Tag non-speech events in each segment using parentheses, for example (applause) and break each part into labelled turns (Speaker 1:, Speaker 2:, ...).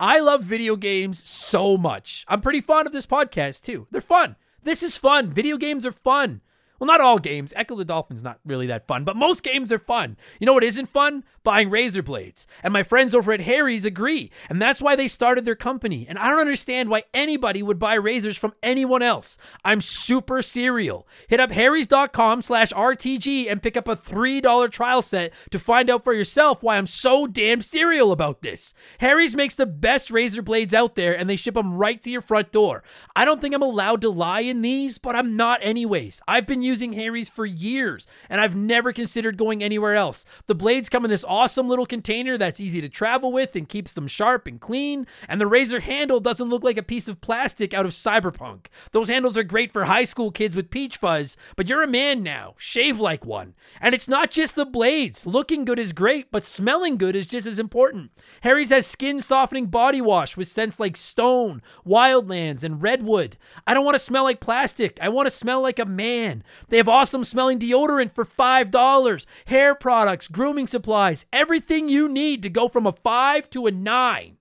Speaker 1: I love video games so much. I'm pretty fond of this podcast too. They're fun. This is fun. Video games are fun. Well, not all games. Ecco the Dolphin's not really that fun, but most games are fun. You know what isn't fun? Buying razor blades. And my friends over at Harry's agree. And that's why they started their company. And I don't understand why anybody would buy razors from anyone else. I'm super serial. Hit up harrys.com slash RTG and pick up a $3 trial set to find out for yourself why I'm so damn serial about this. Harry's makes the best razor blades out there and they ship them right to your front door. I don't think I'm allowed to lie in these, but I'm not anyways. I've been using Harry's for years, and I've never considered going anywhere else. The blades come in this awesome little container that's easy to travel with and keeps them sharp and clean, and the razor handle doesn't look like a piece of plastic out of cyberpunk. Those handles are great for high school kids with peach fuzz, but you're a man now. Shave like one. And it's not just the blades. Looking good is great, but smelling good is just as important. Harry's has skin softening body wash with scents like stone, wildlands, and redwood. I don't want to smell like plastic. I want to smell like a man. They have awesome smelling deodorant for $5, hair products, grooming supplies, everything you need to go from a 5 to a 9.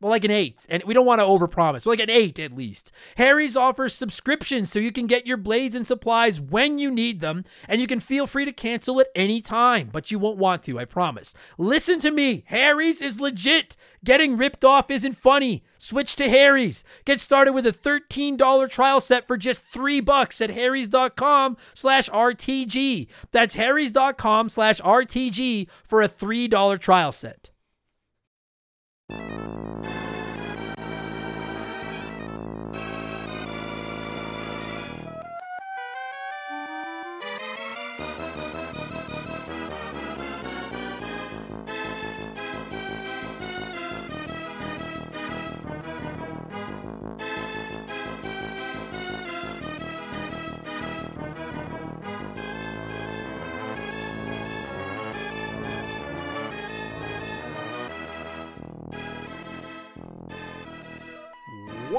Speaker 1: Well, like an eight, and we don't want to overpromise. Well, like an eight at least. Harry's offers subscriptions so you can get your blades and supplies when you need them, and you can feel free to cancel at any time, but you won't want to, I promise. Listen to me, Harry's is legit. Getting ripped off isn't funny. Switch to Harry's. Get started with a $13 trial set for just three bucks at harrys.com slash RTG. That's harrys.com slash RTG for a $3 trial set.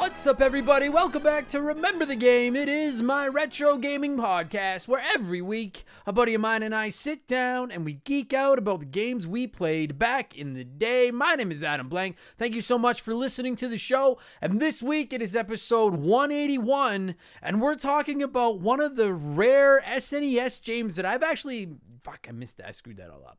Speaker 1: What's up, everybody? Welcome back to Remember the Game. It is my retro gaming podcast where every week a buddy of mine and I sit down and we geek out about the games we played back in the day. My name is Adam Blank. Thank you so much for listening to the show. And this week it is episode 181, and we're talking about one of the rare SNES games that I've actually. Fuck, I missed that. I screwed that all up.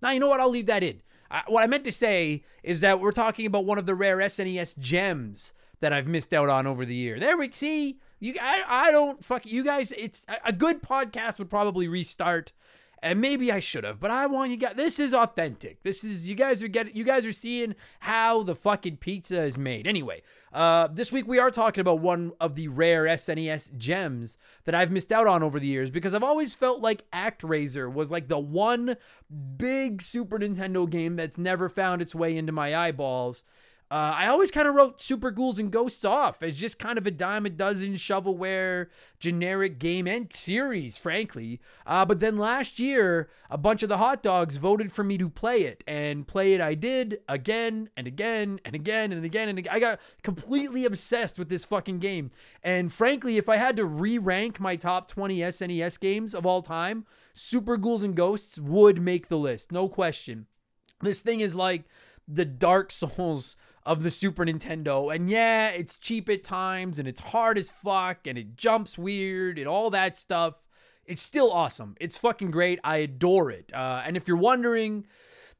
Speaker 1: Now, you know what? I'll leave that in. I, what I meant to say is that we're talking about one of the rare SNES gems that I've missed out on over the year. There we see. You, I, I don't fuck you guys. It's a, a good podcast would probably restart, and maybe I should have. But I want you guys. This is authentic. This is you guys are getting. You guys are seeing how the fucking pizza is made. Anyway, uh, this week we are talking about one of the rare SNES gems that I've missed out on over the years because I've always felt like ActRaiser was like the one big Super Nintendo game that's never found its way into my eyeballs. Uh, I always kind of wrote Super Ghouls and Ghosts off as just kind of a dime a dozen shovelware generic game and series, frankly. Uh, but then last year, a bunch of the hot dogs voted for me to play it, and play it I did again and again and again and again and again. I got completely obsessed with this fucking game. And frankly, if I had to re rank my top 20 SNES games of all time, Super Ghouls and Ghosts would make the list, no question. This thing is like the Dark Souls of the Super Nintendo. And yeah, it's cheap at times and it's hard as fuck and it jumps weird and all that stuff. It's still awesome. It's fucking great. I adore it. Uh, and if you're wondering,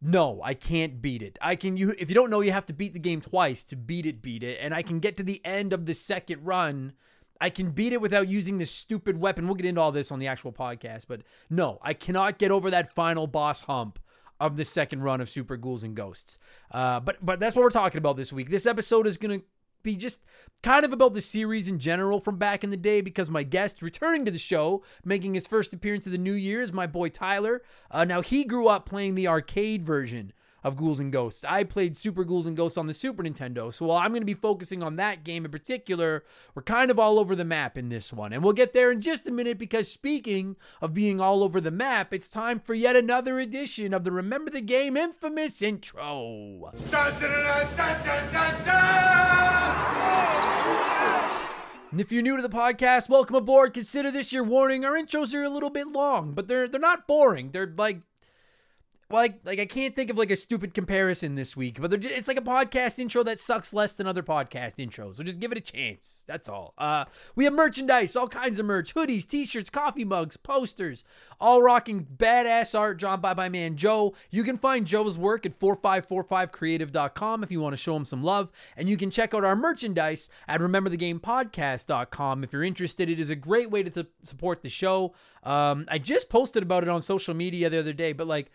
Speaker 1: no, I can't beat it. I can you if you don't know you have to beat the game twice to beat it, beat it. And I can get to the end of the second run. I can beat it without using this stupid weapon. We'll get into all this on the actual podcast, but no, I cannot get over that final boss hump of the second run of Super Ghouls and Ghosts. Uh, but but that's what we're talking about this week. This episode is gonna be just kind of about the series in general from back in the day because my guest returning to the show, making his first appearance of the new year, is my boy Tyler. Uh, now he grew up playing the arcade version of Ghouls and Ghosts. I played Super Ghouls and Ghosts on the Super Nintendo. So while I'm going to be focusing on that game in particular, we're kind of all over the map in this one. And we'll get there in just a minute because speaking of being all over the map, it's time for yet another edition of the Remember the Game infamous intro. And if you're new to the podcast, welcome aboard. Consider this your warning. Our intros are a little bit long, but they're they're not boring. They're like well, like, like I can't think of like a stupid comparison this week, but just, it's like a podcast intro that sucks less than other podcast intros. So just give it a chance. That's all. Uh, we have merchandise, all kinds of merch, hoodies, t-shirts, coffee mugs, posters, all rocking badass art drawn by my man Joe. You can find Joe's work at 4545creative.com if you want to show him some love, and you can check out our merchandise at rememberthegamepodcast.com if you're interested. It is a great way to support the show. Um, I just posted about it on social media the other day, but like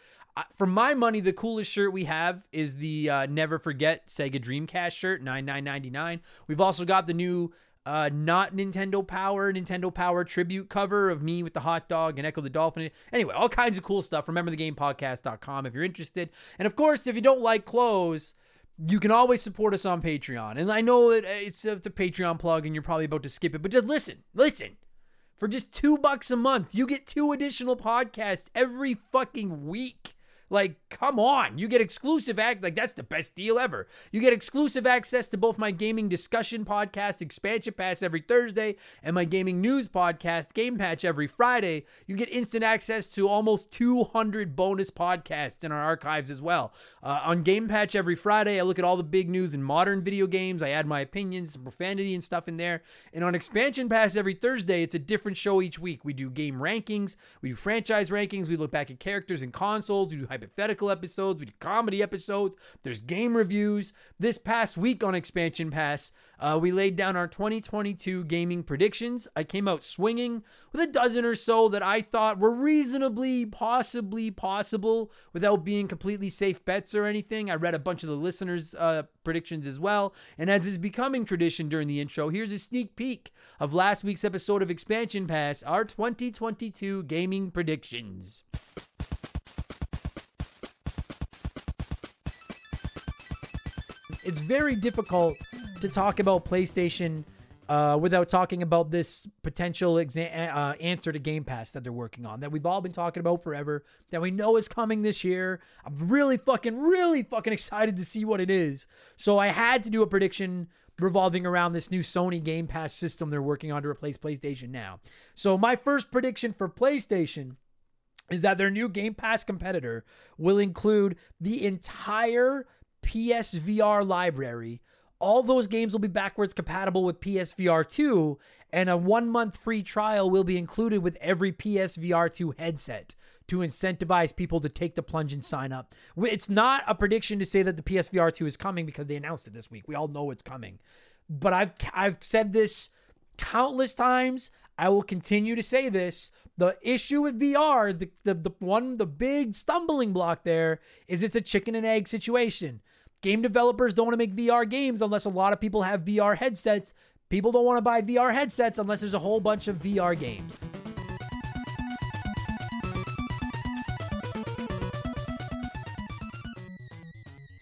Speaker 1: for my money, the coolest shirt we have is the uh, Never Forget Sega Dreamcast shirt, nine nine ninety nine. We've also got the new uh, not Nintendo Power, Nintendo Power tribute cover of me with the hot dog and Ecco the Dolphin. Anyway, all kinds of cool stuff. Remember the game podcast.com if you're interested. And of course, if you don't like clothes, you can always support us on Patreon. And I know that it's a, it's a Patreon plug and you're probably about to skip it, but just listen, listen. For just two bucks a month, you get two additional podcasts every fucking week. Like, come on. You get exclusive act like that's the best deal ever. You get exclusive access to both my gaming discussion podcast, Expansion Pass every Thursday, and my gaming news podcast, Game Patch every Friday. You get instant access to almost 200 bonus podcasts in our archives as well. Uh, on Game Patch every Friday, I look at all the big news in modern video games. I add my opinions, some profanity and stuff in there. And on Expansion Pass every Thursday, it's a different show each week. We do game rankings, we do franchise rankings, we look back at characters and consoles, we do hypothetical episodes, we do comedy episodes, there's game reviews. This past week on Expansion Pass, uh, we laid down our 2022 gaming predictions. I came out swinging with a dozen or so that I thought were reasonably, possibly possible without being completely safe bets or anything. I read a bunch of the listeners' uh, predictions as well. And as is becoming tradition during the intro, here's a sneak peek of last week's episode of Expansion Pass, our 2022 gaming predictions. It's very difficult to talk about PlayStation uh, without talking about this potential exa- uh, answer to Game Pass that they're working on, that we've all been talking about forever, that we know is coming this year. I'm really fucking, really fucking excited to see what it is. So I had to do a prediction revolving around this new Sony Game Pass system they're working on to replace PlayStation now. So my first prediction for PlayStation is that their new Game Pass competitor will include the entire PSVR library. All those games will be backwards compatible with PSVR 2, and a one month free trial will be included with every PSVR 2 headset to incentivize people to take the plunge and sign up. It's not a prediction to say that the PSVR 2 is coming because they announced it this week. We all know it's coming. But I've I've said this countless times. I will continue to say this. The issue with VR, the, the, the one, the big stumbling block there is it's a chicken and egg situation. Game developers don't want to make VR games unless a lot of people have VR headsets. People don't want to buy VR headsets unless there's a whole bunch of VR games.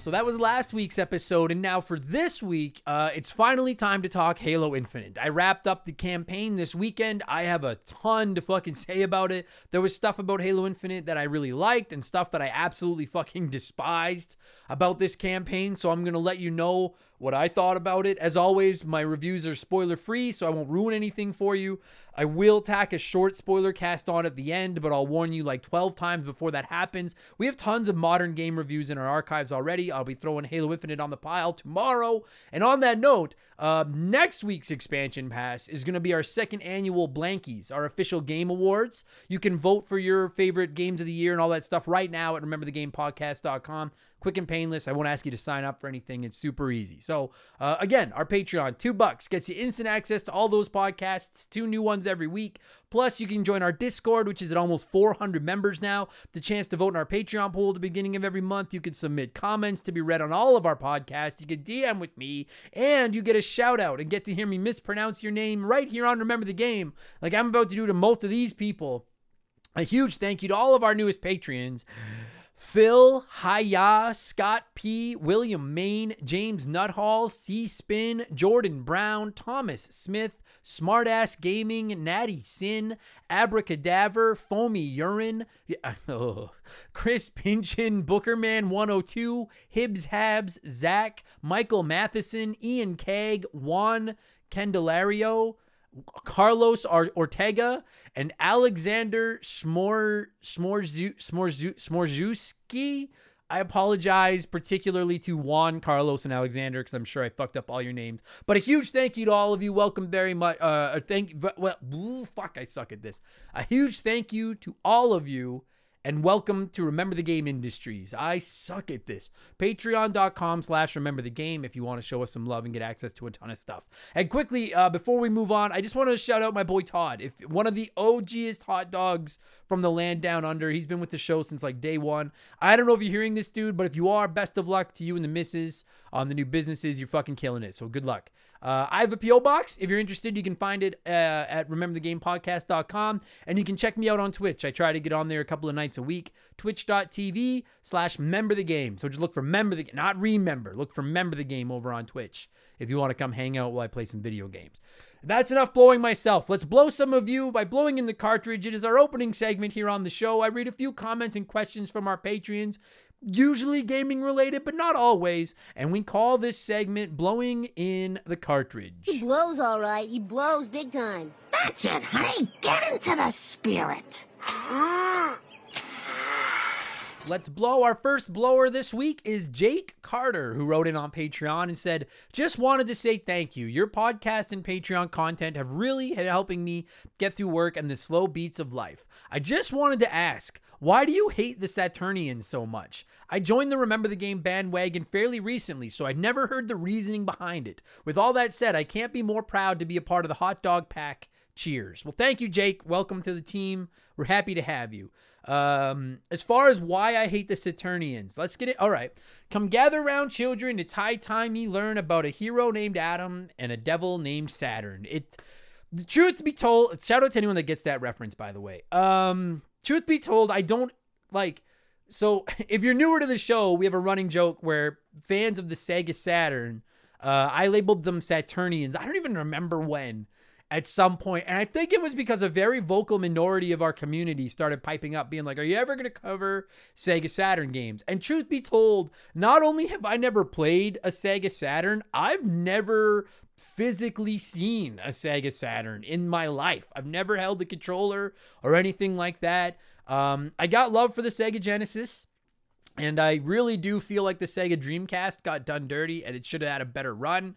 Speaker 1: So that was last week's episode, and now for this week, uh, it's finally time to talk Halo Infinite. I wrapped up the campaign this weekend. I have a ton to fucking say about it. There was stuff about Halo Infinite that I really liked, and stuff that I absolutely fucking (laughs) despised about this campaign. So I'm gonna let you know what I thought about it. As always, my reviews are spoiler free, so I won't ruin anything for you. I will tack a short spoiler cast on at the end, but I'll warn you like 12 times before that happens. We have tons of modern game reviews in our archives already. I'll be throwing Halo Infinite on the pile tomorrow. And on that note, uh, next week's expansion pass is going to be our second annual Blankies, our official game awards. You can vote for your favorite games of the year and all that stuff right now at rememberthegamepodcast.com quick and painless. I won't ask you to sign up for anything. It's super easy. So, uh, again, our Patreon, two bucks, gets you instant access to all those podcasts, two new ones every week. Plus, you can join our Discord, which is at almost 400 members now. The chance to vote in our Patreon poll at the beginning of every month. You can submit comments to be read on all of our podcasts. You can DM with me, and you get a shout out and get to hear me mispronounce your name right here on Remember the Game, like I'm about to do to most of these people. A huge thank you to all of our newest Patreons. Phil, Haya, Scott P, William Main, James Nuthall, C Spin, Jordan Brown, Thomas Smith, Smartass Gaming, Natty Sin, Abracadaver, Foamy Urine, (laughs) oh, Chris Pinchin, Bookerman 102, Hibbs Habs, Zach, Michael Matheson, Ian Keg, Juan Candelario, Carlos Ortega, and Alexander Smor Smorzu Smorzu Smorzewski. I apologize particularly to Juan, Carlos, and Alexander because I'm sure I fucked up all your names. But a huge thank you to all of you. Welcome very much. Uh, thank well, fuck, I suck at this. A huge thank you to all of you and welcome to Remember the Game Industries. I suck at this. Patreon.com slash Remember the Game if you want to show us some love and get access to a ton of stuff. And quickly, uh, before we move on, I just want to shout out my boy Todd. If one of the OGest hot dogs from the land down under. He's been with the show since like day one. I don't know if you're hearing this, dude, but if you are, best of luck to you and the missus on the new businesses. You're fucking killing it. So good luck. Uh, I have a P.O. box. If you're interested, you can find it uh, at rememberthegamepodcast.com. And you can check me out on Twitch. I try to get on there a couple of nights a week. Twitch.tv slash member the game. So just look for member the not remember. Look for member the game over on Twitch if you want to come hang out while I play some video games. That's enough blowing myself. Let's blow some of you by blowing in the cartridge. It is our opening segment here on the show. I read a few comments and questions from our Patreons usually gaming related, but not always. And we call this segment Blowing in the Cartridge.
Speaker 2: He blows all right. He blows big time.
Speaker 3: That's it, honey. Get into the spirit.
Speaker 1: Let's blow. Our first blower this week is Jake Carter, who wrote in on Patreon and said, Just wanted to say thank you. Your podcast and Patreon content have really helping me get through work and the slow beats of life. I just wanted to ask, why do you hate the Saturnians so much? I joined the Remember the Game bandwagon fairly recently, so I'd never heard the reasoning behind it. With all that said, I can't be more proud to be a part of the hot dog pack. Cheers. Well, thank you, Jake. Welcome to the team. We're happy to have you. Um, as far as why I hate the Saturnians, let's get it. All right. Come gather round, children. It's high time ye learn about a hero named Adam and a devil named Saturn. It, the truth be told, shout out to anyone that gets that reference, by the way. Um, truth be told, I don't like. So (laughs) if you're newer to the show, we have a running joke where fans of the Sega Saturn, uh, I labeled them Saturnians. I don't even remember when at some point, and I think it was because a very vocal minority of our community started piping up, being like, "Are you ever going to cover Sega Saturn games?" And truth be told, not only have I never played a Sega Saturn, I've never physically seen a Sega Saturn in my life. I've never held the controller or anything like that. Um, I got love for the Sega Genesis. And I really do feel like the Sega Dreamcast got done dirty and it should have had a better run.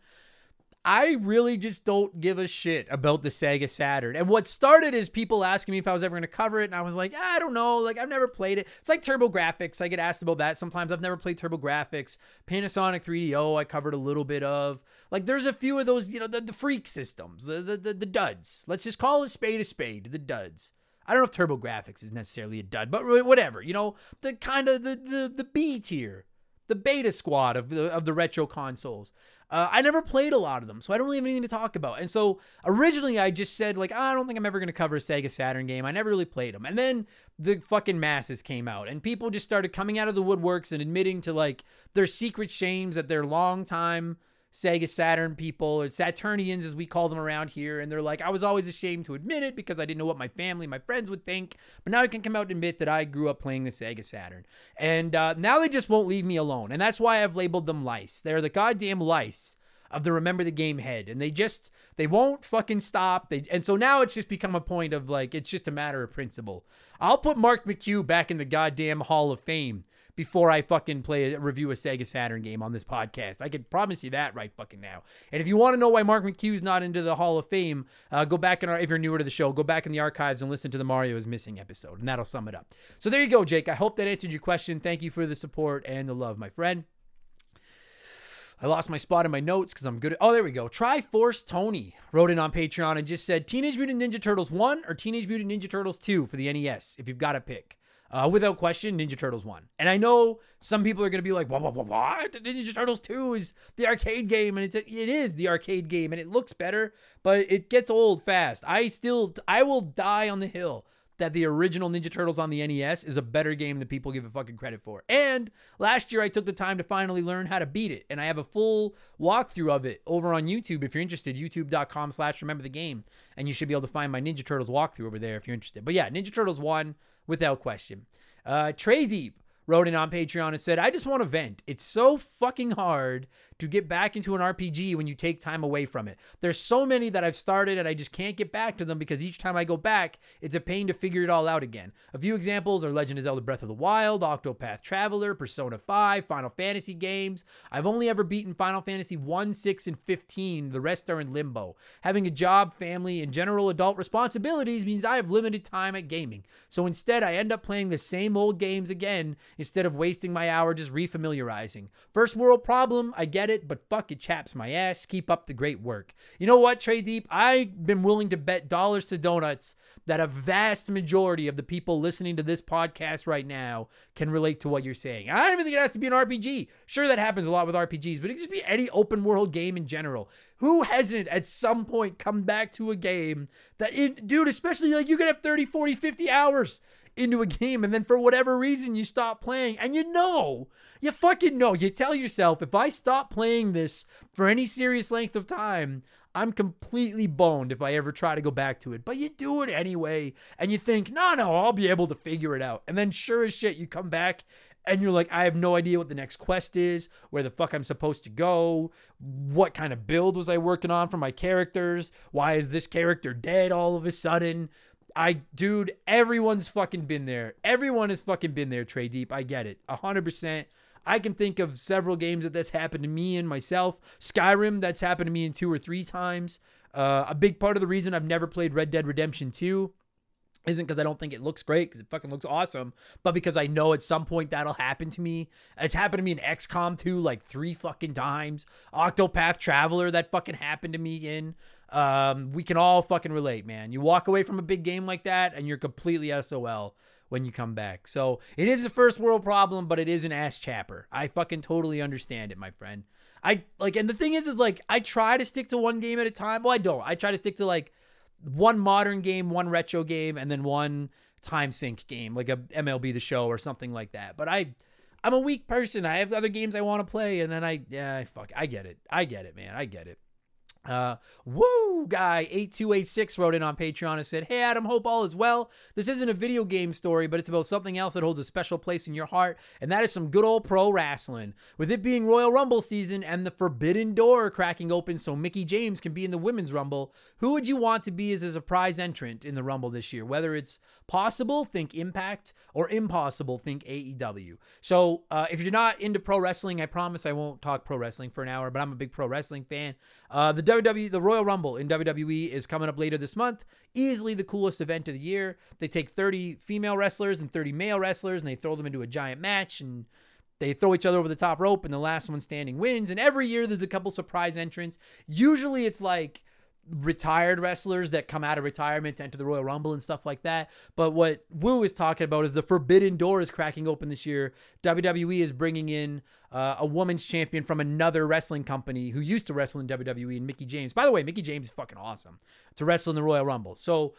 Speaker 1: I really just don't give a shit about the Sega Saturn. And what started is people asking me if I was ever going to cover it. And I was like, ah, I don't know. Like, I've never played it. It's like TurboGrafx. I get asked about that sometimes. I've never played TurboGrafx. Panasonic 3DO, I covered a little bit of. Like, there's a few of those, you know, the, the freak systems, the, the, the, the duds. Let's just call a spade a spade, the duds. I don't know if TurboGrafx is necessarily a dud, but whatever. You know, the kind of the, the, the B tier, the beta squad of the, of the retro consoles. Uh, I never played a lot of them, so I don't really have anything to talk about. And so originally I just said, like, oh, I don't think I'm ever going to cover a Sega Saturn game. I never really played them. And then the fucking masses came out, and people just started coming out of the woodworks and admitting to, like, their secret shames that their long time Sega Saturn people, or Saturnians as we call them around here, and they're like, I was always ashamed to admit it because I didn't know what my family, my friends would think, but now I can come out and admit that I grew up playing the Sega Saturn, and uh, now they just won't leave me alone, and that's why I've labeled them lice. They're the goddamn lice of the remember the game head and they just they won't fucking stop. They and so now it's just become a point of like it's just a matter of principle. I'll put mark mchugh back in the goddamn hall of fame before I fucking play a review a Sega Saturn game on this podcast. I can promise you that right fucking now. And if you want to know why Mark McHugh's not into the Hall of Fame, uh, go back in our if you're newer to the show, go back in the archives and listen to the Mario is missing episode, and that'll sum it up. So there you go, Jake. I hope that answered your question. Thank you for the support and the love, my friend. I lost my spot in my notes because I'm good at. Oh, there we go. Triforce Tony wrote in on Patreon and just said Teenage Mutant Ninja Turtles 1 or Teenage Mutant Ninja Turtles 2 for the NES, if you've got to pick. Uh, without question, Ninja Turtles 1. And I know some people are going to be like, what, what, what, what? Ninja Turtles 2 is the arcade game. And it's a, it is the arcade game and it looks better, but it gets old fast. I still, I will die on the hill that the original Ninja Turtles on the NES is a better game than people give it fucking credit for. And last year I took the time to finally learn how to beat it. And I have a full walkthrough of it over on YouTube. If you're interested, youtube.com slash remember the game. And you should be able to find my Ninja Turtles walkthrough over there if you're interested. But yeah, Ninja Turtles 1 without question. Uh, Trey Deep wrote in on Patreon and said, I just want to vent. It's so fucking hard to get back into an RPG when you take time away from it. There's so many that I've started and I just can't get back to them because each time I go back, it's a pain to figure it all out again. A few examples are Legend of Zelda Breath of the Wild, Octopath Traveler, Persona 5, Final Fantasy games. I've only ever beaten Final Fantasy 1, 6, and 15. The rest are in limbo. Having a job, family, and general adult responsibilities means I have limited time at gaming. So instead, I end up playing the same old games again instead of wasting my hour just refamiliarizing. First world problem, I get it, but fuck it chaps my ass. Keep up the great work. You know what, Trey Deep? I've been willing to bet dollars to donuts that a vast majority of the people listening to this podcast right now can relate to what you're saying. I don't even think it has to be an RPG. Sure, that happens a lot with RPGs, but it can just be any open world game in general. Who hasn't at some point come back to a game that, it, dude, especially like you could have 30, 40, 50 hours into a (laughs) game and then for whatever reason you stop playing and you know you fucking know you tell yourself if i stop playing this for any serious length of time i'm completely boned if i ever try to go back to it but you do it anyway and you think no no i'll be able to figure it out and then sure as shit you come back and you're like, I have no idea what the next quest is, where the fuck I'm supposed to go, what kind of build was I working on for my characters, why is this character dead all of a sudden? I, dude, everyone's fucking been there. Everyone has fucking been there, Trey Deep. I get it. 100%. I can think of several games that that's happened to me and myself. Skyrim, that's happened to me in two or three times. Uh, a big part of the reason I've never played Red Dead Redemption 2 isn't because I don't think it looks great, because it fucking looks awesome, but because I know at some point that'll happen to me. It's happened to me in XCOM 2 like three fucking times. Octopath Traveler, that fucking happened to me in. Um, we can all fucking relate, man. You walk away from a big game like that and you're completely SOL when you come back. So it is a first world problem, but it is an ass chapper. I fucking totally understand it, my friend. I like, and the thing is, is like, I try to stick to one game at a time. Well, I don't. I try to stick to like one modern game, one retro game, and then one time sink game, like a MLB The Show or something like that. But I, I'm a weak person. I have other games I want to play, and then I, yeah, fuck, I get it. I get it, man. I get it. Uh, woo guy 8286 wrote in on Patreon and said, Hey Adam, hope all is well. This isn't a video game story, but it's about something else that holds a special place in your heart, and that is some good old pro wrestling. With it being Royal Rumble season and the forbidden door cracking open so Mickie James can be in the women's Rumble, who would you want to be as a surprise entrant in the Rumble this year? Whether it's possible, think Impact, or impossible, think AEW. So uh, if you're not into pro wrestling, I promise I won't talk pro wrestling for an hour, but I'm a big pro wrestling fan. Uh, the WWE, the Royal Rumble in WWE is coming up later this month. Easily the coolest event of the year. They take 30 female wrestlers and 30 male wrestlers and they throw them into a giant match and they throw each other over the top rope and the last one standing wins. And every year there's a couple surprise entrants. Usually it's like retired wrestlers that come out of retirement to enter the Royal Rumble and stuff like that. But what Wu is talking about is the forbidden door is cracking open this year. WWE is bringing in uh, a woman's champion from another wrestling company who used to wrestle in WWE and Mickie James. By the way, Mickie James is fucking awesome to wrestle in the Royal Rumble. So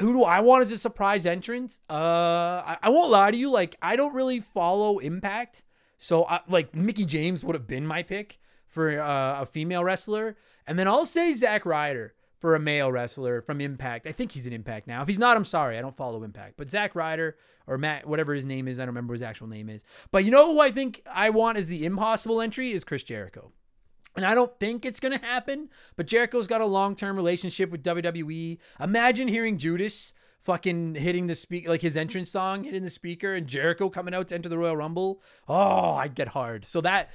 Speaker 1: who do I want as a surprise entrant? Uh, I, I won't lie to you. Like, I don't really follow Impact. So, I, like, Mickie James would have been my pick for uh, a female wrestler. And then I'll say Zack Ryder for a male wrestler from Impact. I think he's an Impact now. If he's not, I'm sorry. I don't follow Impact. But Zack Ryder or Matt, whatever his name is, I don't remember his actual name is. But you know who I think I want as the impossible entry is Chris Jericho. And I don't think it's going to happen, but Jericho's got a long term relationship with WWE. Imagine hearing Judas fucking hitting the speak like his entrance song hitting the speaker and Jericho coming out to enter the Royal Rumble. Oh, I'd get hard. So that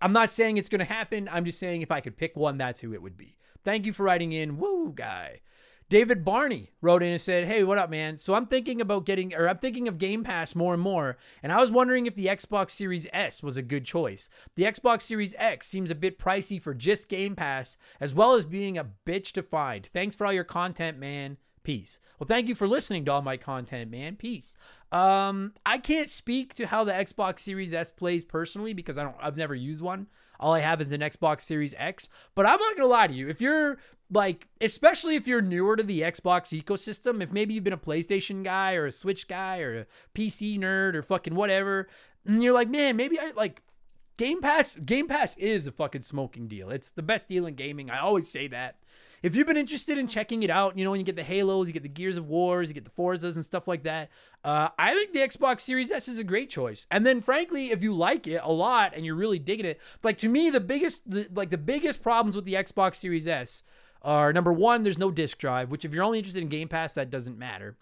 Speaker 1: I'm not saying it's going to happen. I'm just saying if I could pick one, that's who it would be. Thank you for writing in. Woo, guy. David Barney wrote in and said, Hey, what up, man? So I'm thinking about getting, or I'm thinking of Game Pass more and more, and I was wondering if the Xbox Series S was a good choice. The Xbox Series X seems a bit pricey for just Game Pass, as well as being a bitch to find. Thanks for all your content, man. Peace. Well, thank you for listening to all my content, man. Peace. Um, I can't speak to how the Xbox Series S plays personally because I don't I've never used one. All I have is an Xbox Series X. But I'm not gonna lie to you. If you're like, especially if you're newer to the Xbox ecosystem, if maybe you've been a PlayStation guy or a Switch guy or a PC nerd or fucking whatever, and you're like, man, maybe I like Game Pass. Game Pass is a fucking smoking deal. It's the best deal in gaming. I always say that. If you've been interested in checking it out, you know, when you get the Halos, you get the Gears of Wars, you get the Forzas and stuff like that. Uh, I think the Xbox Series S is a great choice. And then, frankly, if you like it a lot and you're really digging it, like to me, the biggest, the, like the biggest problems with the Xbox Series S are number one, there's no disk drive, which if you're only interested in Game Pass, that doesn't matter.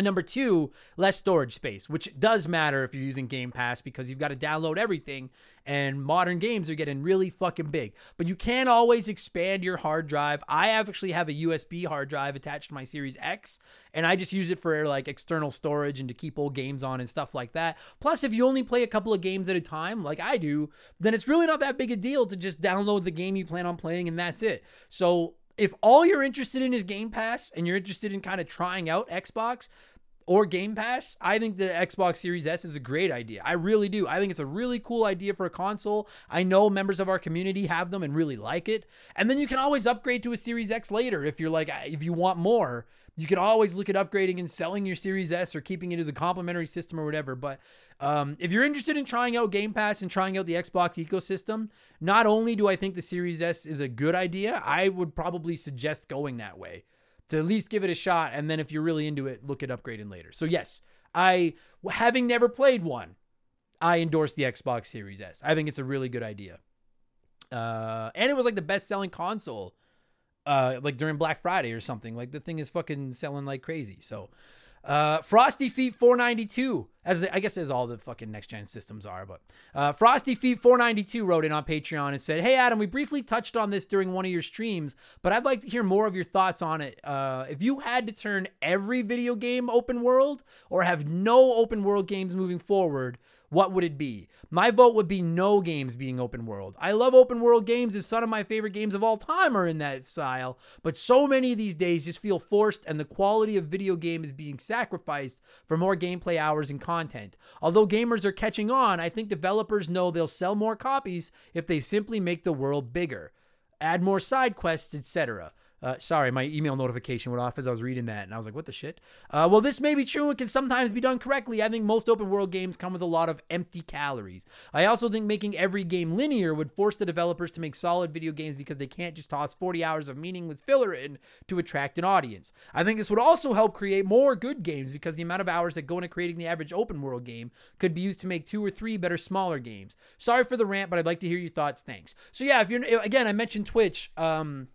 Speaker 1: Number two, less storage space, which does matter if you're using Game Pass because you've got to download everything and modern games are getting really fucking big. But you can always expand your hard drive. I actually have a USB hard drive attached to my Series X and I just use it for like external storage and to keep old games on and stuff like that. Plus, if you only play a couple of games at a time, like I do, then it's really not that big a deal to just download the game you plan on playing and that's it. So if all you're interested in is Game Pass and you're interested in kind of trying out Xbox or Game Pass, I think the Xbox Series S is a great idea. I really do. I think it's a really cool idea for a console. I know members of our community have them and really like it. And then you can always upgrade to a Series X later if you're like if you want more you can always look at upgrading and selling your Series S or keeping it as a complementary system or whatever. But um, if you're interested in trying out Game Pass and trying out the Xbox ecosystem, not only do I think the Series S is a good idea, I would probably suggest going that way to at least give it a shot. And then if you're really into it, look at upgrading later. So, yes, I, having never played one, I endorse the Xbox Series S. I think it's a really good idea. Uh, and it was like the best selling console uh, like during Black Friday or something. Like the thing is fucking selling like crazy. So, uh, Frosty Feet 492, as the, I guess as all the fucking next gen systems are, but uh, Frosty Feet 492 wrote in on Patreon and said, "Hey Adam, we briefly touched on this during one of your streams, but I'd like to hear more of your thoughts on it. Uh, if you had to turn every video game open world or have no open world games moving forward, what would it be? My vote would be no games being open world. I love open world games, as some of my favorite games of all time are in that style, but so many of these days just feel forced, and the quality of video game is being sacrificed for more gameplay hours and content. Although gamers are catching on, I think developers know they'll sell more copies if they simply make the world bigger, add more side quests, etc. Uh, sorry, my email notification went off as I was reading that, and I was like, what the shit? Uh, well, this may be true and can sometimes be done correctly. I think most open world games come with a lot of empty calories. I also think making every game linear would force the developers to make solid video games because they can't just toss 40 hours of meaningless filler in to attract an audience. I think this would also help create more good games because the amount of hours that go into creating the average open world game could be used to make two or three better smaller games. Sorry for the rant, but I'd like to hear your thoughts. Thanks. So yeah, if you're again, I mentioned Twitch. Um,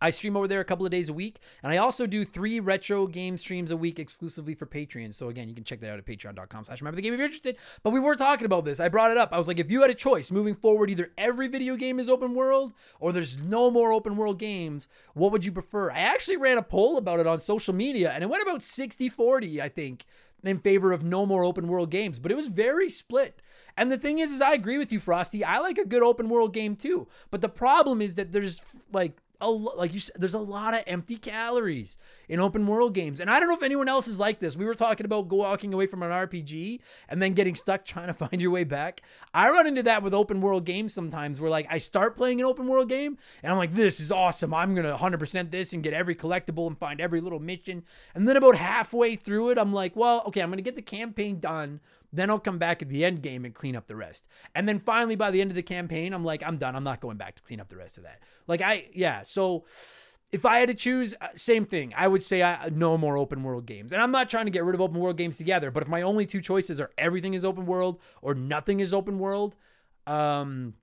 Speaker 1: I stream over there a couple of days a week, and I also do three retro game streams a week exclusively for Patreon. So again, you can check that out at patreon.com slash remember the game if you're interested. But we were talking about this. I brought it up. I was like, if you had a choice moving forward, either every video game is open world or there's no more open world games, what would you prefer? I actually ran a poll about it on social media, and it went about 60-40, I think, in favor of no more open world games, but it was very split. And the thing is, is I agree with you, Frosty. I like a good open world game too. But the problem is that there's like a like you said, there's a lot of empty calories in open world games, and I don't know if anyone else is like this. We were talking about walking away from an RPG and then getting stuck (laughs) trying to find your way back. I run into that with open world games sometimes, where like I start playing an open world game and I'm like, this is awesome. I'm gonna 100% this and get every collectible and find every little mission, and then about halfway through it, I'm like, well, okay, I'm gonna get the campaign done then I'll come back at the end game and clean up the rest. And then finally, by the end of the campaign, I'm like, I'm done. I'm not going back to clean up the rest of that. Like, I, yeah. So if I had to choose, uh, same thing. I would say I, no more open world games. And I'm not trying to get rid of open world games together, but if my only two choices are everything is open world or nothing is open world, um,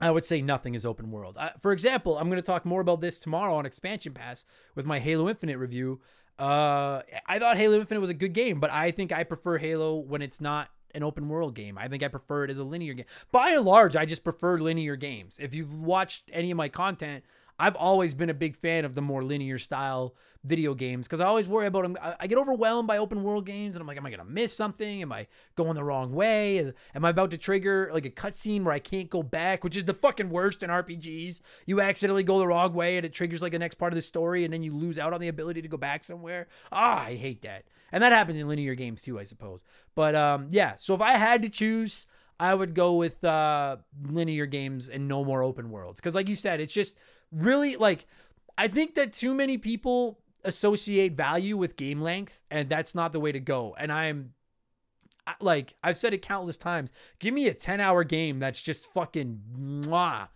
Speaker 1: I would say nothing is open world. Uh, for example, I'm going to talk more about this tomorrow on Expansion Pass with my Halo Infinite review. Uh, I thought Halo Infinite was a good game, but I think I prefer Halo when it's not an open world game. I think I prefer it as a linear game. By and large, I just prefer linear games. If you've watched any of my content, I've always been a big fan of the more linear style video games because I always worry about them. I get overwhelmed by open world games and I'm like, am I going to miss something? Am I going the wrong way? Am I about to trigger like a cutscene where I can't go back, which is the fucking worst in RPGs? You accidentally go the wrong way and it triggers like the next part of the story and then you lose out on the ability to go back somewhere. Ah, I hate that. And that happens in linear games too, I suppose. But um, yeah, so if I had to choose, I would go with uh, linear games and no more open worlds. Because, like you said, it's just really like I think that too many people associate value with game length, and that's not the way to go. And I'm like I've said it countless times. Give me a 10 hour game that's just fucking mwah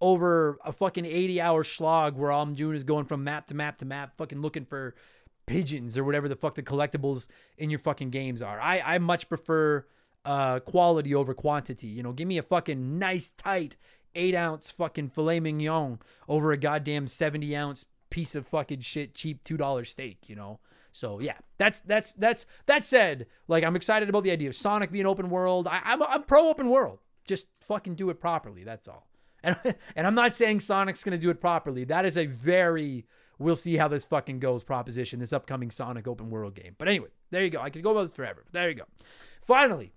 Speaker 1: over a fucking 80 hour slog where all I'm doing is going from map to map to map, fucking looking for pigeons or whatever the fuck the collectibles in your fucking games are. I, I much prefer uh, quality over quantity. You know, give me a fucking nice, tight, eight ounce fucking filet mignon over a goddamn 70 ounce piece of fucking shit, cheap $2 steak, you know? So yeah, that's that's that's that said, like I'm excited about the idea of Sonic being open world. I, I'm I'm pro open world. Just fucking do it properly. That's all. And (laughs) and I'm not saying Sonic's gonna do it properly. That is a very we'll see how this fucking goes proposition. This upcoming Sonic open world game. But anyway, there you go. I could go about this forever. There you go. Finally,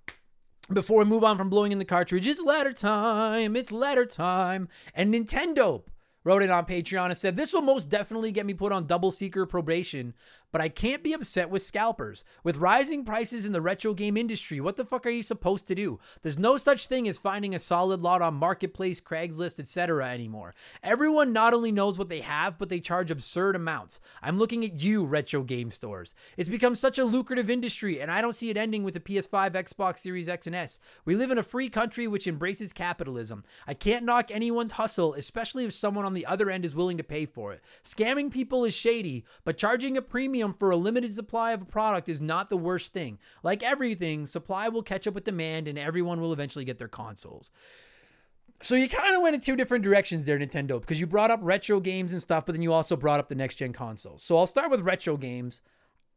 Speaker 1: before we move on from blowing in the cartridge, it's letter time. It's letter time. And Nintendo wrote it on Patreon and said, This will most definitely get me put on double seeker probation, but I can't be upset with scalpers. With rising prices in the retro game industry, what the fuck are you supposed to do? There's no such thing as finding a solid lot on Marketplace, Craigslist, etc. anymore. Everyone not only knows what they have, but they charge absurd amounts. I'm looking at you, retro game stores. It's become such a lucrative industry, and I don't see it ending with the PS5, Xbox Series X and S. We live in a free country which embraces capitalism. I can't knock anyone's hustle, especially if someone on the other end is willing to pay for it. Scamming people is shady, but charging a premium for a limited supply of a product is not the worst thing. Like everything, supply will catch up with demand and everyone will eventually get their consoles. So you kind of went in two different directions there, Nintendo, because you brought up retro games and stuff, but then you also brought up the next gen consoles. So I'll start with retro games.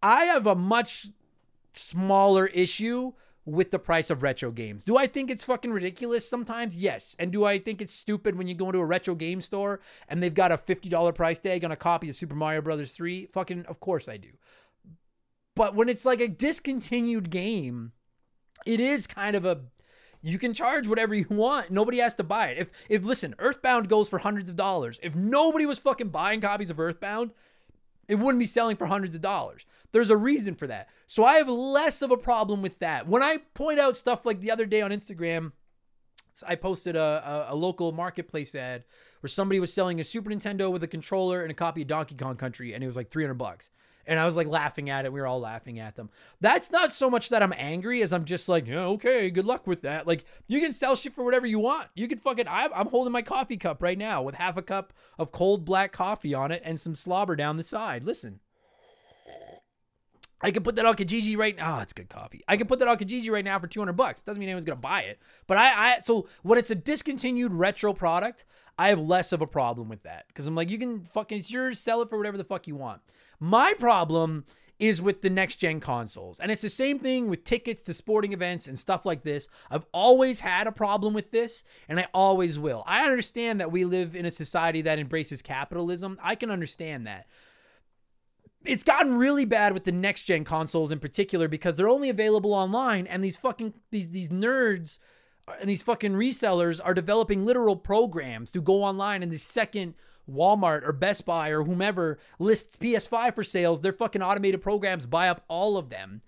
Speaker 1: I have a much smaller issue with the price of retro games. Do I think it's fucking ridiculous sometimes? Yes. And do I think it's stupid when you go into a retro game store and they've got a $50 price tag on a copy of Super Mario Brothers 3? Fucking of course I do. But when it's like a discontinued game, it is kind of a you can charge whatever you want. Nobody has to buy it. If if listen, Earthbound goes for hundreds of dollars. If nobody was fucking buying copies of Earthbound, it wouldn't be selling for hundreds of dollars. There's a reason for that. So I have less of a problem with that. When I point out stuff like the other day on Instagram, I posted a, a, a, local marketplace ad where somebody was selling a Super Nintendo with a controller and a copy of Donkey Kong Country, and it was like 300 bucks. And I was like laughing at it. We were all laughing at them. That's not so much that I'm angry as I'm just like, yeah, okay, good luck with that. Like, you can sell shit for whatever you want. You can fucking, I'm, I'm holding my coffee cup right now with half a cup of cold black coffee on it and some slobber down the side. Listen. I can put that on Kijiji right now. Oh, ah, it's good coffee. I can put that on Kijiji right now for 200 bucks. Doesn't mean anyone's going to buy it. But I, I, so when it's a discontinued retro product, I have less of a problem with that. Because I'm like, you can fucking, it's yours, sell it for whatever the fuck you want. My problem is with the next gen consoles. And it's the same thing with tickets to sporting events and stuff like this. I've always had a problem with this, and I always will. I understand that we live in a society that embraces capitalism. I can understand that it's gotten really bad with the next gen consoles in particular because they're only available online and these fucking these these nerds and these fucking resellers are developing literal programs to go online and the second Walmart or Best Buy or whomever lists PS5 for sales, their fucking automated programs buy up all of them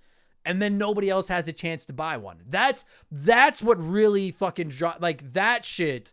Speaker 1: and then nobody else has a chance to buy one. That's that's what really fucking like that shit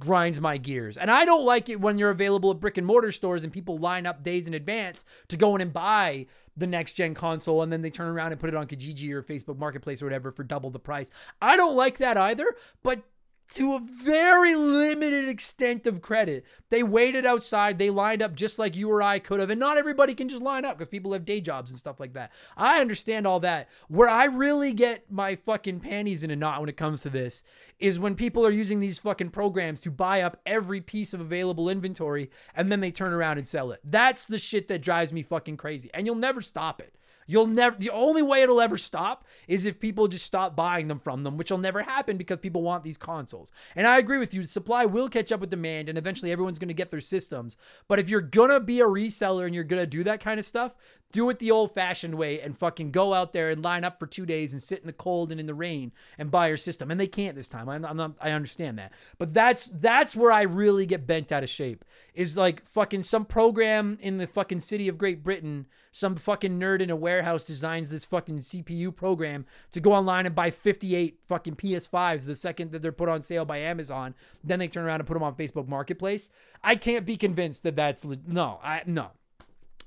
Speaker 1: grinds my gears. And I don't like it when you're available at brick and mortar stores and people line up days in advance to go in and buy the next gen console and then they turn around and put it on Kijiji or Facebook Marketplace or whatever for double the price. I don't like that either, but to a very limited extent of credit. They waited outside. They lined up just like you or I could have. And not everybody can just line up because people have day jobs and stuff like that. I understand all that. Where I really get my fucking panties in a knot when it comes to this is when people are using these fucking programs to buy up every piece of available inventory and then they turn around and sell it. That's the shit that drives me fucking crazy. And you'll never stop it. You'll never, the only way it'll ever stop is if people just stop buying them from them, which will never happen because people want these consoles. And I agree with you, supply will catch up with demand and eventually everyone's going to get their systems. But if you're going to be a reseller and you're going to do that kind of stuff, do it the old fashioned way and fucking go out there and line up for two days and sit in the cold and in the rain and buy your system. And they can't this time. I'm, not, I understand that. But that's, that's where I really get bent out of shape is like fucking some program in the fucking city of Great Britain some fucking nerd in a warehouse designs this fucking CPU program to go online and buy 58 fucking PS5s the second that they're put on sale by Amazon. Then they turn around and put them on Facebook Marketplace. I can't be convinced that that's no, I no.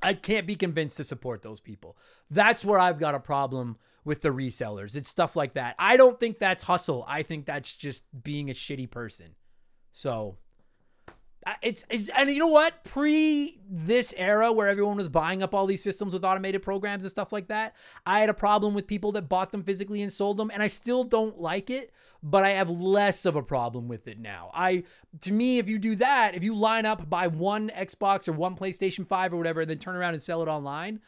Speaker 1: I can't be convinced to support those people. That's where I've got a problem with the resellers. It's stuff like that. I don't think that's hustle. I think that's just being a shitty person. So It's, it's and you know what? Pre this era where everyone was buying up all these systems with automated programs and stuff like that, I had a problem with people that bought them physically and sold them, and I still don't like it, but I have less of a problem with it now. I to me, if you do that, if you line up buy one Xbox or one PlayStation 5 or whatever, and then turn around and sell it online,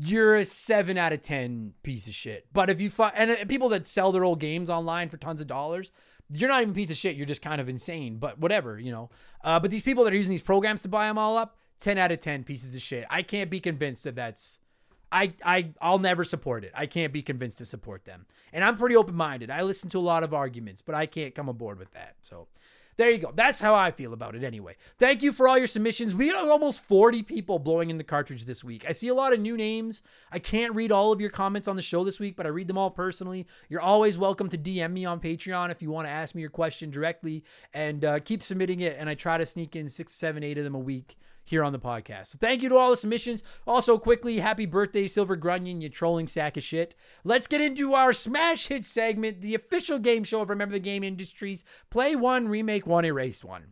Speaker 1: you're a seven out of ten piece of shit. But if you find and uh, people that sell their old games online for tons of dollars, you're not even a piece of shit. You're just kind of insane. But whatever, you know. Uh, but these people that are using these programs to buy them all up, ten out of ten pieces of shit. I can't be convinced that that's. I I I'll never support it. I can't be convinced to support them. And I'm pretty open minded. I listen to a lot of arguments, but I can't come aboard with that. So. There you go. That's how I feel about it anyway. Thank you for all your submissions. We got almost 40 people blowing in the cartridge this week. I see a lot of new names. I can't read all of your comments on the show this week, but I read them all personally. You're always welcome to DM me on Patreon if you want to ask me your question directly and uh, keep submitting it. And I try to sneak in six, seven, eight of them a week here on the podcast. So thank you to all the submissions. Also, quickly, happy birthday, Silver Grunion, you trolling sack of shit. Let's get into our smash hit segment, the official game show of Remember the Game Industries. Play one, remake one, erase one.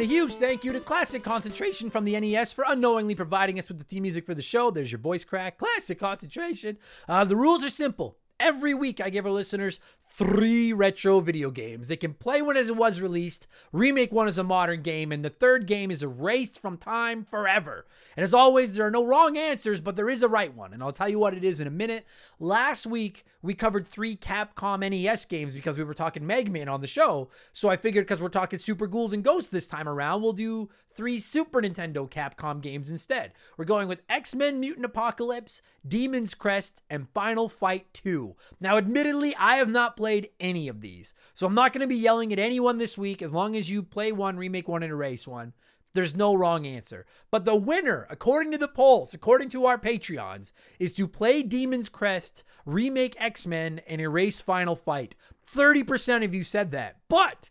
Speaker 1: And a huge thank you to Classic Concentration from the NES for unknowingly providing us with the theme music for the show. There's your voice crack. Classic Concentration. Uh, the rules are simple. Every week, I give our listeners three retro video games. They can play one as it was released, remake one as a modern game, and the third game is erased from time forever. And as always, there are no wrong answers, but there is a right one, and I'll tell you what it is in a minute. Last week, we covered three Capcom NES games because we were talking Mega Man on the show. So I figured because we're talking Super Ghouls and Ghosts this time around, we'll do three Super Nintendo Capcom games instead. We're going with X Men Mutant Apocalypse, Demon's Crest, and Final Fight 2. Now, admittedly, I have not played any of these. So I'm not going to be yelling at anyone this week as long as you play one, remake one, and erase one. There's no wrong answer. But the winner, according to the polls, according to our Patreons, is to play Demon's Crest, remake X Men, and erase Final Fight. 30% of you said that. But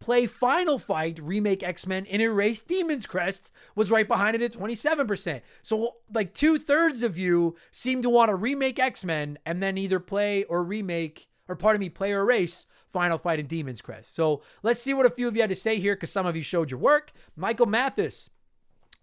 Speaker 1: play Final Fight, remake X Men, and erase Demon's Crest was right behind it at 27%. So, like, two thirds of you seem to want to remake X Men and then either play or remake, or pardon me, play or erase Final Fight and Demon's Crest. So, let's see what a few of you had to say here because some of you showed your work. Michael Mathis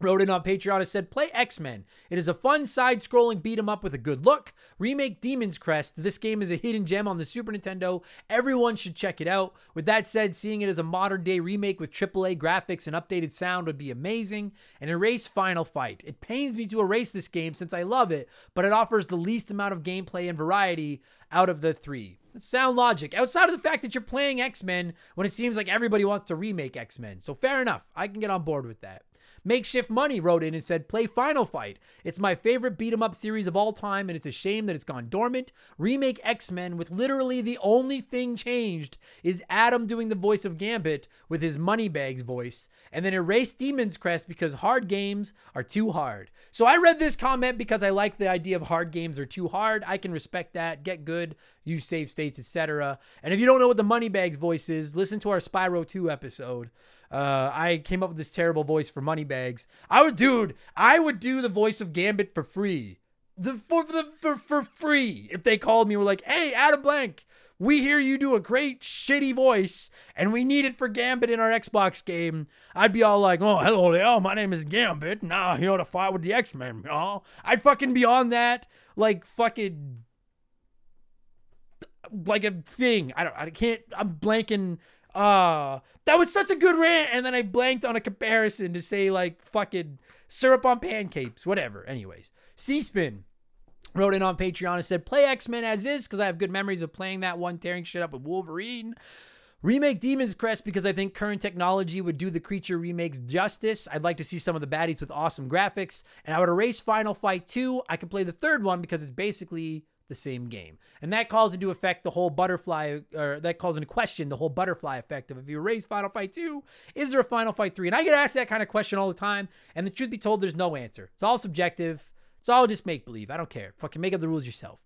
Speaker 1: wrote in on Patreon and said, Play X Men. It is a fun side scrolling beat 'em up with a good look. Remake Demon's Crest. This game is a hidden gem on the Super Nintendo. Everyone should check it out. With that said, seeing it as a modern day remake with AAA graphics and updated sound would be amazing. And erase Final Fight. It pains me to erase this game since I love it, but it offers the least amount of gameplay and variety out of the three. Sound logic. Outside of the fact that you're playing X Men when it seems like everybody wants to remake X Men. So fair enough. I can get on board with that. Makeshift Money wrote in and said, Play Final Fight. It's my favorite beat 'em up series of all time, and it's a shame that it's gone dormant. Remake X Men with literally the only thing changed is Adam doing the voice of Gambit with his Moneybags voice, and then erase Demon's Crest because hard games are too hard. So I read this comment because I like the idea of hard games are too hard. I can respect that. Get good, use save states, etc. And if you don't know what the Moneybags voice is, listen to our Spyro 2 episode. Uh, I came up with this terrible voice for Moneybags. I would, dude, I would do the voice of Gambit for free. The for the for, for free. If they called me, were like, "Hey, Adam Blank, we hear you do a great shitty voice, and we need it for Gambit in our Xbox game." I'd be all like, "Oh, hello there, my name is Gambit. Now you know to fight with the X Men, y'all." I'd fucking be on that like fucking like a thing. I don't. I can't. I'm blanking. Uh that was such a good rant, and then I blanked on a comparison to say like fucking syrup on pancakes, whatever. Anyways, C-Spin wrote in on Patreon and said, "Play X Men as is because I have good memories of playing that one, tearing shit up with Wolverine." Remake Demon's Crest because I think current technology would do the creature remakes justice. I'd like to see some of the baddies with awesome graphics, and I would erase Final Fight 2. I could play the third one because it's basically the same game. And that calls into effect the whole butterfly, or that calls into question the whole butterfly effect of if you erase Final Fight 2, is there a Final Fight 3? And I get asked that kind of question all the time, and the truth be told, there's no answer. It's all subjective. It's all just make believe. I don't care. Fucking make up the rules yourself.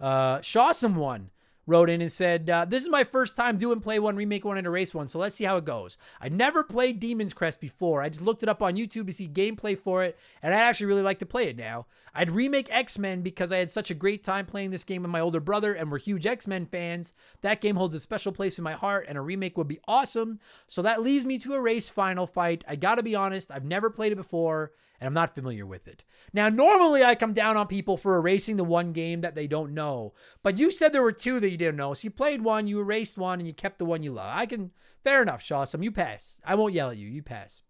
Speaker 1: Uh, Shawsome one wrote in and said, uh, This is my first time doing Play One, Remake One, and Erase One, so let's see how it goes. I never played Demon's Crest before. I just looked it up on YouTube to see gameplay for it, and I actually really like to play it now. I'd remake X Men because I had such a great time playing this game with my older brother, and we're huge X Men fans. That game holds a special place in my heart, and a remake would be awesome. So that leaves me to Erase Final Fight. I gotta be honest, I've never played it before and I'm not familiar with it. Now, normally I come down on people for erasing the one game that they don't know, but you said there were two that you didn't know. So you played one, you erased one, and you kept the one you love. I can, fair enough, Shawsome. You pass. I won't yell at you. You pass.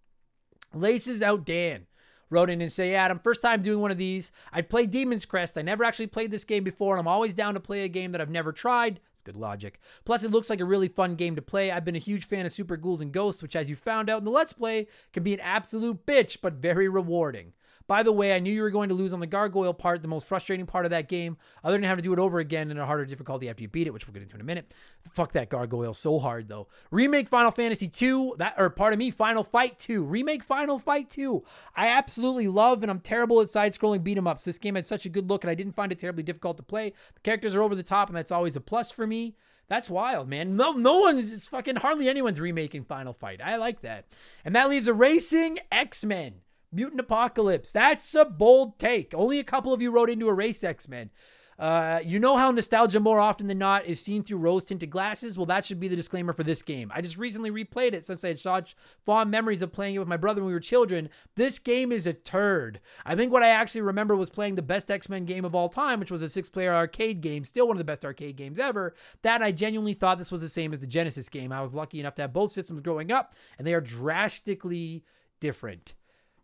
Speaker 1: Laces out Dan wrote in and say, Adam, first time doing one of these. I played Demon's Crest. I never actually played this game before, and I'm always down to play a game that I've never tried. It's good logic. Plus, it looks like a really fun game to play. I've been a huge fan of Super Ghouls and Ghosts, which, as you found out in the Let's Play, can be an absolute bitch, but very rewarding. By the way, I knew you were going to lose on the gargoyle part, the most frustrating part of that game, other than having to do it over again in a harder difficulty after you beat it, which we'll get into in a minute. Fuck that gargoyle so hard though. Remake Final Fantasy 2, that or part of me, Final Fight 2. Remake Final Fight 2. I absolutely love and I'm terrible at side-scrolling beat 'em ups. This game had such a good look and I didn't find it terribly difficult to play. The characters are over the top and that's always a plus for me. That's wild, man. No, no one's it's fucking hardly anyone's remaking Final Fight. I like that. And that leaves a racing X-Men. Mutant Apocalypse. That's a bold take. Only a couple of you wrote into Erase X Men. Uh, you know how nostalgia more often than not is seen through rose tinted glasses? Well, that should be the disclaimer for this game. I just recently replayed it since I had such fond memories of playing it with my brother when we were children. This game is a turd. I think what I actually remember was playing the best X Men game of all time, which was a six player arcade game, still one of the best arcade games ever. That I genuinely thought this was the same as the Genesis game. I was lucky enough to have both systems growing up, and they are drastically different.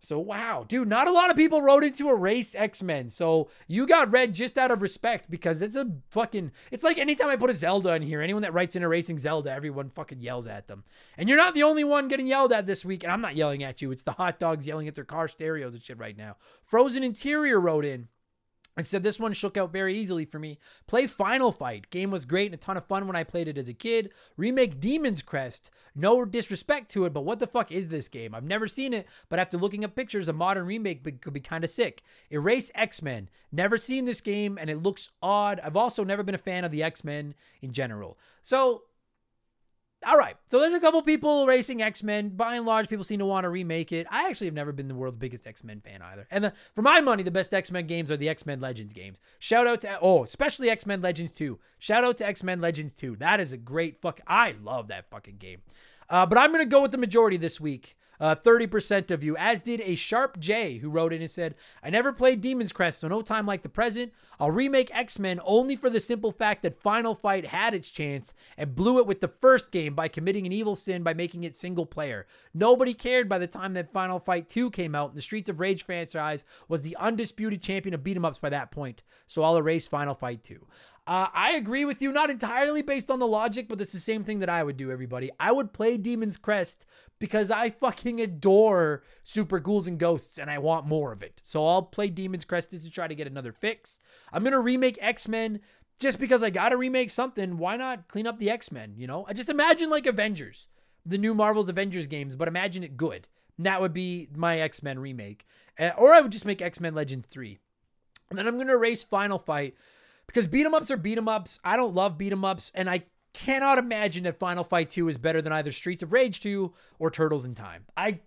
Speaker 1: So wow, dude, not a lot of people wrote into Erase X-Men. So you got read just out of respect because it's a fucking it's like anytime I put a Zelda in here, anyone that writes in erasing Zelda, everyone fucking yells at them. And you're not the only one getting yelled at this week, and I'm not yelling at you. It's the hot dogs yelling at their car stereos and shit right now. Frozen Interior wrote in. I said this one shook out very easily for me. Play Final Fight. Game was great and a ton of fun when I played it as a kid. Remake Demon's Crest. No disrespect to it, but what the fuck is this game? I've never seen it, but after looking up pictures, a modern remake could be kind of sick. Erase X Men. Never seen this game and it looks odd. I've also never been a fan of the X Men in general. So all right, so there's a couple people racing X Men. By and large, people seem to want to remake it. I actually have never been the world's biggest X Men fan either. And the, for my money, the best X Men games are the X Men Legends games. Shout out to oh, especially X Men Legends 2. Shout out to X Men Legends 2. That is a great fuck. I love that fucking game. Uh, but I'm gonna go with the majority this week uh, 30% of you, as did a Sharp J who wrote in and said, I never played Demon's Crest, so no time like the present. I'll remake X Men only for the simple fact that Final Fight had its chance and blew it with the first game by committing an evil sin by making it single player. Nobody cared by the time that Final Fight 2 came out, and the Streets of Rage franchise was the undisputed champion of beat 'em ups by that point. So I'll erase Final Fight 2. Uh, I agree with you, not entirely based on the logic, but it's the same thing that I would do, everybody. I would play Demon's Crest because I fucking adore Super Ghouls and Ghosts and I want more of it. So I'll play Demon's Crest to try to get another fix. I'm going to remake X Men just because I got to remake something. Why not clean up the X Men? You know, I just imagine like Avengers, the new Marvel's Avengers games, but imagine it good. And that would be my X Men remake. Uh, or I would just make X Men Legends 3. And then I'm going to erase Final Fight because beat 'em ups are beat 'em ups. I don't love beat 'em ups, and I cannot imagine that Final Fight 2 is better than either Streets of Rage 2 or Turtles in Time. I,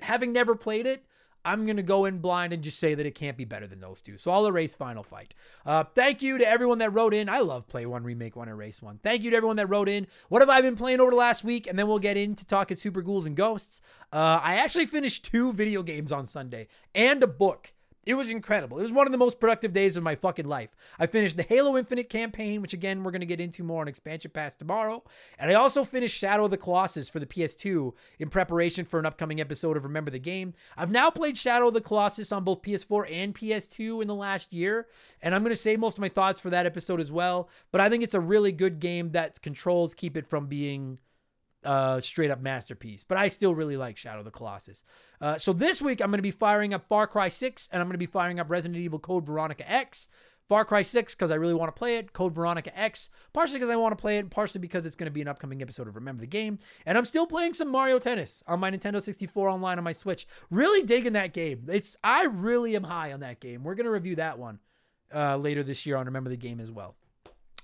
Speaker 1: having never played it, I'm going to go in blind and just say that it can't be better than those two. So I'll erase Final Fight. Uh, thank you to everyone that wrote in. I love Play One, Remake One, Erase One. Thank you to everyone that wrote in. What have I been playing over the last week? And then we'll get into talking Super Ghouls and Ghosts. Uh, I actually finished two video games on Sunday and a book. It was incredible. It was one of the most productive days of my fucking life. I finished the Halo Infinite campaign, which again, we're going to get into more on Expansion Pass tomorrow. And I also finished Shadow of the Colossus for the PS2 in preparation for an upcoming episode of Remember the Game. I've now played Shadow of the Colossus on both PS4 and PS2 in the last year. And I'm going to save most of my thoughts for that episode as well. But I think it's a really good game that controls keep it from being uh, straight up masterpiece. But I still really like Shadow of the Colossus. Uh, so this week I'm going to be firing up Far Cry 6 and I'm going to be firing up Resident Evil Code Veronica X. Far Cry 6 because I really want to play it. Code Veronica X, partially because I want to play it, partially because it's going to be an upcoming episode of Remember the Game. And I'm still playing some Mario Tennis on my Nintendo 64 online on my Switch. Really digging that game. It's I really am high on that game. We're going to review that one uh, later this year on Remember the Game as well.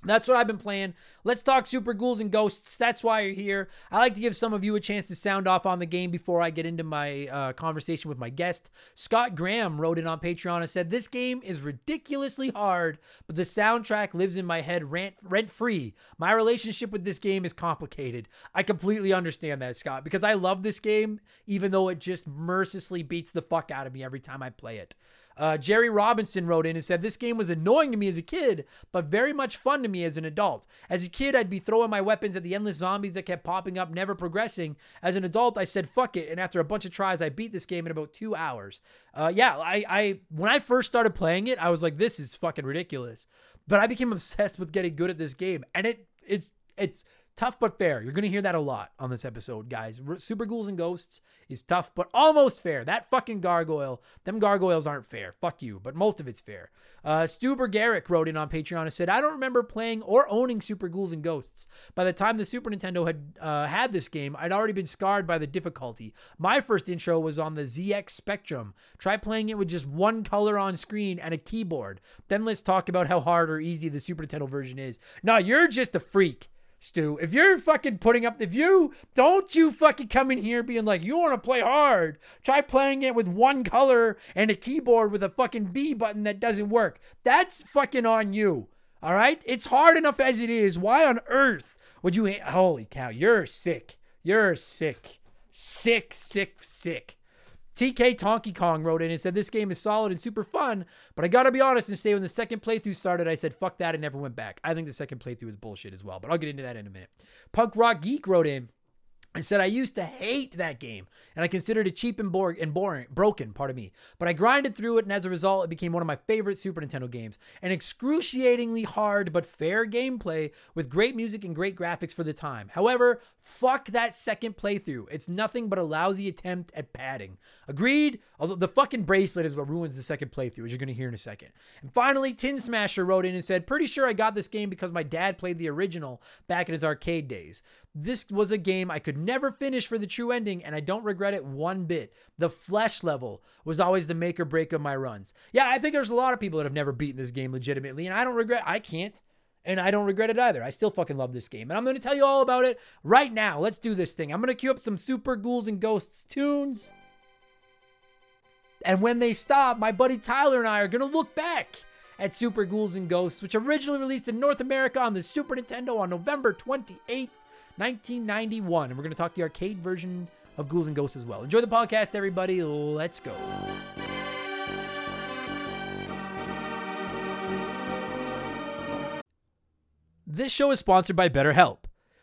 Speaker 1: That's what I've been playing. Let's talk Super Ghouls and Ghosts. That's why you're here. I like to give some of you a chance to sound off on the game before I get into my uh, conversation with my guest. Scott Graham wrote in on Patreon and said, This game is ridiculously hard, but the soundtrack lives in my head rent free. My relationship with this game is complicated. I completely understand that, Scott, because I love this game, even though it just mercilessly beats the fuck out of me every time I play it. Uh, Jerry Robinson wrote in and said, This game was annoying to me as a kid, but very much fun to me as an adult. As a kid, I'd be throwing my weapons at the endless zombies that kept popping up, never progressing. As an adult, I said, Fuck it. And after a bunch of tries, I beat this game in about two hours. Uh, yeah, I, I, when I first started playing it, I was like, This is fucking ridiculous. But I became (laughs) obsessed with getting good at this game. And it, it's, it's, tough but fair. You're going to hear that a lot on this episode, guys. Super Ghouls and Ghosts is tough but almost fair. That fucking gargoyle, them gargoyles aren't fair. Fuck you, but most of it's fair. Uh, Stuber Garrick wrote in on Patreon and said, I don't remember playing or owning Super Ghouls and Ghosts. By the time the Super Nintendo had uh, had this game, I'd already been scarred by the difficulty. My first intro was on the ZX Spectrum. Try playing it with just one color on screen and a keyboard. Then let's talk about how hard or easy the Super Nintendo version is. Now, you're just a freak. Stu. If you're fucking putting up, if you don't you fucking come in here being like, you want to play hard, try playing it with one color and a keyboard with a fucking B button that doesn't work. That's fucking on you. All right? It's hard enough as it is. Why on earth would you? Holy cow, you're sick. You're sick. Sick, sick, sick. TK Tonky Kong wrote in and said, This game is solid and super fun, but I gotta be honest and say when the second playthrough started, I said, Fuck that, and never went back. I think the second playthrough is bullshit as well, but I'll get into that in a minute. Punk Rock Geek wrote in, I said I used to hate that game, and I considered it cheap and, boring and boring, broken, pardon me. But I grinded through it, and as a result, it became one of my favorite Super Nintendo games. An excruciatingly hard but fair gameplay with great music and great graphics for the time. However, fuck that second playthrough. It's nothing but a lousy attempt at padding. Agreed? Although the fucking bracelet is what ruins the second playthrough, as you're gonna hear in a second. And finally, Tin Smasher wrote in and said, "Pretty sure I got this game because my dad played the original back in his arcade days. This was a game I could never finish for the true ending, and I don't regret it one bit. The flesh level was always the make or break of my runs. Yeah, I think there's a lot of people that have never beaten this game legitimately, and I don't regret. I can't. And I don't regret it either. I still fucking love this game. And I'm going to tell you all about it right now. Let's do this thing. I'm going to cue up some Super Ghouls and Ghosts tunes. And when they stop, my buddy Tyler and I are going to look back at Super Ghouls and Ghosts, which originally released in North America on the Super Nintendo on November 28th, 1991. And we're going to talk the arcade version of Ghouls and Ghosts as well. Enjoy the podcast, everybody. Let's go. This show is sponsored by BetterHelp.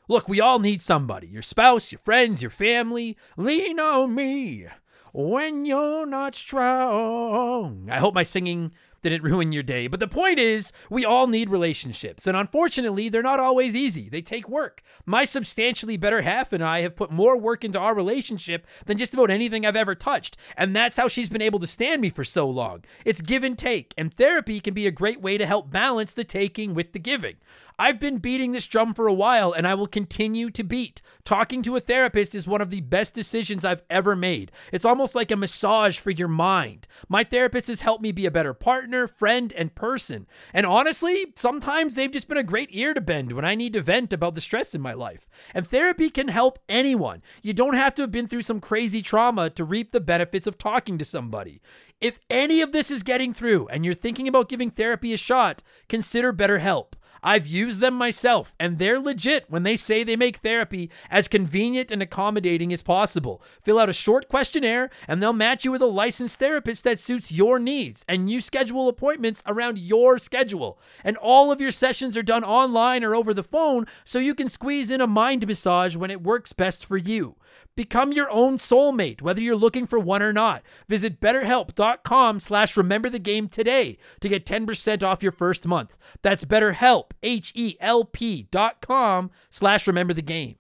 Speaker 1: Look, we all need somebody your spouse, your friends, your family. Lean on me when you're not strong. I hope my singing didn't (laughs) ruin your day. But the point is, we all need relationships. And unfortunately, they're not always easy. They take work. My substantially better half and I have put more work into our relationship than just about anything I've ever touched. And that's how she's been able to stand me for so long. It's give and take. And therapy can be a great way to help balance the taking with the giving. I've been beating this drum for a while and I will continue to beat. Talking to a therapist is one of the best decisions I've ever made. It's almost like a massage for your mind. My therapist has helped me be a better partner, friend, and person. And honestly, sometimes they've just been a great ear to bend when I need to vent about the stress in my life. And therapy can help anyone. You don't have to have been through some crazy trauma to reap the benefits of talking to somebody. If any of this is getting through and you're thinking about giving therapy a shot, consider BetterHelp. I've used them myself, and they're legit when they say they make therapy as convenient and accommodating as possible. Fill out a short questionnaire, and they'll match you with a licensed therapist that suits your needs, and you schedule appointments around your schedule. And all of your sessions are done online or over the phone, so you can squeeze in a mind massage when it works best for you. Become your own soulmate, whether you're looking for one or not. Visit betterhelp.com slash remember the game today to get 10% off your first month. That's betterhelp, H-E-L-P dot com slash remember the game.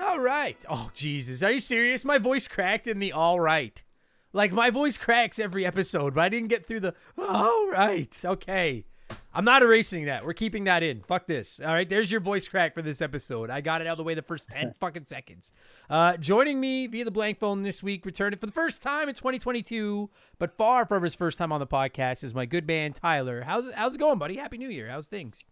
Speaker 1: All right. Oh, Jesus. Are you serious? My voice cracked in the all right. Like, my voice cracks every episode, but I didn't get through the all right. Okay. I'm not erasing that. We're keeping that in. Fuck this. All right, there's your voice crack for this episode. I got it out of the way the first 10 (laughs) fucking seconds. Uh, joining me via the blank phone this week, returning for the first time in 2022, but far from his first time on the podcast, is my good man Tyler. How's it, how's it going, buddy? Happy New Year. How's things?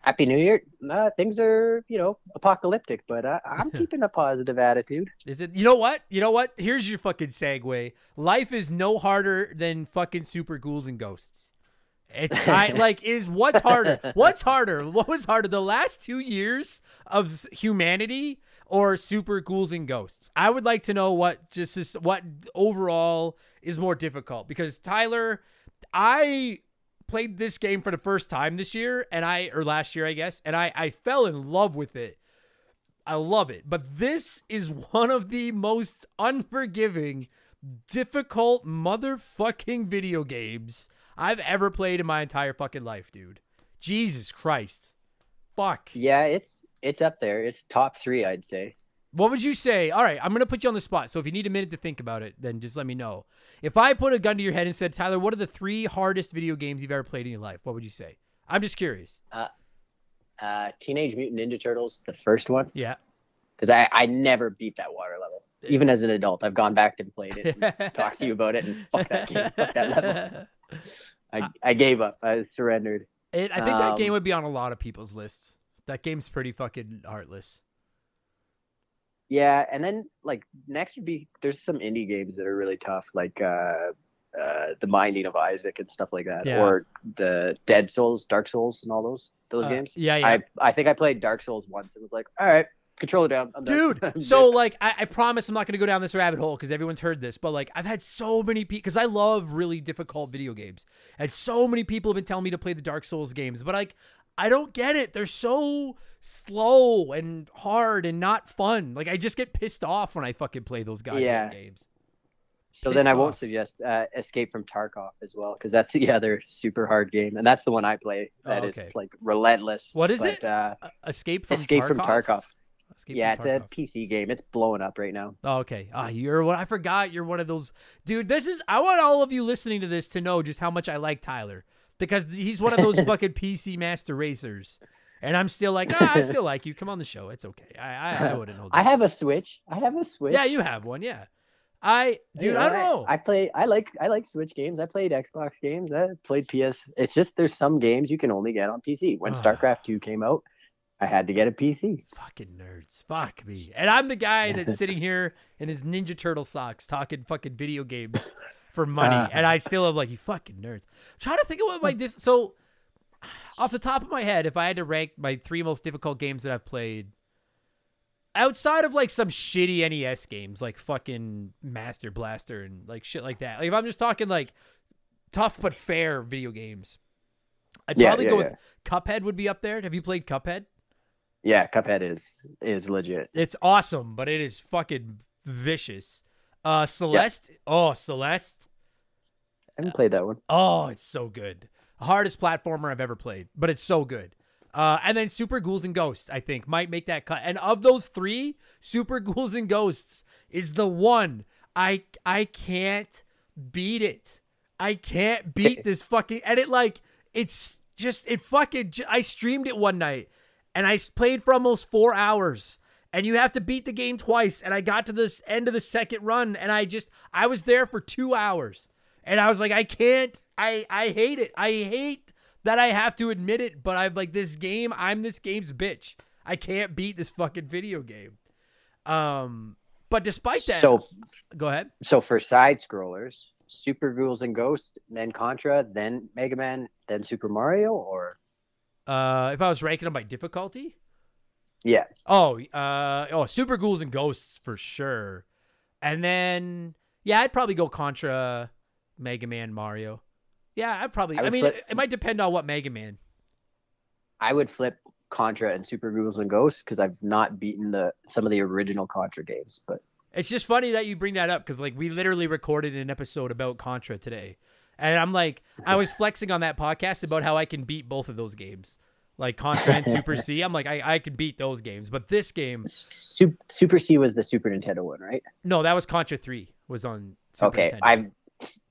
Speaker 4: Happy New Year. Uh, things are, you know, apocalyptic, but uh, I'm (laughs) keeping a positive attitude.
Speaker 1: Is it? You know what? You know what? Here's your fucking segue. Life is no harder than fucking super ghouls and ghosts. It's I (laughs) like is what's harder? What's harder? What was harder? The last two years of humanity or super ghouls and ghosts? I would like to know what just is what overall is more difficult because Tyler, I played this game for the first time this year and I or last year I guess and I I fell in love with it. I love it. But this is one of the most unforgiving, difficult motherfucking video games I've ever played in my entire fucking life, dude. Jesus Christ. Fuck.
Speaker 4: Yeah, it's it's up there. It's top three, I'd say.
Speaker 1: What would you say? All right, I'm going to put you on the spot. So if you need a minute to think about it, then just let me know. If I put a gun to your head and said, Tyler, what are the three hardest video games you've ever played in your life? What would you say? I'm just curious.
Speaker 4: Uh, uh, Teenage Mutant Ninja Turtles, the first one,
Speaker 1: Yeah.
Speaker 4: because I, I never beat that water level. Even as an adult, I've gone back and played it, and (laughs) talked to you about it, and fuck that game, fuck that level. (laughs) I, I gave up. I surrendered.
Speaker 1: It, I think that game
Speaker 4: Um,
Speaker 1: would be on a lot of people's lists. That game's pretty fucking heartless.
Speaker 4: Yeah, and then like next would be there's some indie games that are really tough, like uh, uh, the Binding of Isaac and stuff like that,
Speaker 1: Yeah.
Speaker 4: or the Dead Souls, Dark Souls, and all those those
Speaker 1: Uh,
Speaker 4: games.
Speaker 1: yeah, yeah.
Speaker 4: I I think I played Dark Souls once and was like, all right, controller down, I'm.
Speaker 1: Dude, (laughs) so like I, I promise I'm not gonna go down this rabbit hole because everyone's heard this, but like I've had so many people because I love really difficult video games, and so many people have been telling me to play the Dark Souls games, but like I don't get it. They're so slow and hard and not fun. Like I just get pissed off when I fucking play those goddamn
Speaker 4: Yeah.
Speaker 1: games.
Speaker 4: so then I
Speaker 1: pissed
Speaker 4: won't suggest uh, Escape from Tarkov as well because that's the (laughs) other super hard game, and that's the one I play.
Speaker 1: Oh,
Speaker 4: That is
Speaker 1: okay.
Speaker 4: like relentless.
Speaker 1: What is
Speaker 4: but,
Speaker 1: it?
Speaker 4: Uh,
Speaker 1: Escape from Tarkov.
Speaker 4: Escape
Speaker 1: Tarkov?
Speaker 4: from Tarkov.
Speaker 1: Escape
Speaker 4: yeah, it's a PC game. It's blowing up right now.
Speaker 1: Oh, okay. Ah, you're what I forgot. You're one of those, dude. This is. I want all of you listening to this to know just how much I like Tyler because he's one of those (laughs) fucking PC master racers, and I'm still like, nah, I still like you. Come on the show. It's okay. I I, I wouldn't hold. (laughs)
Speaker 4: I have a Switch. I have a Switch.
Speaker 1: Yeah, you have one. Yeah. I, dude,
Speaker 4: You
Speaker 1: I don't know.
Speaker 4: I, play. I like. I like Switch games. I played Xbox games. I played PS. It's just there's some games you can only get on PC. When. StarCraft Two came out, I had to get a PC.
Speaker 1: fucking nerds. Fuck me. And I'm the guy (laughs) that's sitting here in his Ninja Turtle socks talking fucking video games for money.
Speaker 4: Ah.
Speaker 1: and I still am like, you fucking nerds. I'm trying to think of what my diff- so off the top of my head, if I had to rank my three most difficult games that I've played, outside of like some shitty NES games like fucking Master Blaster and like shit like that. Like if I'm just talking like tough but fair video games. I'd
Speaker 4: Yeah,
Speaker 1: probably
Speaker 4: yeah,
Speaker 1: go with Cuphead would be up there. Have you played Cuphead?
Speaker 4: Yeah, Cuphead is is legit.
Speaker 1: It's awesome, but it is fucking vicious. Uh Celeste. Oh, Celeste.
Speaker 4: I haven't played that one.
Speaker 1: Oh, it's so good. Hardest platformer I've ever played, but it's so good. Uh, and then Super Ghouls and Ghosts, I think, might make that cut. And of those three, Super (laughs) Ghouls and Ghosts is the one I I can't beat it. I can't beat (laughs) this fucking and it like it's just it fucking I streamed it one night and I played for almost 4 hours and you have to beat the game twice and I got to this end of the second run and I just I was there for 2 hours and I was like I can't I I hate it. I hate that I have to admit it, but I've like this game, I'm this game's bitch. I can't beat this fucking video game. Um but despite that,
Speaker 4: So
Speaker 1: go ahead.
Speaker 4: so for side scrollers, Super Ghouls and Ghosts, then Contra, then Mega Man, then Super Mario, or
Speaker 1: Uh, if I was ranking them by difficulty,
Speaker 4: yeah,
Speaker 1: oh, uh, oh, Super Ghouls and Ghosts for sure, and then yeah, I'd probably go Contra, Mega Man, Mario. Yeah, I'd probably.
Speaker 4: I
Speaker 1: I, mean,
Speaker 4: flip-
Speaker 1: it, it might depend on what Mega Man.
Speaker 4: I would flip Contra and Super Ghouls and Ghosts because I've not beaten the some of the original Contra games, but
Speaker 1: It's just funny that you bring that up because like we literally recorded an episode about Contra today, and I'm like, I was flexing on that podcast about how I can beat both of those games, like Contra and Super (laughs) C. I'm like, I I can beat those games, but this game,
Speaker 4: Super, Super C was the Super Nintendo one, right?
Speaker 1: no, that was Contra Three was on. Super
Speaker 4: okay,
Speaker 1: Nintendo.
Speaker 4: I've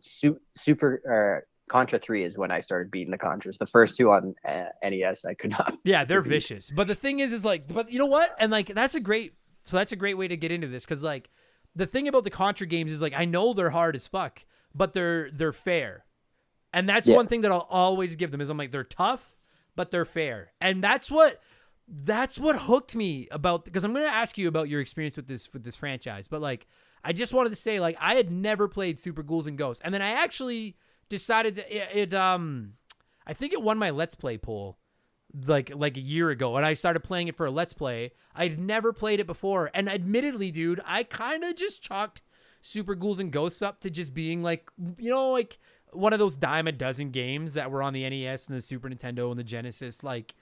Speaker 4: su- Super or Contra Three is when I started beating the Contras. The first two on uh, NES, I could not.
Speaker 1: Yeah, they're
Speaker 4: beat.
Speaker 1: vicious. But the thing is, is like, but you know what? And like, that's a great. So that's a great way to get into this because like, the thing about the Contra games is like, I know they're hard as fuck, but they're they're fair, and that's
Speaker 4: Yeah.
Speaker 1: one thing that I'll always give them is I'm like, they're tough, but they're fair, and that's what that's what hooked me about because I'm gonna ask you about your experience with this with this franchise, but like, I just wanted to say like I had never played Super Ghouls and Ghosts, and then I actually decided to it, it um. I think it won my Let's Play poll like like a year ago and I started playing it for a let's play. I'd never played it before. And admittedly, dude, I kind of just chalked Super Ghouls and Ghosts up to just being like, you know, like one of those dime a dozen games that were on the NES and the Super Nintendo and the Genesis like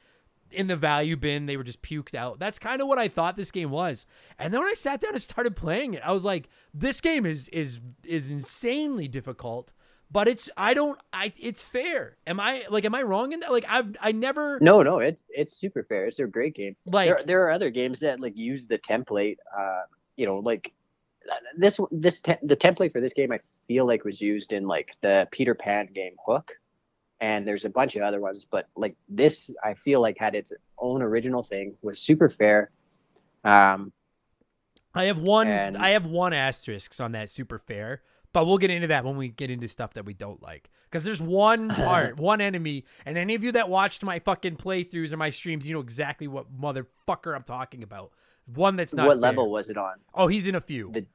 Speaker 1: in the value bin, they were just puked out. That's kind of what I thought this game was. And then when I sat down and started playing it, I was like, this game is is is insanely difficult. But it's I don't I it's fair. Am I like am I wrong in that? Like I've I never
Speaker 4: No, no, it's it's super fair. It's a great game.
Speaker 1: like
Speaker 4: there, there are other games that like use the template. Uh, you know, like this this te- the template for this game I feel like was used in like the Peter Pan game Hook, and there's a bunch of other ones, but like this I feel like had its own original thing, was super fair. Um,
Speaker 1: I have one
Speaker 4: And-
Speaker 1: I have one asterisk on that super fair, but we'll get into that when we get into stuff that we don't like. Because there's one (laughs) part, one enemy, and any of you that watched my fucking playthroughs or my streams, you know exactly what motherfucker I'm talking about. One that's not
Speaker 4: what
Speaker 1: fair.
Speaker 4: level was it on?
Speaker 1: Oh, he's in a few.
Speaker 4: The-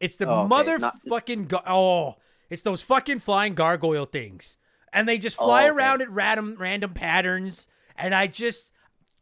Speaker 1: it's the
Speaker 4: Oh, okay, not-
Speaker 1: motherfucking gar- oh, it's those fucking flying gargoyle things, and they just fly
Speaker 4: Oh, okay.
Speaker 1: around at random random patterns, and I just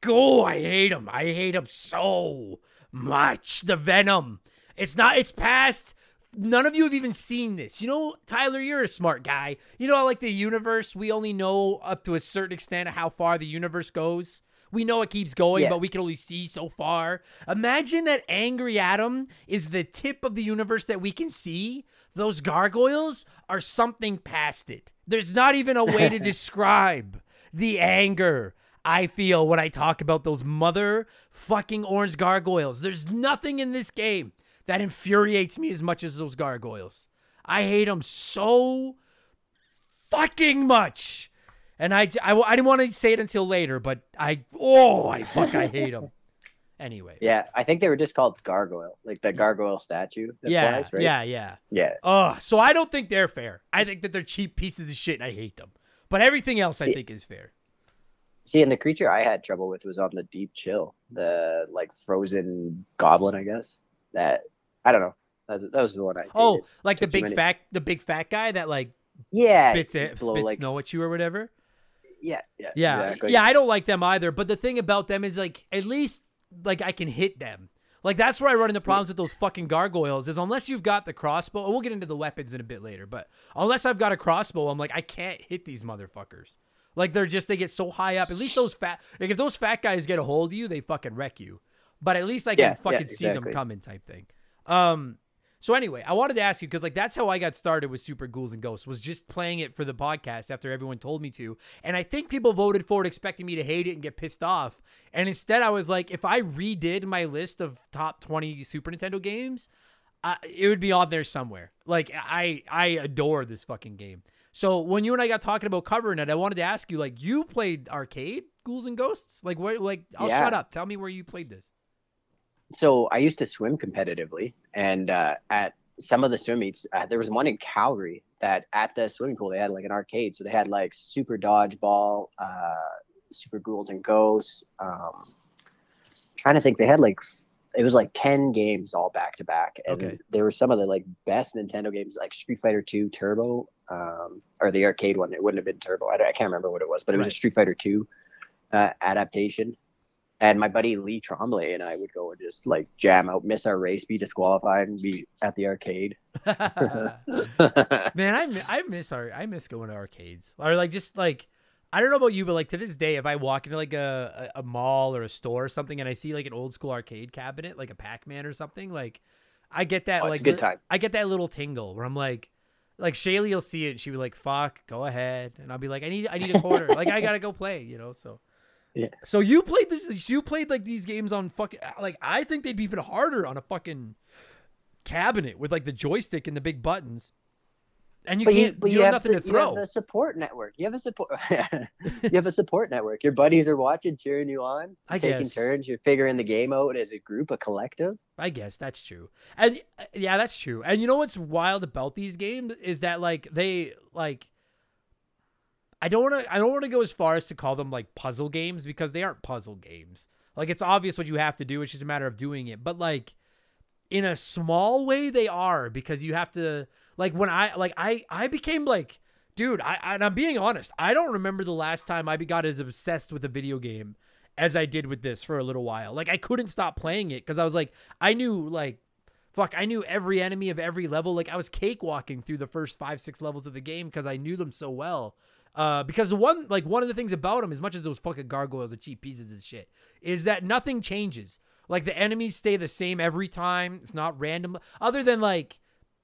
Speaker 1: go. I hate them. I hate them so much. The venom. It's not. It's past. None of you have even seen this. You know, Tyler, you're a smart guy. You know, like the universe, we only know up to a certain extent of how far the universe goes. We know it keeps going,
Speaker 4: Yeah.
Speaker 1: but we can only see so far. Imagine that Angry Adam is the tip of the universe that we can see. Those gargoyles are something past it. There's not even a way to (laughs) describe the anger I feel when I talk about those mother fucking orange gargoyles. There's nothing in this game that infuriates me as much as those gargoyles. I hate them so fucking much. And I, I, I didn't want to say it until later, but I, oh, I fuck, I hate them. (laughs) Anyway.
Speaker 4: Yeah, I think they were just called gargoyle, like the gargoyle statue. That
Speaker 1: Yeah,
Speaker 4: flies, right?
Speaker 1: yeah, yeah.
Speaker 4: yeah.
Speaker 1: Oh, so I don't think they're fair. I think that they're cheap pieces of shit and I hate them. But everything else I think is fair.
Speaker 4: See, and the creature I had trouble with was on the deep chill, the like frozen goblin, I guess. That I don't know. That was, that was the one I.
Speaker 1: Oh, like the
Speaker 4: Took too
Speaker 1: big
Speaker 4: many-
Speaker 1: fat, the big fat guy that like
Speaker 4: yeah,
Speaker 1: spits it,
Speaker 4: blow,
Speaker 1: spits
Speaker 4: like,
Speaker 1: snow at you or whatever.
Speaker 4: Yeah, yeah,
Speaker 1: Yeah,
Speaker 4: exactly.
Speaker 1: yeah. I don't like them either. But the thing about them is like at least like I can hit them. Like that's where I run into problems with those fucking gargoyles. Is unless you've got the crossbow, and we'll get into the weapons in a bit later. But unless I've got a crossbow, I'm like I can't hit these motherfuckers. Like they're just they get so high up. At least those fat like if those fat guys get a hold of you, they fucking wreck you. But at least I can
Speaker 4: Yeah, yeah,
Speaker 1: fucking see them coming type thing. Um. So anyway, I wanted to ask you because like that's how I got started with Super Ghouls and Ghosts was just playing it for the podcast after everyone told me to, and I think people voted for it expecting me to hate it and get pissed off, and instead I was like, if I redid my list of top twenty Super Nintendo games, uh, it would be on there somewhere. Like I I adore this fucking game. So when you and I got talking about covering it, I wanted to ask you like you played arcade Ghouls and Ghosts, like what like I'll
Speaker 4: Yeah.
Speaker 1: shut up. Tell me where you played this.
Speaker 4: So I used to swim competitively, and uh, at some of the swim meets, uh, there was one in Calgary that at the swimming pool they had like an arcade. So they had like Super Dodgeball, uh, Super Ghouls and Ghosts. Um, trying to think, they had like it was like ten games all back to back, and
Speaker 1: Okay.
Speaker 4: there were some of the like best Nintendo games like Street Fighter Two Turbo, um, or the arcade one. It wouldn't have been Turbo. I, I can't remember what it was, but it was a Street Fighter Two uh, adaptation. And my buddy Lee Trombley and I would go and just like jam out, miss our race, be disqualified, and be at the arcade. (laughs) (laughs)
Speaker 1: Man, I I miss our I miss going to arcades or like just like I don't know about you, but like to this day, if I walk into like a, a, a mall or a store or something and I see like an old school arcade cabinet, like a Pac Man or something, like I get that
Speaker 4: Oh,
Speaker 1: like
Speaker 4: a good time.
Speaker 1: I get that little tingle where I'm like, like Shaylee will see it and she'll be like, "Fuck, go ahead," and I'll be like, "I need I need a quarter, like I gotta go play," you know. So
Speaker 4: Yeah.
Speaker 1: So you played this? You played like these games on fucking like I think they'd be even harder on a fucking cabinet with like the joystick and the big buttons. and you
Speaker 4: but
Speaker 1: can't.
Speaker 4: you, but
Speaker 1: you,
Speaker 4: you,
Speaker 1: have
Speaker 4: have
Speaker 1: nothing to
Speaker 4: You
Speaker 1: throw.
Speaker 4: have a support network. You have a support. (laughs) you have a support network. Your buddies are watching, cheering you on,
Speaker 1: I
Speaker 4: taking
Speaker 1: guess.
Speaker 4: turns. You're figuring the game out as a group, a collective.
Speaker 1: I guess that's true. And yeah, that's true. And you know what's wild about these games is that like they like I don't want to I don't want to go as far as to call them like puzzle games because they aren't puzzle games. Like it's obvious what you have to do, it's just a matter of doing it. But like in a small way they are because you have to like when I like I I became like dude, I and I'm being honest, I don't remember the last time I got as obsessed with a video game as I did with this for a little while. Like I couldn't stop playing it because I was like, I knew like fuck, I knew every enemy of every level. Like I was cakewalking through the first five, six levels of the game because I knew them so well. Uh, because the one like one of the things about them, as much as those fucking gargoyles are cheap pieces of shit, is that nothing changes. Like the enemies stay the same every time. It's not random, other than like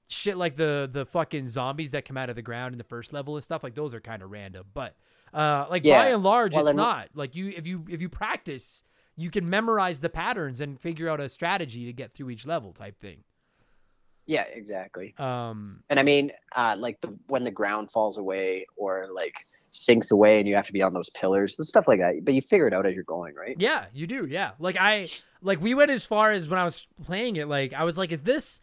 Speaker 1: shit like the the fucking zombies that come out of the ground in the first level and stuff. Like those are kind of random, but uh, like by and large,
Speaker 4: Well,
Speaker 1: it's
Speaker 4: and-
Speaker 1: not. Like you, if you if you practice, you can memorize the patterns and figure out a strategy to get through each level, type thing.
Speaker 4: Yeah, exactly.
Speaker 1: Um,
Speaker 4: And I mean, uh, like the when the ground falls away or like sinks away, and you have to be on those pillars, stuff like that. But you figure it out as you're going, right?
Speaker 1: Yeah, you do. Yeah. Like I like we went as far as when I was playing it like I was like is this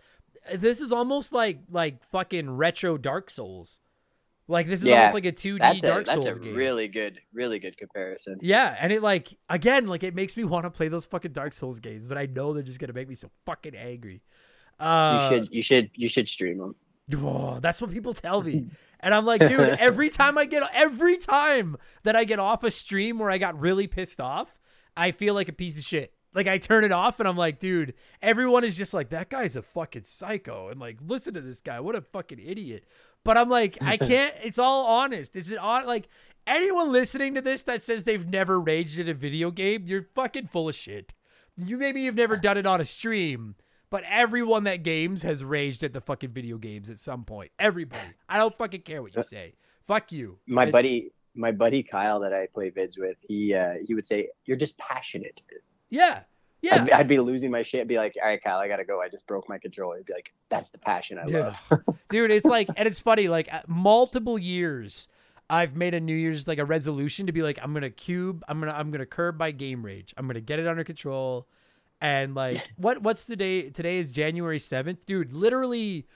Speaker 1: this is almost like like fucking retro Dark Souls. Like this is
Speaker 4: Yeah,
Speaker 1: almost like a 2D
Speaker 4: That's a
Speaker 1: Dark
Speaker 4: that's
Speaker 1: Souls
Speaker 4: a
Speaker 1: game.
Speaker 4: really good, really good comparison.
Speaker 1: yeah, and it like again like it makes me want to play those fucking Dark Souls games, but I know they're just going to make me so fucking angry. Uh
Speaker 4: you should, you should, you should stream them.
Speaker 1: Oh, that's what people tell me. (laughs) And I'm like, dude, (laughs) every time I get every time that I get off a stream where I got really pissed off, I feel like a piece of shit. Like I turn it off and I'm like, dude, everyone is just like, that guy's a fucking psycho. And like, listen to this guy. What a fucking idiot. But I'm like, I (laughs) can't, it's all honest. Is it on like anyone listening to this that says they've never raged at a video game, you're fucking full of shit. You maybe you've never (sighs) done it on a stream, but everyone that games has raged at the fucking video games at some point. Everybody. I don't fucking care what you say. Fuck you.
Speaker 4: My buddy, my buddy Kyle that I play vids with, he uh, he would say, "You're just passionate."
Speaker 1: Yeah. Yeah.
Speaker 4: I'd, I'd be losing my shit. Be like, "All right, Kyle, I gotta go. I just broke my controller." He'd be like, "That's the passion I love." (laughs)
Speaker 1: Dude, it's like and it's funny, like multiple years I've made a New Year's like a resolution to be like, I'm gonna cube, I'm gonna I'm gonna curb my game rage. I'm gonna get it under control. And like (laughs) what what's today? Today is January 7th. Dude, literally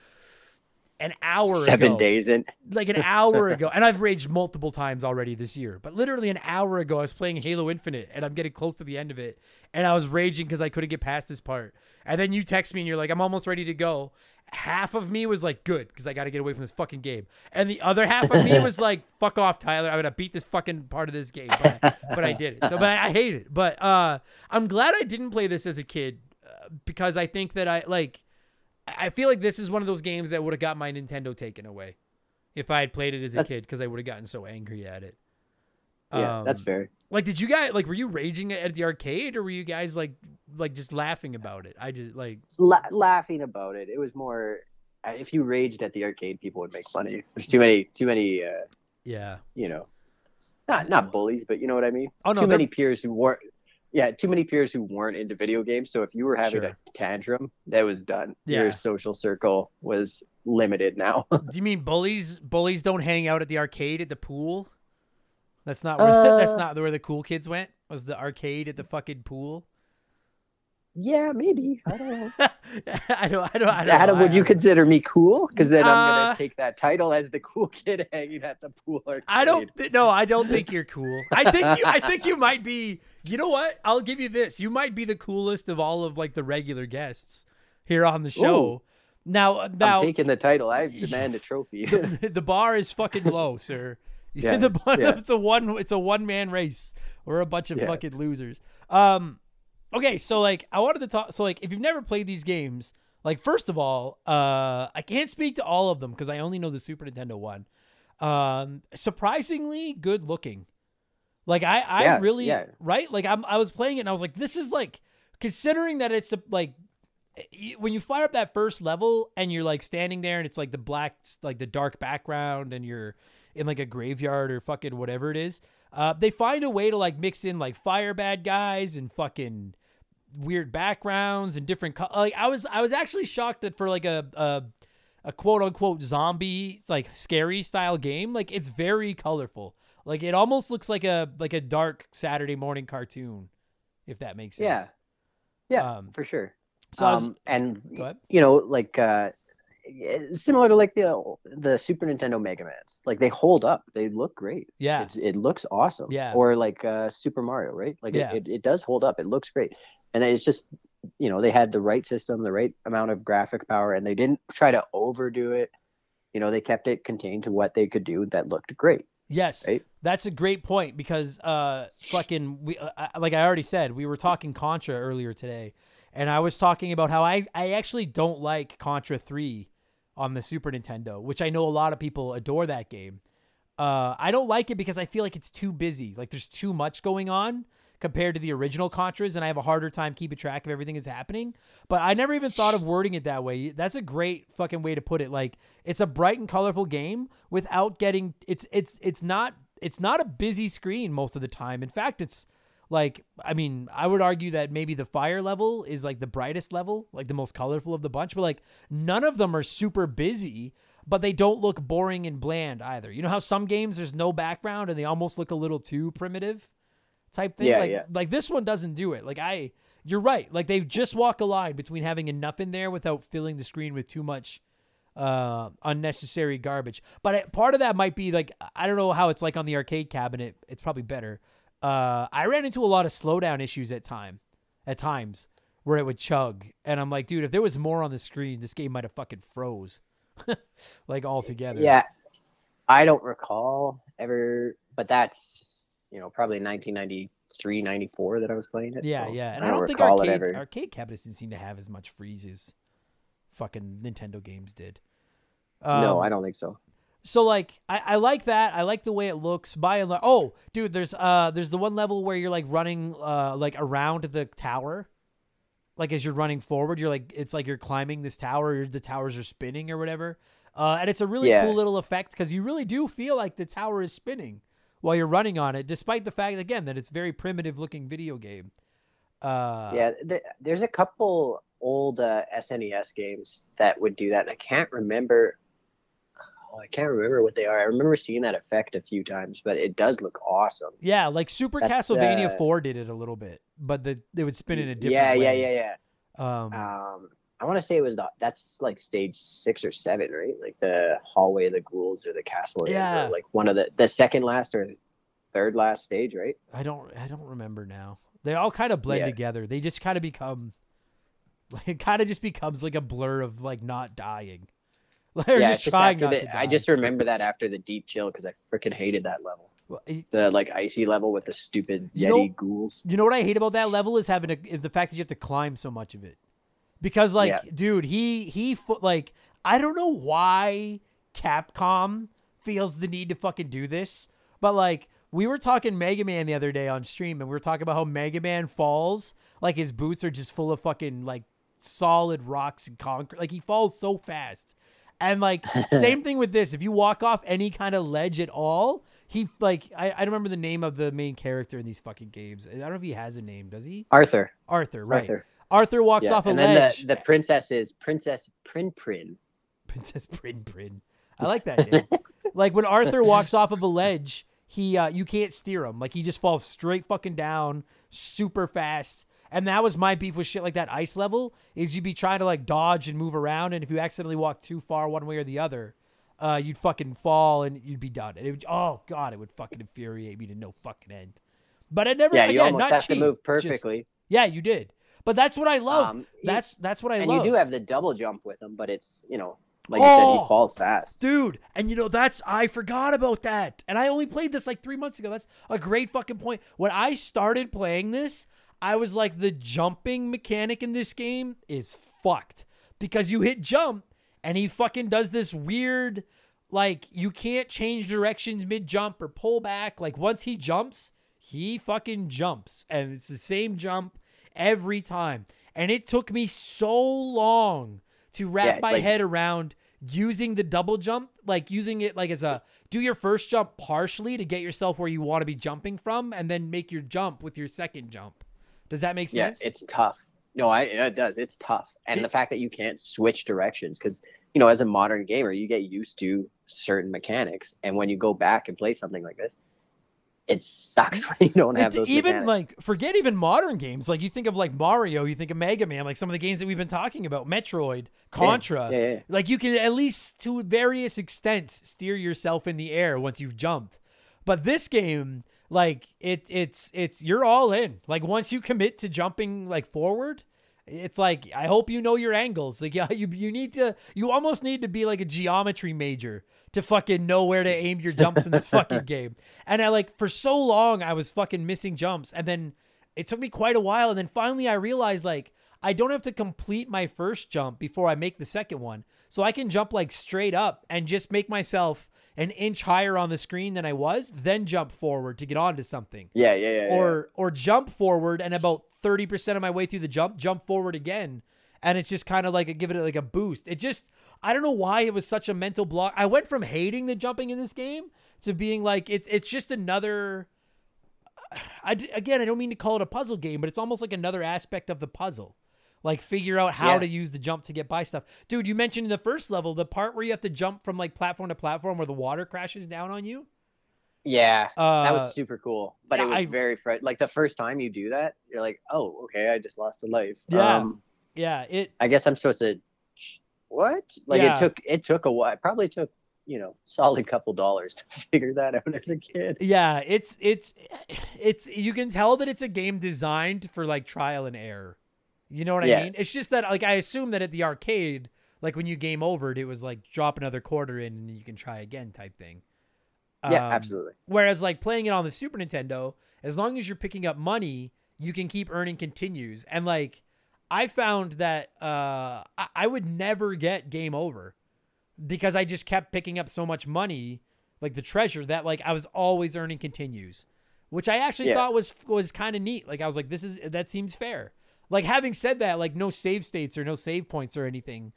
Speaker 1: an hour
Speaker 4: Seven
Speaker 1: ago.
Speaker 4: days in.
Speaker 1: like an hour (laughs) ago, and I've raged multiple times already this year, but literally an hour ago, I was playing Halo Infinite and I'm getting close to the end of it, and I was raging because I couldn't get past this part. And then you text me and you're like, I'm almost ready to go. Half of me was like, good, because I got to get away from this fucking game. And the other half of me was (laughs) like, fuck off, Tyler. I'm to beat this fucking part of this game. But, but I did it. So, but I, I hate it. But uh, I'm glad I didn't play this as a kid uh, because I think that I, like, I feel like this is one of those games that would have got my Nintendo taken away if I had played it as a
Speaker 4: That's-
Speaker 1: kid because I would have gotten so angry at it.
Speaker 4: Yeah, that's
Speaker 1: Um,
Speaker 4: fair.
Speaker 1: Like, did you guys like? Were you raging at the arcade, or were you guys like, like just laughing about it? I just like,
Speaker 4: La- laughing about it. It was more. uh, If you raged at the arcade, people would make fun of you. There's too many, too many. Uh,
Speaker 1: yeah.
Speaker 4: you know, not not bullies, but you know what I mean.
Speaker 1: Oh, no,
Speaker 4: too many peers who weren't. Yeah, too many peers who weren't into video games. So if you were having
Speaker 1: Sure.
Speaker 4: a tantrum, that was done.
Speaker 1: Yeah.
Speaker 4: Your social circle was limited now. (laughs)
Speaker 1: Do you mean bullies? Bullies don't hang out at the arcade at the pool. That's not where (laughs) that's
Speaker 4: Uh,
Speaker 1: not where the cool kids went. Was the arcade at the fucking pool?
Speaker 4: Yeah, maybe. I don't know. (laughs)
Speaker 1: I don't. I don't. I don't.
Speaker 4: Adam,
Speaker 1: know.
Speaker 4: would you consider me cool? Because then I'm
Speaker 1: Uh,
Speaker 4: gonna take that title as the cool (laughs) kid hanging at the pool arcade.
Speaker 1: I don't. Th- no, I don't think you're cool. I think you. I think you might be. You know what? I'll give you this. You might be the coolest of all of like the regular guests here on the show.
Speaker 4: Ooh.
Speaker 1: Now,
Speaker 4: I'm
Speaker 1: now
Speaker 4: taking the title. I (laughs) demand a trophy.
Speaker 1: the, the bar is fucking low, sir.
Speaker 4: Yeah,
Speaker 1: the bar,
Speaker 4: yeah.
Speaker 1: it's a one. It's a one man race. We're a bunch of
Speaker 4: Yeah.
Speaker 1: fucking losers. Um. Okay, so like I wanted to talk. So like, if you've never played these games, like first of all, uh, I can't speak to all of them because I only know the Super Nintendo one. Um, surprisingly good looking. Like I, I
Speaker 4: Yeah,
Speaker 1: really
Speaker 4: yeah.
Speaker 1: right. Like I'm, I was playing it and I was like, this is like, considering that it's a, like, when you fire up that first level and you're like standing there and it's like the black, like the dark background and you're in like a graveyard or fucking whatever it is. Uh, they find a way to like mix in like fire bad guys and fucking weird backgrounds and different co- like I was I was actually shocked that for like a, a a quote unquote zombie like scary style game, like it's very colorful. Like it almost looks like a like a dark Saturday morning cartoon, if that makes sense.
Speaker 4: Yeah. Yeah,
Speaker 1: Um,
Speaker 4: for sure.
Speaker 1: So I was,
Speaker 4: um, and you know, like uh, similar to like the the Super Nintendo Mega Man's, like they hold up. They look great.
Speaker 1: Yeah.
Speaker 4: it's, it looks awesome.
Speaker 1: Yeah.
Speaker 4: Or like uh, Super Mario, right? Like
Speaker 1: Yeah.
Speaker 4: it, it, it does hold up. It looks great, and it's just you know they had the right system, the right amount of graphic power, and they didn't try to overdo it. You know, they kept it contained to what they could do that looked great.
Speaker 1: Yes,
Speaker 4: Right?
Speaker 1: that's a great point because uh, fucking we uh, like I already said, we were talking Contra earlier today, and I was talking about how I I actually don't like Contra Three on the Super Nintendo, which I know a lot of people adore that game. Uh, I don't like it because I feel like it's too busy. Like there's too much going on compared to the original Contras, and I have a harder time keeping track of everything that's happening. But I never even thought of wording it that way. That's a great fucking way to put it. Like it's a bright and colorful game without getting it's it's it's not it's not a busy screen most of the time. In fact, it's like I mean, I would argue that maybe the fire level is like the brightest level, like the most colorful of the bunch, but like none of them are super busy, but they don't look boring and bland either. You know how some games there's no background and they almost look a little too primitive type thing?
Speaker 4: Yeah,
Speaker 1: like
Speaker 4: yeah.
Speaker 1: like this one doesn't do it. Like I you're right. Like they just walk a line between having enough in there without filling the screen with too much uh unnecessary garbage but it, part of that might be like i don't know how it's like on the arcade cabinet it's probably better uh i ran into a lot of slowdown issues at time at times where it would chug. And i'm like dude if there was more on the screen this game might have fucking froze (laughs) like altogether.
Speaker 4: Yeah, I don't recall ever, but that's you know probably 1993, 94 that I was playing it.
Speaker 1: yeah
Speaker 4: so
Speaker 1: yeah. And i don't, think
Speaker 4: recall it
Speaker 1: arcade arcade cabinets didn't seem to have as much freezes fucking nintendo games did.
Speaker 4: No,
Speaker 1: Um,
Speaker 4: I don't think so.
Speaker 1: So like I, I like that. I like the way it looks. By and large, oh, dude, there's uh there's the one level where you're like running uh like around the tower, like as you're running forward, you're like it's like you're climbing this tower. The towers are spinning or whatever. Uh, and it's a really
Speaker 4: Yeah.
Speaker 1: cool little effect because you really do feel like the tower is spinning while you're running on it, despite the fact again that it's very primitive looking video game. Uh,
Speaker 4: yeah, th- there's a couple old uh, SNES games that would do that. And I can't remember. Oh, I can't remember what they are. I remember seeing that effect a few times, but it does look awesome.
Speaker 1: yeah, like Super
Speaker 4: That's,
Speaker 1: Castlevania
Speaker 4: uh,
Speaker 1: 4 did it a little bit, but the they would spin in a different
Speaker 4: yeah, yeah,
Speaker 1: way.
Speaker 4: yeah, yeah.
Speaker 1: Um,
Speaker 4: Um, I want to say it was the that's like stage six or seven, right? Like the hallway of the ghouls or the castle. or
Speaker 1: Yeah.
Speaker 4: like one of the the second last or third last stage, right?
Speaker 1: I don't I don't remember now. They all kind of blend
Speaker 4: Yeah.
Speaker 1: together. They just kind of become (laughs) like it kind of just becomes like a blur of like not dying.
Speaker 4: Yeah,
Speaker 1: just
Speaker 4: just
Speaker 1: trying not
Speaker 4: the,
Speaker 1: to die.
Speaker 4: I just remember that after the deep chill because I freaking hated that level.
Speaker 1: Well,
Speaker 4: The like icy level with the stupid
Speaker 1: You
Speaker 4: Yeti
Speaker 1: know-
Speaker 4: ghouls.
Speaker 1: You know what I hate about that level is having a, is the fact that you have to climb so much of it. Because like,
Speaker 4: Yeah.
Speaker 1: dude, he he like I don't know why Capcom feels the need to fucking do this, but like we were talking Mega Man the other day on stream and we were talking about how Mega Man falls like his boots are just full of fucking like solid rocks and concrete. Like he falls so fast. And like same thing with this. If you walk off any kind of ledge at all, he like I, I don't remember the name of the main character in these fucking games. I don't know if he has a name, does he?
Speaker 4: Arthur.
Speaker 1: Arthur, right? Arthur,
Speaker 4: Arthur.
Speaker 1: walks
Speaker 4: Yeah.
Speaker 1: off a ledge.
Speaker 4: and then
Speaker 1: ledge.
Speaker 4: the, the princess is Princess Prin Prin.
Speaker 1: Princess Prin Prin. I like that name. like when Arthur walks off of a ledge, he uh, you can't steer him. Like he just falls straight fucking down, super fast. And that was my beef with shit like that ice level is you'd be trying to like dodge and move around, and if you accidentally walk too far one way or the other, uh, you'd fucking fall and you'd be done. And it would, oh god, it would fucking infuriate me to no fucking end. But I never
Speaker 4: Yeah, you almost have
Speaker 1: cheap,
Speaker 4: to move
Speaker 1: just-
Speaker 4: perfectly.
Speaker 1: yeah, you did. But that's what I love.
Speaker 4: Um, you-
Speaker 1: that's that's what I
Speaker 4: and
Speaker 1: love.
Speaker 4: you do have the double jump with him, but it's you know, like you said,
Speaker 1: Oh!
Speaker 4: he falls fast.
Speaker 1: Dude, and you know that's I forgot about that. And I only played this like 3 months ago. That's a great fucking point. When I started playing this, I was like the jumping mechanic in this game is fucked because you hit jump and he fucking does this weird like you can't change directions mid jump or pull back. Like once he jumps, he fucking jumps and it's the same jump every time. And it took me so long to wrap
Speaker 4: Yeah,
Speaker 1: my
Speaker 4: like-
Speaker 1: head around using the double jump, like using it like as a do your first jump partially to get yourself where you want to be jumping from, and then make your jump with your second jump. Does that make sense?
Speaker 4: Yeah, it's tough. No, I it does. It's tough, and
Speaker 1: It-
Speaker 4: the fact that you can't switch directions because you know, as a modern gamer, you get used to certain mechanics, and when you go back and play something like this, it sucks (laughs) when you don't have those.
Speaker 1: even
Speaker 4: mechanics.
Speaker 1: like forget even modern games. Like you think of like Mario, you think of Mega Man, like some of the games that we've been talking about, Metroid, Contra.
Speaker 4: yeah, yeah.
Speaker 1: Like you can at least to various extents steer yourself in the air once you've jumped. But this game, like it it's it's you're all in. Like once you commit to jumping like forward, it's like I hope you know your angles. Like (laughs) yeah, you you need to you almost need to be like a geometry major to fucking know where to aim your jumps in this (laughs) fucking game. And I like for so long I was fucking missing jumps and then it took me quite a while and then finally I realized like I don't have to complete my first jump before I make the second one. So I can jump like straight up and just make myself an inch higher on the screen than I was, then jump forward to get onto something.
Speaker 4: Yeah, yeah, yeah, yeah.
Speaker 1: or or jump forward and about 30% of my way through the jump jump forward again. And it's just kind of like a, give it like a boost. It just i don't know why it was such a mental block. I went from hating the jumping in this game to being like it's it's just another I, d- again i don't mean to call it a puzzle game but it's almost like another aspect of the puzzle like figure out how
Speaker 4: Yeah.
Speaker 1: to use the jump to get by stuff dude you mentioned in the first level the part where you have to jump from like platform to platform where the water crashes down on you
Speaker 4: yeah, that
Speaker 1: Uh,
Speaker 4: was super cool. But it was
Speaker 1: I-
Speaker 4: very fr- like the first time you do that, you're like, oh, okay, I just lost a life.
Speaker 1: Yeah.
Speaker 4: Um,
Speaker 1: yeah it
Speaker 4: I guess I'm supposed to. What? Like
Speaker 1: Yeah.
Speaker 4: it took it took a while. It probably took you know solid couple dollars (laughs) to figure that out as a kid.
Speaker 1: Yeah, it's it's it's you can tell that it's a game designed for like trial and error. You know what I mean? It's just that like I assume that at the arcade, like when you game overed, it was like drop another quarter in and you can try again type thing.
Speaker 4: Yeah,
Speaker 1: Um,
Speaker 4: absolutely.
Speaker 1: Whereas like playing it on the Super Nintendo, as long as you're picking up money, you can keep earning continues. And like I found that uh I, I would never get game over because I just kept picking up so much money, like the treasure that like I was always earning continues. Which I actually
Speaker 4: Yeah.
Speaker 1: thought was was kind of neat. Like I was like, this is that seems fair. Like having said that, like no save states or no save points or anything,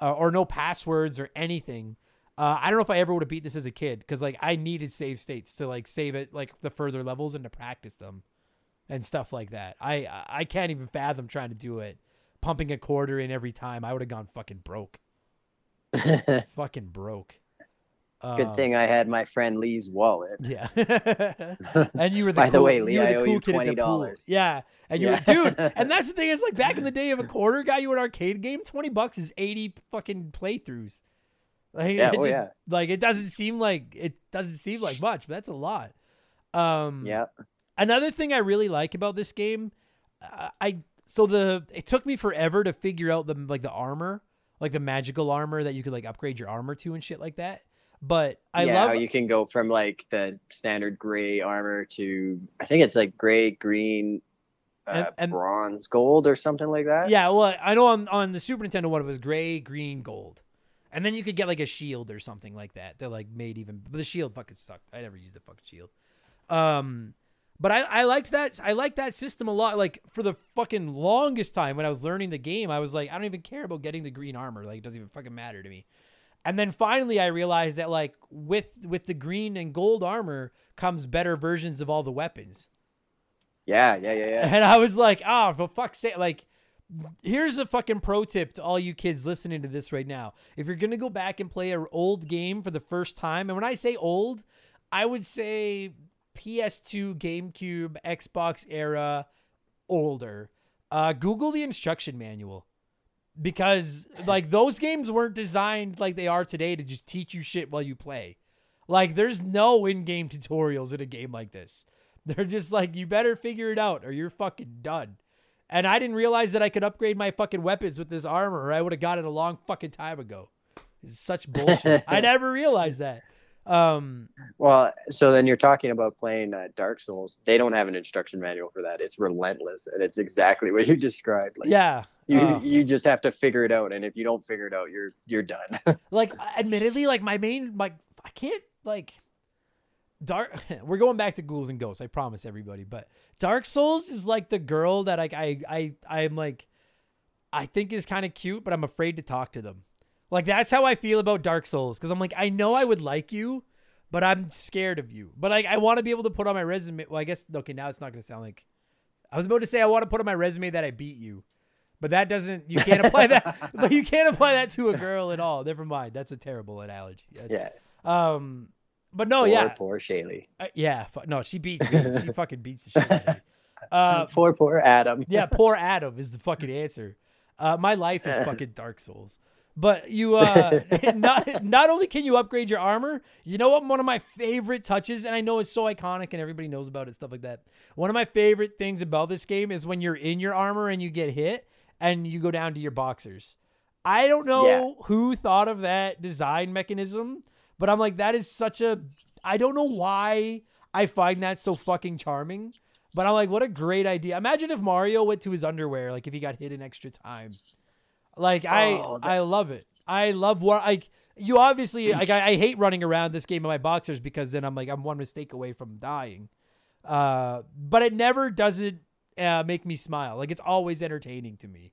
Speaker 1: uh, or no passwords or anything. Uh, I don't know if I ever would have beat this as a kid because like I needed save states to like save it like the further levels and to practice them and stuff like that. I I can't even fathom trying to do it, pumping a quarter in every time. I would have gone fucking broke, (laughs) fucking broke. Um,
Speaker 4: thing I had my friend Lee's wallet.
Speaker 1: Yeah. (laughs) (laughs) and you were the
Speaker 4: By the
Speaker 1: cool,
Speaker 4: way, Lee,
Speaker 1: you were
Speaker 4: I
Speaker 1: the
Speaker 4: owe you
Speaker 1: kid at the pool.
Speaker 4: $20.
Speaker 1: Yeah. And you
Speaker 4: Yeah.
Speaker 1: were dude, (laughs) and that's the thing is like back in the day of a quarter guy, you were an arcade game, 20 bucks is 80 fucking playthroughs. Like,
Speaker 4: Yeah,
Speaker 1: it
Speaker 4: oh,
Speaker 1: just-
Speaker 4: yeah.
Speaker 1: like it doesn't seem like it doesn't seem like much, but that's a lot. Um
Speaker 4: Yeah.
Speaker 1: Another thing I really like about this game, uh, I so the it took me forever to figure out the like the armor, like the magical armor that you could like upgrade your armor to and shit like that. But I
Speaker 4: yeah,
Speaker 1: love
Speaker 4: how you can go from like the standard gray armor to I think it's like gray, green, uh,
Speaker 1: And- and-
Speaker 4: bronze, gold, or something like that.
Speaker 1: Yeah, well, I know on, on the Super Nintendo one it was gray, green, gold, and then you could get like a shield or something like that. That like made even, but the shield fucking sucked. I never used the fucking shield. Um, but I I liked that I liked that system a lot. Like for the fucking longest time when I was learning the game, I was like, I don't even care about getting the green armor. Like it doesn't even fucking matter to me. And then finally I realized that like with with the green and gold armor comes better versions of all the weapons.
Speaker 4: yeah, yeah, yeah, yeah.
Speaker 1: And I was like, oh, for fuck's sake. Like, here's a fucking pro tip to all you kids listening to this right now. If you're going to go back and play an old game for the first time, and when I say old, I would say PS2, GameCube, Xbox era, older. Uh, Google the instruction manual. Because, like, those games weren't designed like they are today to just teach you shit while you play. Like, there's no in game tutorials in a game like this. (laughs) They're just like, you better figure it out or you're fucking done. And I didn't realize that I could upgrade my fucking weapons with this armor or I would have got it a long fucking time ago. It's such bullshit. I (laughs) never realized that. Um,
Speaker 4: Well, so then you're talking about playing uh, Dark Souls. They don't have an instruction manual for that. It's relentless, and it's exactly what you (laughs) described. Like,
Speaker 1: yeah.
Speaker 4: You
Speaker 1: uh,
Speaker 4: you just have to figure it out, and if you don't figure it out, you're you're done. (laughs)
Speaker 1: like admittedly like my main like i can't like dark (laughs) we're going back to ghouls and ghosts i promise everybody but dark souls is like the girl that like i i i'm like i think is kind of cute but i'm afraid to talk to them. Like that's how i feel about dark souls because i'm like i know i would like you but i'm scared of you. But like i want to be able to put on my resume well i guess okay now it's not going to sound like i was about to say i want to put on my resume that i beat you But that doesn't. You can't apply that. (laughs) but you can't apply that to a girl at all. Never mind. That's a terrible analogy. That's-
Speaker 4: Yeah.
Speaker 1: Um. But no,
Speaker 4: poor,
Speaker 1: yeah,
Speaker 4: Poor Shaylee.
Speaker 1: uh, yeah. No, she beats me. she (laughs) fucking beats the shit out of me. Uh, (laughs)
Speaker 4: poor, poor Adam.
Speaker 1: yeah, poor Adam is the fucking answer. Uh, my life is fucking Dark Souls. But you, uh, not not only can you upgrade your armor, you know what? One of my favorite touches, and I know it's so iconic and everybody knows about it, stuff like that. One of my favorite things about this game is when you're in your armor and you get hit, and you go down to your boxers. I don't know
Speaker 4: Yeah.
Speaker 1: who thought of that design mechanism, but I'm like, that is such a. I don't know why I find that so fucking charming. But I'm like, what a great idea. Imagine if Mario went to his underwear, like if he got hit an extra time. Like I
Speaker 4: Oh, that-
Speaker 1: I love it. I love what like you obviously like I, I hate running around this game in my boxers because then I'm like I'm one mistake away from dying. Uh but it never doesn't uh, make me smile. Like it's always entertaining to me.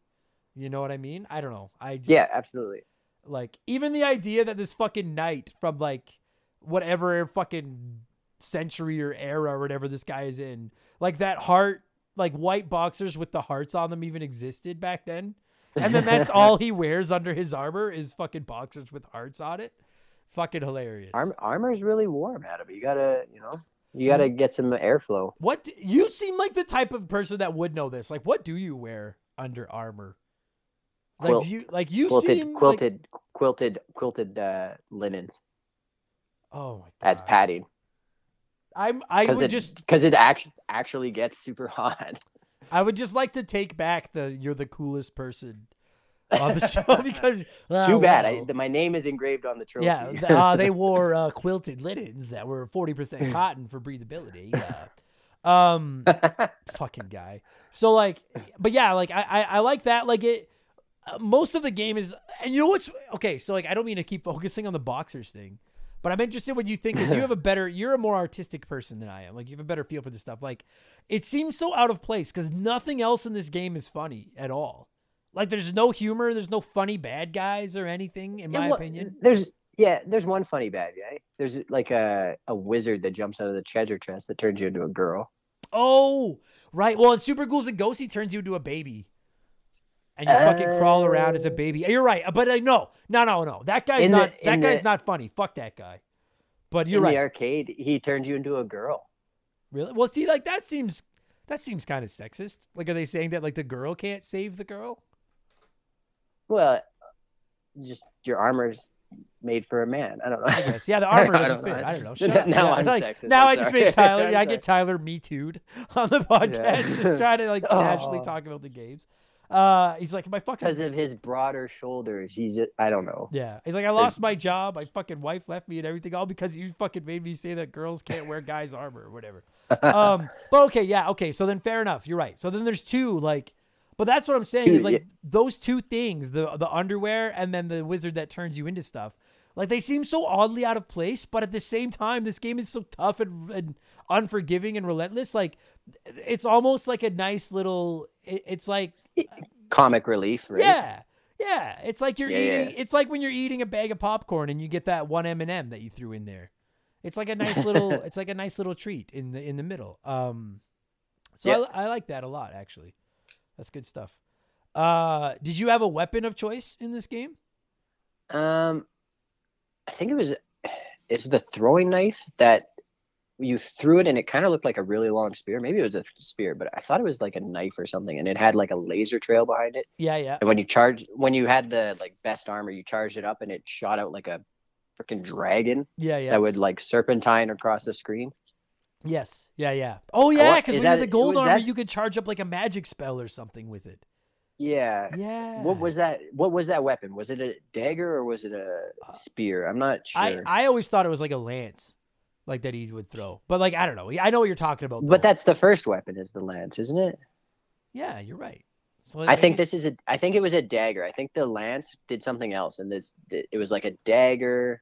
Speaker 1: You know what I mean? I don't know. I just,
Speaker 4: Yeah, absolutely.
Speaker 1: like even the idea that this fucking knight from like whatever fucking century or era or whatever this guy is in, like that heart, like white boxers with the hearts on them even existed back then. And then that's (laughs) all he wears under his armor is fucking boxers with hearts on it. Fucking hilarious.
Speaker 4: Arm, armor's really warm, Adam. You gotta, you know, you
Speaker 1: Mm.
Speaker 4: gotta get some airflow.
Speaker 1: What you seem like the type of person that would know this. Like, what do you wear under armor? Like,
Speaker 4: Quilt-
Speaker 1: do you like you
Speaker 4: Quilted,
Speaker 1: seem like-
Speaker 4: quilted, quilted, quilted uh, linens
Speaker 1: oh my god!
Speaker 4: as padding.
Speaker 1: I'm I would
Speaker 4: it
Speaker 1: just
Speaker 4: because it actually actually gets super (laughs) hot.
Speaker 1: I would just like to take back the "you're the coolest person" on the show because uh,
Speaker 4: Too bad. I, my name is engraved on the trophy.
Speaker 1: yeah, uh, they (laughs) wore uh, quilted linens that were forty percent (laughs) cotton for breathability. Um, (laughs) fucking guy. So like, but yeah, like I I, I like that. Like it. Uh, most of the game is, and you know what's okay. So like, I don't mean to keep focusing on the boxers thing, but I'm interested what you think because you have a better, you're a more artistic person than I am. Like you have a better feel for this stuff. Like it seems so out of place because nothing else in this game is funny at all. Like there's no humor, there's no funny bad guys or anything, in
Speaker 4: Yeah,
Speaker 1: my
Speaker 4: well,
Speaker 1: opinion.
Speaker 4: There's yeah, there's one funny bad guy. There's like a a wizard that jumps out of the treasure chest that turns you into a girl.
Speaker 1: Oh, right. Well, in Super Ghouls and Ghosts, he turns you into a baby. And you fucking crawl around as a oh. baby. You're right. But like, no, no, no, no. That guy's
Speaker 4: In the-
Speaker 1: not. that guy's
Speaker 4: the-
Speaker 1: not funny. Fuck that guy. But you're
Speaker 4: In
Speaker 1: right.
Speaker 4: the arcade, he turns you into a girl.
Speaker 1: Really? Well, see, like that seems that seems kind of sexist. Like, are they saying that like the girl can't save the girl?
Speaker 4: Well, just your armor's made for a man. I don't know.
Speaker 1: I guess. Yeah, the armor (laughs) doesn't fit. I don't know. (laughs) Shut up.
Speaker 4: Now
Speaker 1: Yeah,
Speaker 4: I'm (laughs)
Speaker 1: like,
Speaker 4: sexist.
Speaker 1: Now
Speaker 4: I'm
Speaker 1: I just
Speaker 4: sorry.
Speaker 1: made Tyler. Yeah, I get Tyler me too'd on the podcast, just trying to like casually
Speaker 4: Oh.
Speaker 1: talk about the games. Uh, he's like, my fucking
Speaker 4: Because of his broader shoulders, he's just, I don't know.
Speaker 1: Yeah. He's like, I lost my job. My fucking wife left me and everything, all because you fucking made me say that girls can't wear guys' armor or whatever. Um, but okay, yeah, okay. So then fair enough. You're right. So then there's two, like, but that's what I'm saying is like
Speaker 4: yeah.
Speaker 1: those two things, the the underwear and then the wizard that turns you into stuff. Like they seem so oddly out of place, but at the same time, this game is so tough and, and unforgiving and relentless. Like it's almost like a nice little. It, it's like
Speaker 4: Comic relief, right?
Speaker 1: yeah, yeah. It's like you're
Speaker 4: Yeah,
Speaker 1: eating.
Speaker 4: yeah.
Speaker 1: It's like when you're eating a bag of popcorn and you get that one M and m that you threw in there. It's like a nice little. (laughs) it's like a nice little treat in the in the middle. Um, so. I, I like that a lot actually. That's good stuff. Uh, did you have a weapon of choice in this game?
Speaker 4: Um, I think it was it's the throwing knife that you threw it and it kind of looked like a really long spear. Maybe it was a spear, but I thought it was like a knife or something, and it had like a laser trail behind it.
Speaker 1: Yeah, yeah.
Speaker 4: And when you charge, when you had the like best armor, you charged it up and it shot out like a freaking dragon
Speaker 1: Yeah, yeah.
Speaker 4: that would like serpentine across the screen.
Speaker 1: Yes. Yeah, yeah. Oh yeah, because
Speaker 4: is
Speaker 1: when you had
Speaker 4: that-
Speaker 1: the gold armor,
Speaker 4: that-
Speaker 1: you could charge up like a magic spell or something with it.
Speaker 4: Yeah.
Speaker 1: Yeah.
Speaker 4: What was that? What was that weapon? Was it a dagger or was it a uh, spear? I'm not sure.
Speaker 1: I always thought it was like a lance, like that he would throw. But like I don't know. I know what you're talking about.
Speaker 4: but that's the first weapon, is the lance, isn't it?
Speaker 1: Yeah, you're right. So
Speaker 4: I think this is a. I think it was a dagger. I think the lance did something else, and this it was like a dagger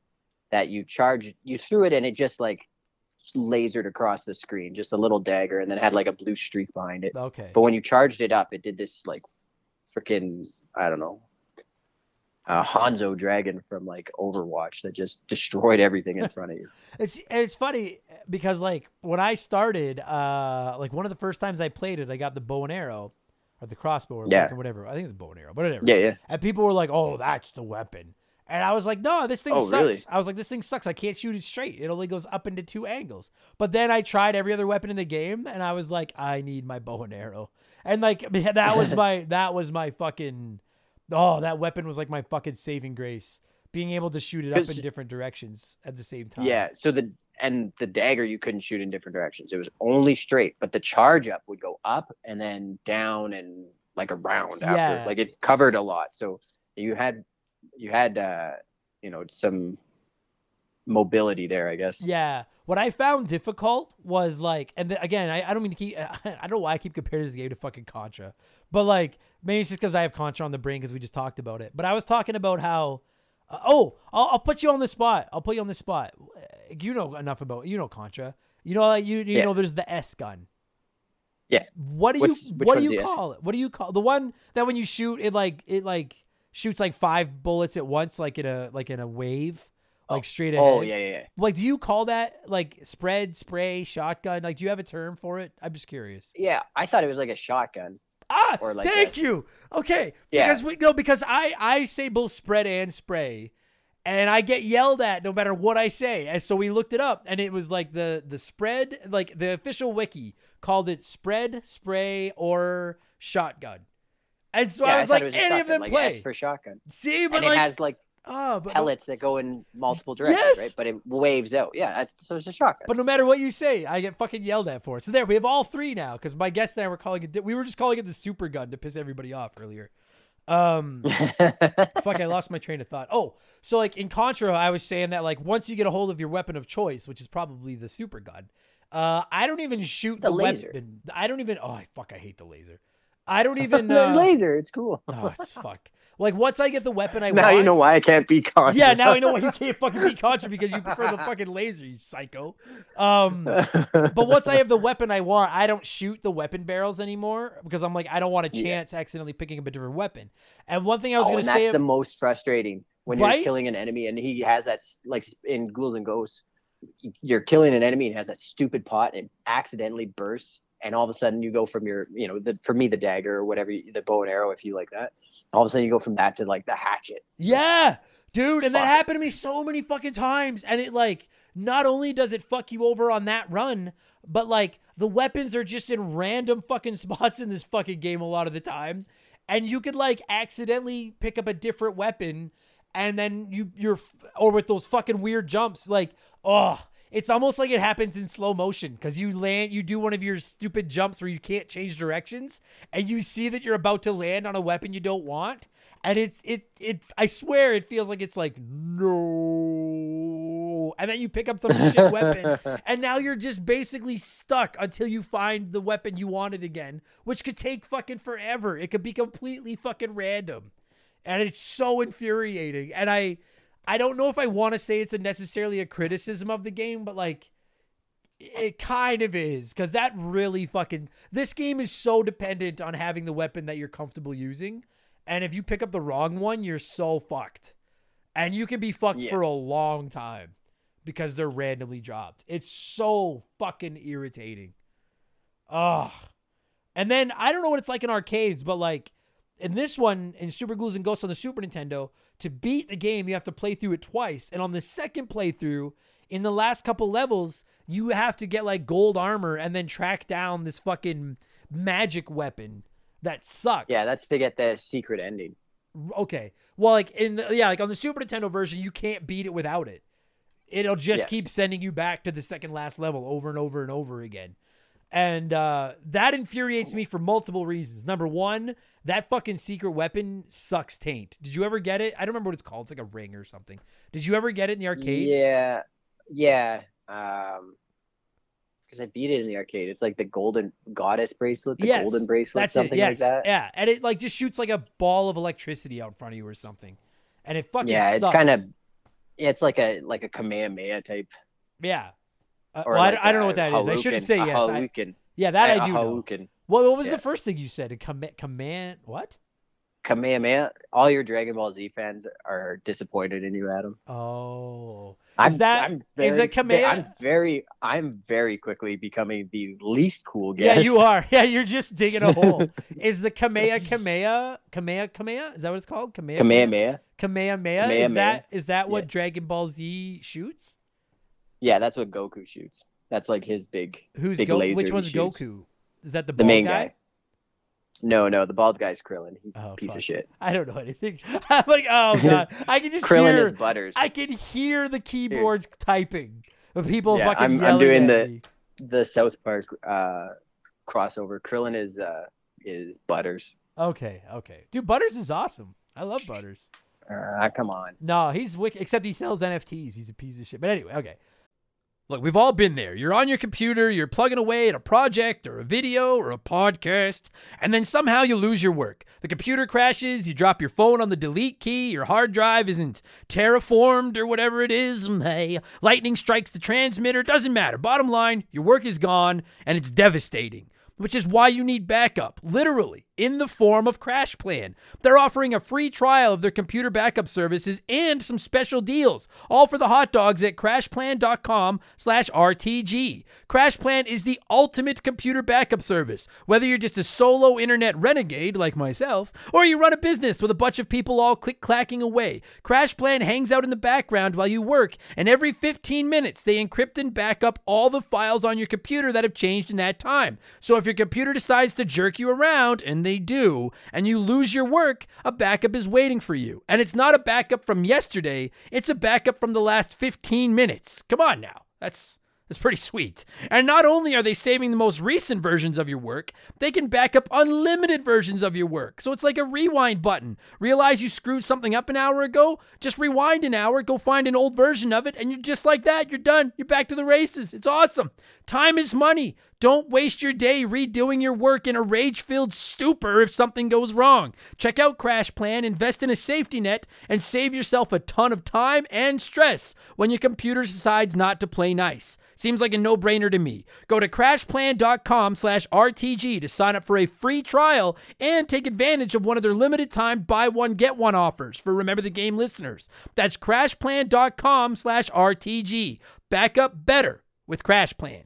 Speaker 4: that you charged. You threw it, and it just like lasered across the screen, just a little dagger, and then had like a blue streak behind it.
Speaker 1: okay.
Speaker 4: But when you charged it up, it did this like freaking I don't know. Uh, Hanzo dragon from like Overwatch that just destroyed everything in (laughs) front of you.
Speaker 1: It's it's funny because like when I started, uh, like one of the first times I played it, I got the bow and arrow, or the crossbow or,
Speaker 4: Yeah.
Speaker 1: or whatever. I think it's a bow and arrow, but whatever.
Speaker 4: Yeah, yeah.
Speaker 1: And people were like, "Oh, that's the weapon." And I was like, "No, this thing
Speaker 4: Oh,
Speaker 1: sucks."
Speaker 4: really?
Speaker 1: I was like, "This thing sucks. I can't shoot it straight. It only goes up into two angles." But then I tried every other weapon in the game, and I was like, "I need my bow and arrow." And like (laughs) that was (laughs) my that was my fucking oh that weapon was like my fucking saving grace. Being able to shoot it up in different directions at the same time.
Speaker 4: Yeah. So the and the dagger you couldn't shoot in different directions. It was only straight, but the charge up would go up and then down and like around after.
Speaker 1: Yeah.
Speaker 4: Like it covered a lot. So you had you had uh you know some mobility there, I guess.
Speaker 1: Yeah. What I found difficult was like, and th- again, I, I don't mean to keep, (laughs) I don't know why I keep comparing this game to fucking Contra, but like, maybe it's just because I have Contra on the brain because we just talked about it. But I was talking about how, uh, oh, I'll, I'll put you on the spot. I'll put you on the spot. You know enough about, you know Contra. You know, like, you, you
Speaker 4: Yeah.
Speaker 1: know, there's the S gun.
Speaker 4: Yeah.
Speaker 1: What do
Speaker 4: What's-
Speaker 1: you, what do you
Speaker 4: the S?
Speaker 1: call it? What do you call the one that when you shoot it like, it like shoots like five bullets at once, like in a, like in a wave, like straight ahead?
Speaker 4: Oh yeah, yeah, yeah.
Speaker 1: Like, do you call that like spread, spray, shotgun? Like, do you have a term for it? I'm just curious.
Speaker 4: Yeah, I thought it was like a shotgun.
Speaker 1: Ah,
Speaker 4: Or like
Speaker 1: thank
Speaker 4: a-
Speaker 1: you. Okay,
Speaker 4: Yeah.
Speaker 1: because we no, because I I say both spread and spray, and I get yelled at no matter what I say. And so we looked it up, and it was like the the spread, like the official wiki called it spread, spray, or shotgun. And so
Speaker 4: yeah,
Speaker 1: I was
Speaker 4: thought
Speaker 1: like, any of them
Speaker 4: like
Speaker 1: play.
Speaker 4: For shotgun.
Speaker 1: See, but
Speaker 4: and
Speaker 1: like,
Speaker 4: it has like
Speaker 1: oh, but no-
Speaker 4: pellets that go in multiple directions,
Speaker 1: Yes!
Speaker 4: right? But it waves out. Yeah, so it's a shotgun.
Speaker 1: But no matter what you say, I get fucking yelled at for it. So there, we have all three now because my guest and I were calling it. We were just calling it the super gun to piss everybody off earlier. Um, (laughs) fuck, I lost my train of thought. Oh, so like in Contra, I was saying that like once you get a hold of your weapon of choice, which is probably the super gun, uh, I don't even shoot
Speaker 4: The
Speaker 1: the,
Speaker 4: laser.
Speaker 1: weapon. I don't even. Oh, I fuck, I hate the laser. I don't even. (laughs)
Speaker 4: the
Speaker 1: Uh,
Speaker 4: laser, it's cool.
Speaker 1: oh, it's fuck. Like once I get the weapon I
Speaker 4: now
Speaker 1: want,
Speaker 4: you know why I can't be conscious.
Speaker 1: Yeah, now I know why you (laughs) can't fucking be Contra because you prefer the fucking laser, you psycho. Um, but once I have the weapon I want, I don't shoot the weapon barrels anymore because I'm like, I don't want a
Speaker 4: Yeah.
Speaker 1: chance accidentally picking up a different weapon. And one thing I was
Speaker 4: oh,
Speaker 1: gonna say,
Speaker 4: that's the most frustrating when
Speaker 1: Right?
Speaker 4: you're killing an enemy and he has that like in Ghouls and Ghosts, you're killing an enemy and has that stupid pot and it accidentally bursts and all of a sudden you go from your you know the for me the dagger or whatever the bow and arrow if you like that all of a sudden you go from that to like the hatchet
Speaker 1: yeah, dude, and that happened to me so many fucking times. And it like, not only does it fuck you over on that run, but like the weapons are just in random fucking (laughs) spots in this fucking game a lot of the time, and you could like accidentally pick up a different weapon, and then you you're or with those fucking weird jumps, like oh. It's almost like it happens in slow motion because you land, you do one of your stupid jumps where you can't change directions, and you see that you're about to land on a weapon you don't want, and it's it it. I swear, it feels like it's like no, and then you pick up some shit weapon, (laughs) and now you're just basically stuck until you find the weapon you wanted again, which could take fucking forever. It could be completely fucking random, and it's so infuriating. And I, I don't know if I want to say it's a necessarily a criticism of the game, but like. It kind of is because that really fucking. This game is so dependent on having the weapon that you're comfortable using. And if you pick up the wrong one, you're so fucked. And you can be fucked
Speaker 4: Yeah.
Speaker 1: for a long time because they're randomly dropped. It's so fucking irritating. Ugh. And then I don't know what it's like in arcades, but like in this one, in Super Ghouls and Ghosts on the Super Nintendo, to beat the game, you have to play through it twice. And on the second playthrough, in the last couple levels, you have to get like gold armor and then track down this fucking magic weapon that sucks.
Speaker 4: yeah that's to get the secret ending
Speaker 1: okay. Well, like in the, yeah, like on the Super Nintendo version, you can't beat it without it. It'll just
Speaker 4: Yeah.
Speaker 1: keep sending you back to the second last level over and over and over again. And uh, that infuriates me for multiple reasons. Number one, that fucking secret weapon sucks taint. Did you ever get it? I don't remember what it's called. It's like a ring or something. Did you ever get it in the arcade?
Speaker 4: yeah yeah um because i beat it in the arcade it's like the golden goddess bracelet the
Speaker 1: Yes,
Speaker 4: golden bracelet
Speaker 1: That's
Speaker 4: something
Speaker 1: it. Yes.
Speaker 4: like that
Speaker 1: Yeah. And it like just shoots like a ball of electricity out in front of you or something. And it fucking
Speaker 4: yeah it's kind of yeah, it's like a like a kamehameha type
Speaker 1: yeah. Uh, well, I
Speaker 4: like
Speaker 1: don't- I, don't know what that is. I shouldn't say yes. I, yeah, that I do know.
Speaker 4: Hadouken.
Speaker 1: What, was
Speaker 4: Yeah.
Speaker 1: the first thing you said? Command, command, what?
Speaker 4: Kamehameha. All your Dragon Ball Z fans are disappointed in you, Adam.
Speaker 1: Oh,
Speaker 4: I'm,
Speaker 1: Is that-
Speaker 4: I'm
Speaker 1: is
Speaker 4: very,
Speaker 1: it Kamea?
Speaker 4: I'm very, I'm very quickly becoming the least cool guest.
Speaker 1: yeah, you are. (laughs) Yeah, you're just digging a hole. (laughs) Is the Kamea Kamea Kamea Kamea? Is that what it's called? Kamea
Speaker 4: Kamehameha.
Speaker 1: Kamehameha. Is that is that what
Speaker 4: Yeah.
Speaker 1: Dragon Ball Z shoots?
Speaker 4: Yeah, that's what Goku shoots. That's like his big.
Speaker 1: Who's
Speaker 4: big
Speaker 1: Go-
Speaker 4: laser
Speaker 1: which one's. Goku? Is that the,
Speaker 4: The main
Speaker 1: guy?
Speaker 4: guy. No, no, the bald guy's Krillin. He's
Speaker 1: Oh,
Speaker 4: a piece
Speaker 1: fuck.
Speaker 4: of shit.
Speaker 1: I don't know anything. (laughs) I'm like, oh (laughs) god, I can just
Speaker 4: Krillin
Speaker 1: hear.
Speaker 4: is Butters.
Speaker 1: I can hear the keyboards typing. of people
Speaker 4: Yeah,
Speaker 1: fucking
Speaker 4: I'm- I'm doing the-
Speaker 1: me.
Speaker 4: The South Park uh, crossover. Krillin is uh, is Butters.
Speaker 1: Okay, okay, dude, Butters is awesome. I love Butters.
Speaker 4: Uh, come on.
Speaker 1: No, he's wicked. Except he sells NFTs. He's a piece of shit. But anyway, okay. Look, we've all been there. You're on your computer, you're plugging away at a project or a video or a podcast, and then somehow you lose your work. The computer crashes, you drop your phone on the delete key, your hard drive isn't terraformed or whatever it is. (laughs) Hey, lightning strikes the transmitter, doesn't matter. Bottom line, your work is gone and it's devastating which is why you need backup, literally, in the form of CrashPlan. They're offering a free trial of their computer backup services and some special deals, all for the hot dogs at crashplan.com slash RTG. CrashPlan is the ultimate computer backup service. Whether you're just a solo internet renegade like myself, or you run a business with a bunch of people all click-clacking away, CrashPlan hangs out in the background while you work, and every 15 minutes they encrypt and back up all the files on your computer that have changed in that time. So if your computer decides to jerk you around, and they do, and you lose your work, a backup is waiting for you. And it's not a backup from yesterday, it's a backup from the last 15 minutes. Come on now. That's that's pretty sweet. And not only are they saving the most recent versions of your work, they can back up unlimited versions of your work. So it's like a rewind button. Realize you screwed something up an hour ago? Just rewind an hour, go find an old version of it, and you're just like that. You're done. You're back to the races. It's awesome. Time is money. Don't waste your day redoing your work in a rage filled stupor if something goes wrong. Check out CrashPlan, invest in a safety net, and save yourself a ton of time and stress when your computer decides not to play nice. Seems like a no-brainer to me. Go to crashplan.com slash RTG to sign up for a free trial and take advantage of one of their limited time buy one, get one offers for Remember the Game listeners. That's crashplan.com slash RTG. Back up better with CrashPlan.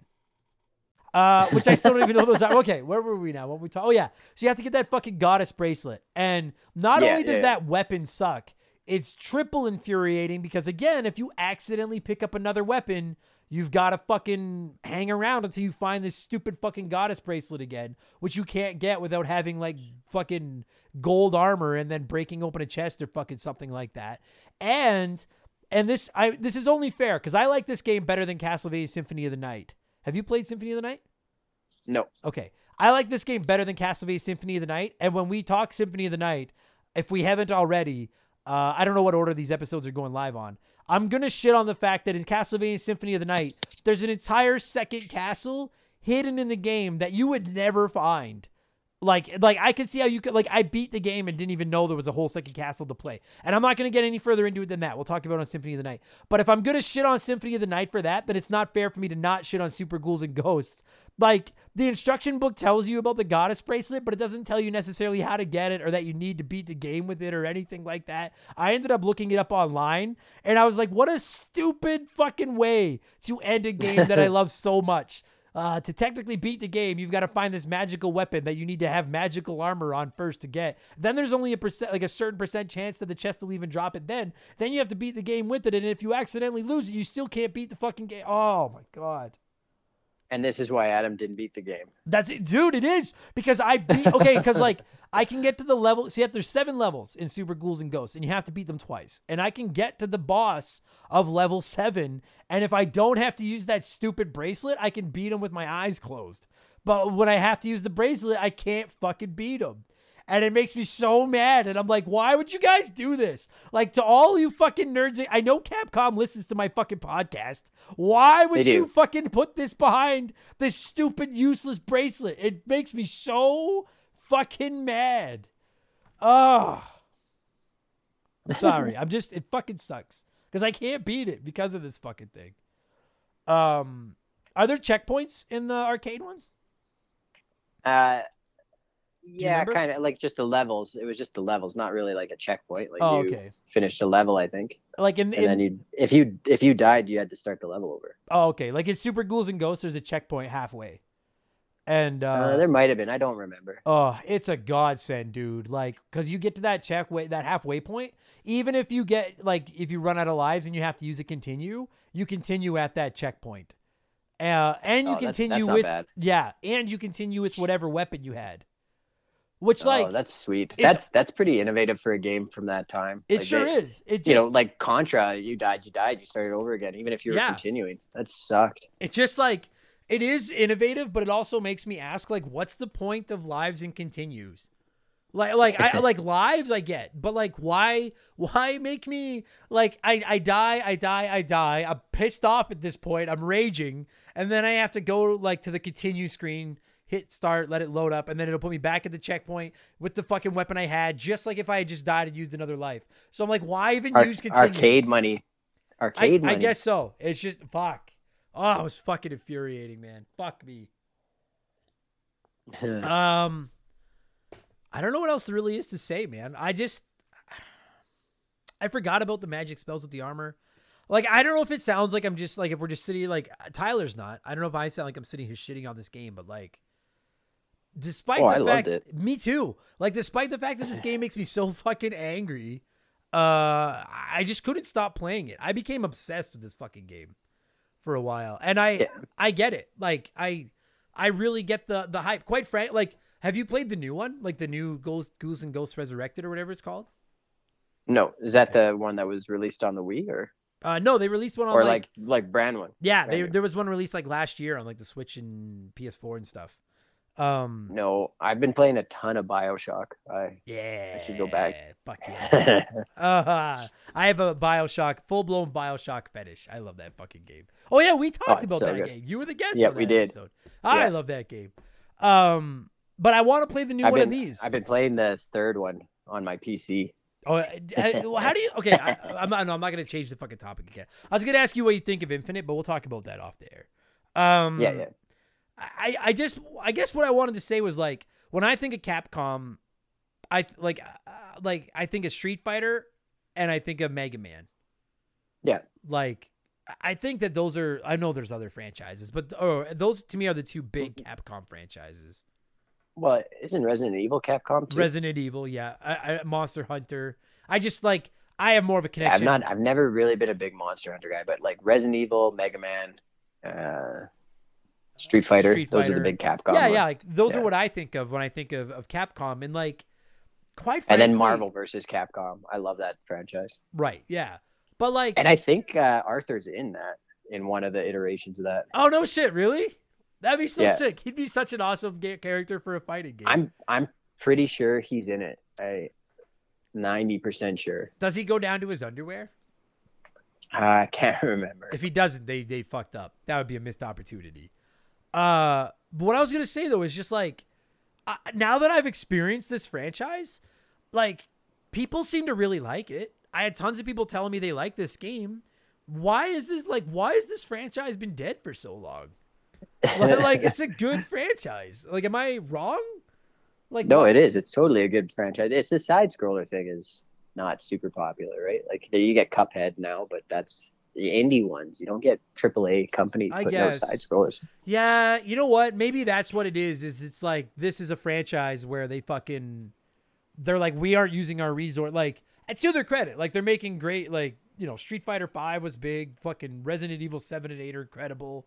Speaker 1: Uh, which I still don't even know those are. Okay, where were we now? What were we talking? Oh yeah, so you have to get that fucking goddess bracelet, and not
Speaker 4: Yeah,
Speaker 1: only does
Speaker 4: yeah.
Speaker 1: that weapon suck, it's triple infuriating because again, if you accidentally pick up another weapon, you've got to fucking hang around until you find this stupid fucking goddess bracelet again, which you can't get without having like fucking gold armor and then breaking open a chest or fucking something like that. And and this I this is only fair because I like this game better than Castlevania Symphony of the Night. Have you played Symphony of the Night?
Speaker 4: No.
Speaker 1: Okay. I like this game better than Castlevania Symphony of the Night. And when we talk Symphony of the Night, if we haven't already, uh, I don't know what order these episodes are going live on. I'm going to shit on the fact that in Castlevania Symphony of the Night, there's an entire second castle hidden in the game that you would never find. Like, like I could see how you could like I beat the game and didn't even know there was a whole second castle to play. And I'm not gonna get any further into it than that. We'll talk about it on Symphony of the Night. But if I'm gonna shit on Symphony of the Night for that, then it's not fair for me to not shit on Super Ghouls and Ghosts. Like the instruction book tells you about the goddess bracelet, but it doesn't tell you necessarily how to get it or that you need to beat the game with it or anything like that. I ended up looking it up online and I was like, what a stupid fucking way to end a game that I (laughs) love so much. Uh, to technically beat the game, you've got to find this magical weapon that you need to have magical armor on first to get. Then there's only a percent, like a certain percent chance that the chest will even drop it. Then, then you have to beat the game with it, and if you accidentally lose it, you still can't beat the fucking game. Oh my god.
Speaker 4: And this is why Adam didn't beat the game.
Speaker 1: That's it, dude. It is because I beat. Okay, because like (laughs) I can get to the level. See, there's seven levels in Super Ghouls and Ghosts, and you have to beat them twice. And I can get to the boss of level seven, and if I don't have to use that stupid bracelet, I can beat him with my eyes closed. But when I have to use the bracelet, I can't fucking beat him. And it makes me so mad. And I'm like, why would you guys do this? Like, to all you fucking nerds, I know Capcom listens to my fucking podcast. Why would you fucking put this behind this stupid, useless bracelet? It makes me so fucking mad. Oh. I'm (laughs) sorry. I'm just, it fucking sucks. Because I can't beat it because of this fucking thing. Um, Are there checkpoints in the arcade one?
Speaker 4: Uh, Yeah, kind of like just the levels. It was just the levels, not really like a checkpoint. Like
Speaker 1: Oh,
Speaker 4: you
Speaker 1: okay.
Speaker 4: finished a level, I think,
Speaker 1: Like in,
Speaker 4: and then
Speaker 1: in
Speaker 4: you if you if you died, you had to start the level over.
Speaker 1: oh, okay. Like in Super Ghouls and Ghosts, there's a checkpoint halfway, and uh,
Speaker 4: Uh, there might have been. I don't remember.
Speaker 1: Oh, it's a godsend, dude. Like, cause you get to that check way, that halfway point. Even if you get like, if you run out of lives and you have to use a continue, you continue at that checkpoint, uh, and you
Speaker 4: Oh,
Speaker 1: continue
Speaker 4: that's
Speaker 1: with yeah, and you continue with whatever weapon you had. Which
Speaker 4: oh,
Speaker 1: like
Speaker 4: that's sweet. That's that's pretty innovative for a game from that time.
Speaker 1: it
Speaker 4: Like,
Speaker 1: sure
Speaker 4: they-
Speaker 1: is. It just
Speaker 4: You know, like Contra, you died, you died, you started over again, even if you were
Speaker 1: Yeah.
Speaker 4: continuing. That sucked.
Speaker 1: It's just like it is innovative, but it also makes me ask like, what's the point of lives and continues? Like, like I (laughs) like lives, I get, but like, why, why make me like I, I die, I die, I die. I'm pissed off at this point. I'm raging, and then I have to go like to the continue screen, hit start, let it load up, and then it'll put me back at the checkpoint with the fucking weapon I had, just like if I had just died and used another life. So I'm like, why even
Speaker 4: Ar-
Speaker 1: use continues?
Speaker 4: arcade money. Arcade
Speaker 1: I
Speaker 4: money.
Speaker 1: I guess so. It's just fuck. Oh, it was fucking infuriating, man. Fuck me. (laughs) Um, I don't know what else there really is to say, man. I just I forgot about the magic spells with the armor. Like I don't know if it sounds like I'm just like if we're just sitting like Tyler's not. I don't know if I sound like I'm sitting here shitting on this game, but like despite
Speaker 4: Oh,
Speaker 1: the
Speaker 4: I loved
Speaker 1: fact
Speaker 4: it.
Speaker 1: me too. Like despite the fact that this game makes me so fucking angry, uh I just couldn't stop playing it. I became obsessed with this fucking game for a while. And I
Speaker 4: Yeah.
Speaker 1: I get it. Like I I really get the the hype. Quite frank, like have you played the new one? Like the new Ghost Goose and Ghost Resurrected or whatever it's called?
Speaker 4: no, is that the one that was released on the Wii or
Speaker 1: Uh no, they released one on
Speaker 4: or
Speaker 1: like,
Speaker 4: like like brand one?
Speaker 1: yeah,
Speaker 4: brand
Speaker 1: they,
Speaker 4: new?
Speaker 1: there was one released like last year on like the Switch and PS4 and stuff. Um
Speaker 4: No, I've been playing a ton of BioShock. I
Speaker 1: yeah.
Speaker 4: I should go back.
Speaker 1: Fuck yeah. (laughs) Uh, I have a BioShock, full blown BioShock fetish. I love that fucking game. Oh yeah, we talked
Speaker 4: it's
Speaker 1: about
Speaker 4: so
Speaker 1: that
Speaker 4: good.
Speaker 1: game. You were the guest.
Speaker 4: Yeah, we did.
Speaker 1: Episode. I
Speaker 4: Yeah.
Speaker 1: love that game. Um, but I want to play the new
Speaker 4: I've
Speaker 1: one
Speaker 4: been
Speaker 1: of these.
Speaker 4: I've been playing the third one on my PC.
Speaker 1: Oh, uh, uh, how do you? Okay, I, (laughs) I'm not. No, I'm not going to change the fucking topic again. I was going to ask you what you think of Infinite, but we'll talk about that off the air. Um,
Speaker 4: Yeah, yeah.
Speaker 1: I, I just, I guess what I wanted to say was like when I think of Capcom, I like, uh, like I think of Street Fighter, and I think of Mega Man.
Speaker 4: Yeah.
Speaker 1: Like, I think that those are. I know there's other franchises, but oh, those to me are the two big
Speaker 4: Mm-hmm.
Speaker 1: Capcom franchises.
Speaker 4: Well, isn't Resident Evil Capcom too?
Speaker 1: Resident Evil, yeah, I, I, Monster Hunter. I just like. I have more of a
Speaker 4: Yeah,
Speaker 1: connection.
Speaker 4: I'm not. I've never really been a big Monster Hunter guy, but like Resident Evil, Mega Man, uh, Street Fighter.
Speaker 1: Street
Speaker 4: those are the big Capcom.
Speaker 1: yeah,
Speaker 4: ones.
Speaker 1: yeah. Like those are what I think of when I think of, of Capcom, and like, quite
Speaker 4: And then Marvel versus Capcom. I love that franchise.
Speaker 1: right? Yeah, but like,
Speaker 4: And I think uh, Arthur's in that in one of the iterations of that.
Speaker 1: oh no shit, really? That'd be so
Speaker 4: Yeah.
Speaker 1: sick. He'd be such an awesome character for a fighting game.
Speaker 4: I'm I'm pretty sure he's in it. I ninety percent sure.
Speaker 1: Does he go down to his underwear?
Speaker 4: I can't (laughs) remember.
Speaker 1: If he doesn't, they they fucked up. That would be a missed opportunity. Uh, but what I was gonna say though is just like, I, now that I've experienced this franchise, like people seem to really like it. I had tons of people telling me they like this game. Why is this like? Why has this franchise been dead for so long? (laughs) Like, like, it's a good franchise. Like, am I wrong? Like
Speaker 4: no,
Speaker 1: what-
Speaker 4: it is. It's totally a good franchise. It's the side scroller thing is not super popular, right? Like you get Cuphead now, but that's indie ones. You don't get AAA companies
Speaker 1: I
Speaker 4: putting out side scrollers.
Speaker 1: Yeah, you know what? Maybe that's what it is. Is it's like this is a franchise where they fucking they're like we aren't using our resort like and to their credit, like they're making great like you know Street Fighter Five was big, fucking Resident Evil Seven and Eight are incredible.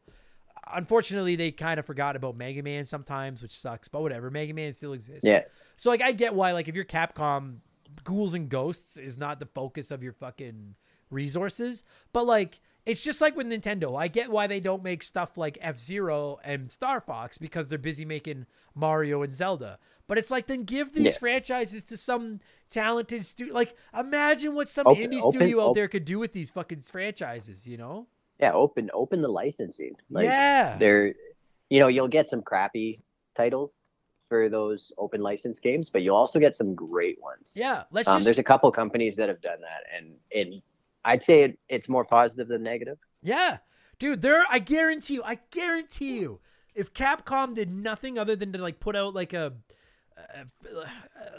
Speaker 1: Unfortunately, they kind of forgot about Mega Man sometimes, which sucks. But whatever, Mega Man still exists.
Speaker 4: Yeah.
Speaker 1: So like I get why like if you're Capcom, Ghouls and Ghosts is not the focus of your fucking resources, but like it's just like with Nintendo. I get why they don't make stuff like F Zero and Star Fox because they're busy making Mario and Zelda. But it's like then give these
Speaker 4: Yeah.
Speaker 1: franchises to some talented studio. Like imagine what some
Speaker 4: Open-
Speaker 1: indie
Speaker 4: open-
Speaker 1: studio out there could do with these fucking franchises. You know?
Speaker 4: Yeah, open open the licensing. Like
Speaker 1: yeah.
Speaker 4: they're you know, you'll get some crappy titles for those open license games, but you'll also get some great ones.
Speaker 1: Yeah. Let's
Speaker 4: Um,
Speaker 1: just
Speaker 4: there's a couple companies that have done that and it I'd say it, it's more positive than negative.
Speaker 1: Yeah. Dude, there I guarantee you, I guarantee you, if Capcom did nothing other than to like put out like a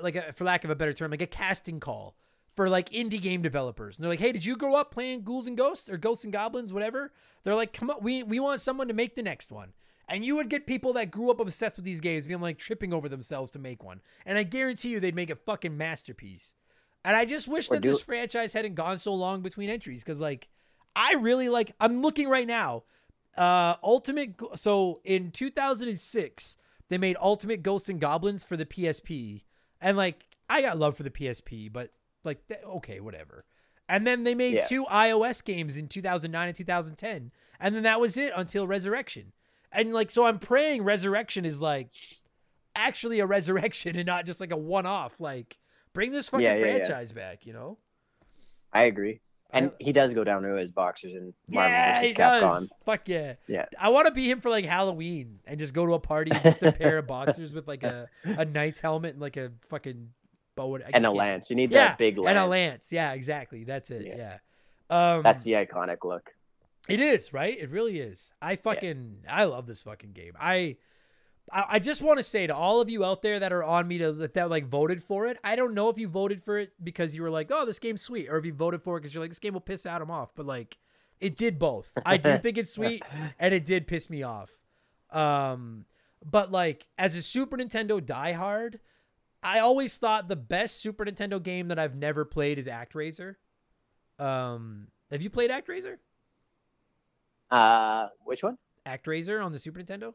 Speaker 1: like a, for lack of a better term, like a casting call for like indie game developers. And they're like, "Hey, did you grow up playing Ghouls and Ghosts or Ghosts and Goblins, whatever?" They're like, "Come on, we we want someone to make the next one." And you would get people that grew up obsessed with these games being like tripping over themselves to make one. And I guarantee you they'd make a fucking masterpiece. And I just wish
Speaker 4: Or
Speaker 1: that this franchise hadn't gone so long between entries cuz like I really like I'm looking right now uh Ultimate so in 2006 they made Ultimate Ghosts and Goblins for the PSP. And like I got love for the PSP, but like okay, whatever. And then they made
Speaker 4: Yeah.
Speaker 1: two iOS games in 2009 and 2010. And then that was it until Resurrection. And like so I'm praying Resurrection is like actually a (laughs) resurrection and not just like a one-off like bring this fucking
Speaker 4: Yeah, yeah, yeah.
Speaker 1: franchise back, you know?
Speaker 4: I agree. And
Speaker 1: I-
Speaker 4: he does go down to his boxers and Marvel
Speaker 1: Yeah, he
Speaker 4: Capcom.
Speaker 1: does. Fuck yeah.
Speaker 4: Yeah.
Speaker 1: I want to be him for like Halloween and just go to a party just a pair of boxers with like a, (laughs) a knight's helmet and like a fucking bow.
Speaker 4: And a lance. You need
Speaker 1: Yeah,
Speaker 4: that big lance.
Speaker 1: and a lance. Yeah, exactly. That's it. Yeah.
Speaker 4: Yeah.
Speaker 1: Um,
Speaker 4: That's the iconic look.
Speaker 1: It is right. It really is. I fucking I love this fucking game. I I, I just want to say to all of you out there that are on me to that, like voted for it. I don't know if you voted for it because you were like, oh, this game's sweet, or if you voted for it because you're like, this game will piss Adam off. But like, it did both. I do think it's sweet, (laughs) and it did piss me off. Um, but like as a Super Nintendo diehard, I always thought the best Super Nintendo game that I've never played is ActRaiser. Um, have you played Act ActRaiser?
Speaker 4: Uh, which one?
Speaker 1: Act ActRaiser on the Super Nintendo?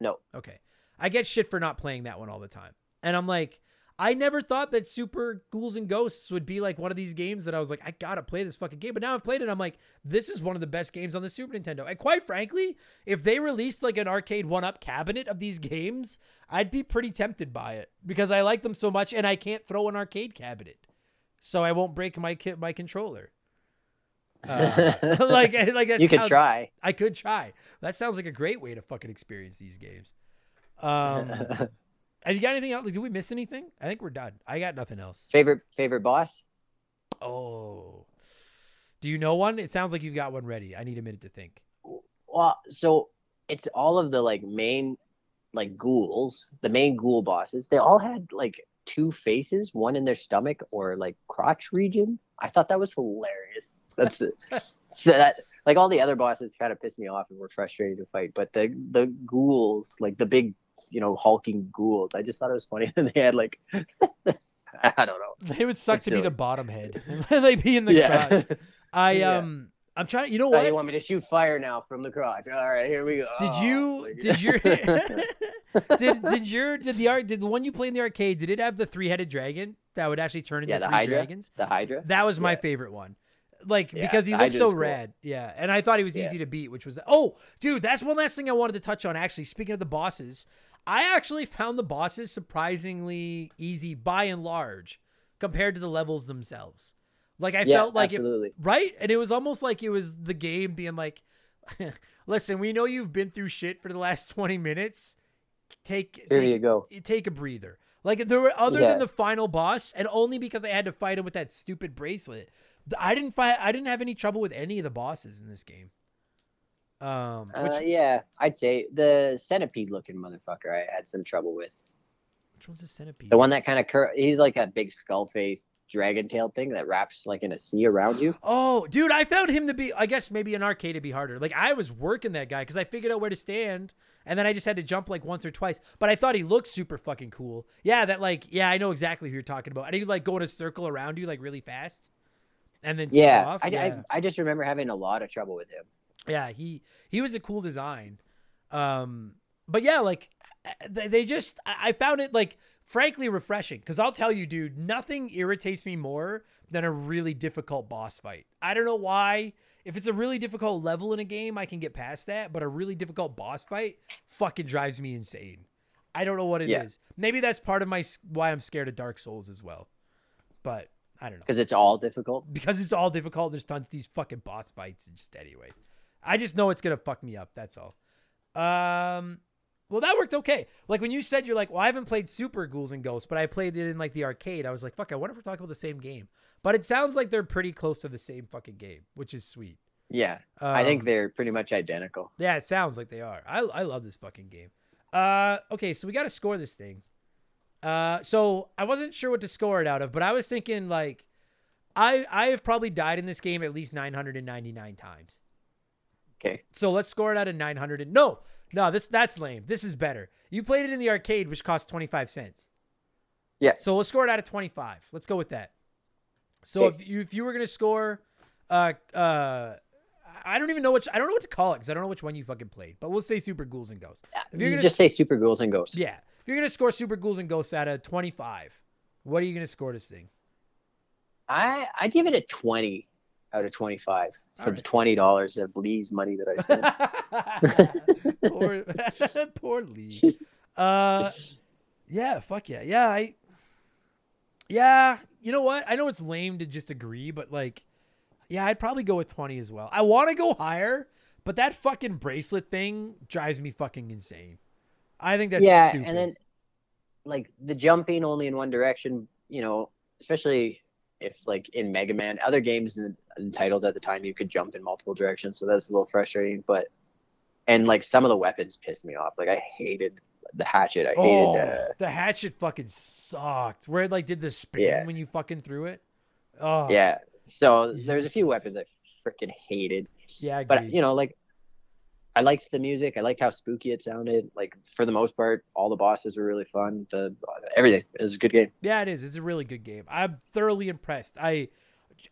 Speaker 4: No.
Speaker 1: Okay. I get shit for not playing that one all the time. And I'm like, I never thought that Super Ghouls and Ghosts would be like one of these games that I was like, I gotta play this fucking game. But now I've played it. I'm like, this is one of the best games on the Super Nintendo. And quite frankly, if they released like an Arcade1Up cabinet of these games, I'd be pretty tempted by it because I like them so much and I can't throw an arcade cabinet. So I won't break my ki- my controller. Uh, (laughs) like, like that
Speaker 4: you could try.
Speaker 1: I could try. That sounds like a great way to fucking experience these games. Um, (laughs) have you got anything else? Like, did we miss anything? I think we're done. I got nothing else.
Speaker 4: favorite favorite boss?
Speaker 1: Oh, do you know one? It sounds like you've got one ready. I need a minute to think.
Speaker 4: Well, so it's all of the like main like ghouls, the main ghoul bosses. They all had like two faces, one in their stomach or like crotch region. I thought that was hilarious. That's it. so that like all the other bosses kind of pissed me off and were frustrating to fight, but the the ghouls, like the big, you know, hulking ghouls, I just thought it was funny (laughs) that they had like (laughs) I don't know.
Speaker 1: They would suck to be the bottom head. (laughs) and They'd be in the
Speaker 4: yeah.
Speaker 1: crotch. I
Speaker 4: Yeah.
Speaker 1: um, I'm trying. You know
Speaker 4: Oh,
Speaker 1: what?
Speaker 4: you want me to shoot fire now from the crotch? All right, here we go.
Speaker 1: Did
Speaker 4: Oh,
Speaker 1: you? Did your? Did did your did the art did the one you play in the arcade? Did it have the three headed dragon that would actually turn into
Speaker 4: Yeah, the
Speaker 1: three
Speaker 4: Hydra?
Speaker 1: dragons?
Speaker 4: the Hydra?
Speaker 1: That was my
Speaker 4: Yeah.
Speaker 1: favorite one. Like
Speaker 4: Yeah,
Speaker 1: because he looked so
Speaker 4: cool.
Speaker 1: rad. Yeah. And I thought he was
Speaker 4: Yeah.
Speaker 1: easy to beat, which was oh, dude, that's one last thing I wanted to touch on actually. Speaking of the bosses, I actually found the bosses surprisingly easy by and large compared to the levels themselves. Like I
Speaker 4: yeah,
Speaker 1: felt like it, right? And it was almost like it was the game being like, (laughs) listen, we know you've been through shit for the last (laughs) 20 minutes. Take
Speaker 4: Here
Speaker 1: take,
Speaker 4: you go.
Speaker 1: take a breather. Like there were other
Speaker 4: Yeah.
Speaker 1: than the final boss, and only because I had to fight him with that stupid bracelet. I didn't fight. I didn't have any trouble with any of the bosses in this game. Um, which
Speaker 4: Uh, yeah, I'd say the centipede looking motherfucker I had some trouble with.
Speaker 1: which one's the centipede?
Speaker 4: The one that kind of cur- he's like a big skull face dragon tail thing that wraps like in a sea around you.
Speaker 1: Oh, dude, I found him to be. I guess maybe an arcade would be harder. Like I was working that guy because I figured out where to stand, and then I just had to jump like once or twice. But I thought he looked super fucking cool. Yeah, that like yeah, I know exactly who you're talking about. And he like go in a circle around you like really fast, and then
Speaker 4: Yeah,
Speaker 1: off.
Speaker 4: I,
Speaker 1: yeah.
Speaker 4: I I just remember having a lot of trouble with him.
Speaker 1: Yeah, he he was a cool design. Um, but yeah, like they, just I found it like frankly refreshing because I'll tell you, dude, nothing irritates me more than a really difficult boss fight. I don't know why. If it's a really difficult level in a game, I can get past that, but a really difficult boss fight fucking drives me insane. I don't know what it is.
Speaker 4: Yeah.
Speaker 1: Maybe that's part of my why I'm scared of Dark Souls as well. But I don't know
Speaker 4: because it's all difficult.
Speaker 1: because it's all difficult. There's tons of these fucking boss fights and just anyway. I just know it's gonna fuck me up. That's all. Um, well, that worked okay. Like when you said you're like, well, I haven't played Super Ghouls and Ghosts, but I played it in like the arcade. I was like, fuck, I wonder if we're talking about the same game. But it sounds like they're pretty close to the same fucking game, which is sweet.
Speaker 4: Yeah, I think
Speaker 1: Um,
Speaker 4: they're pretty much identical.
Speaker 1: Yeah, it sounds like they are. I I love this fucking game. Uh, okay, so we got to score this thing. Uh, so I wasn't sure what to score it out of, but I was thinking like, I I have probably died in this game at least 999 times.
Speaker 4: Okay.
Speaker 1: So let's score it out of 900. And, no, no, this that's lame. This is better. You played it in the arcade, which cost 25 cents.
Speaker 4: Yeah.
Speaker 1: So let's score it out of 25. Let's go with that. So
Speaker 4: Okay.
Speaker 1: if you if you were gonna score, uh, uh, I don't even know which I don't know what to call it because I don't know which one you fucking played. But we'll say Super Ghouls and Ghosts. If you're
Speaker 4: You
Speaker 1: gonna
Speaker 4: just say Super Ghouls and Ghosts.
Speaker 1: yeah, if you're gonna score Super Ghouls and Ghosts out of 25, what are you gonna score this thing?
Speaker 4: I I give it a twenty out of twenty five for the twenty dollars of Lee's money that I spent. (laughs)
Speaker 1: poor, (laughs) poor Lee. Uh, yeah, fuck yeah, yeah. I, yeah. You know what? I know it's lame to just agree, but like, yeah, I'd probably go with twenty as well. I want to go higher, but that fucking bracelet thing drives me fucking insane. I think that's
Speaker 4: yeah,
Speaker 1: stupid.
Speaker 4: and then like the jumping only in one direction, you know, especially if like in Mega Man, other games and, and titles at the time you could jump in multiple directions, so that's a little frustrating. But and like some of the weapons pissed me off. Like I hated the hatchet. I hated.
Speaker 1: oh,
Speaker 4: Uh,
Speaker 1: the hatchet fucking sucked. Where it like did the spin
Speaker 4: Yeah.
Speaker 1: when you fucking threw it. Oh,
Speaker 4: yeah. So there's a few weapons I freaking hated.
Speaker 1: yeah. I
Speaker 4: But you know, like I liked the music. I liked how spooky it sounded. Like for the most part, all the bosses were really fun. The everything. It was a good game.
Speaker 1: Yeah, it is. It's a really good game. I'm thoroughly impressed. I,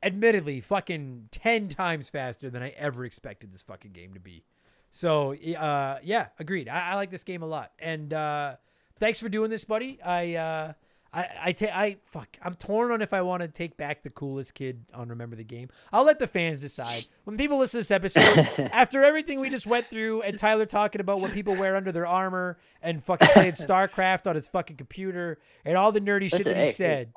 Speaker 1: admittedly, fucking ten times faster than I ever expected this fucking game to be. So, uh, yeah, agreed. I, I like this game a lot, and uh, thanks for doing this, buddy. I, uh, I, I, ta- I, fuck. I'm torn on if I want to take back the coolest kid on Remember the Game. I'll let the fans decide. When people listen to this episode, (laughs) after everything we just went through, and Tyler talking about what people wear under their armor, and fucking playing (laughs) StarCraft on his fucking computer, and all the nerdy shit
Speaker 4: Listen,
Speaker 1: that he
Speaker 4: hey, hey,
Speaker 1: said.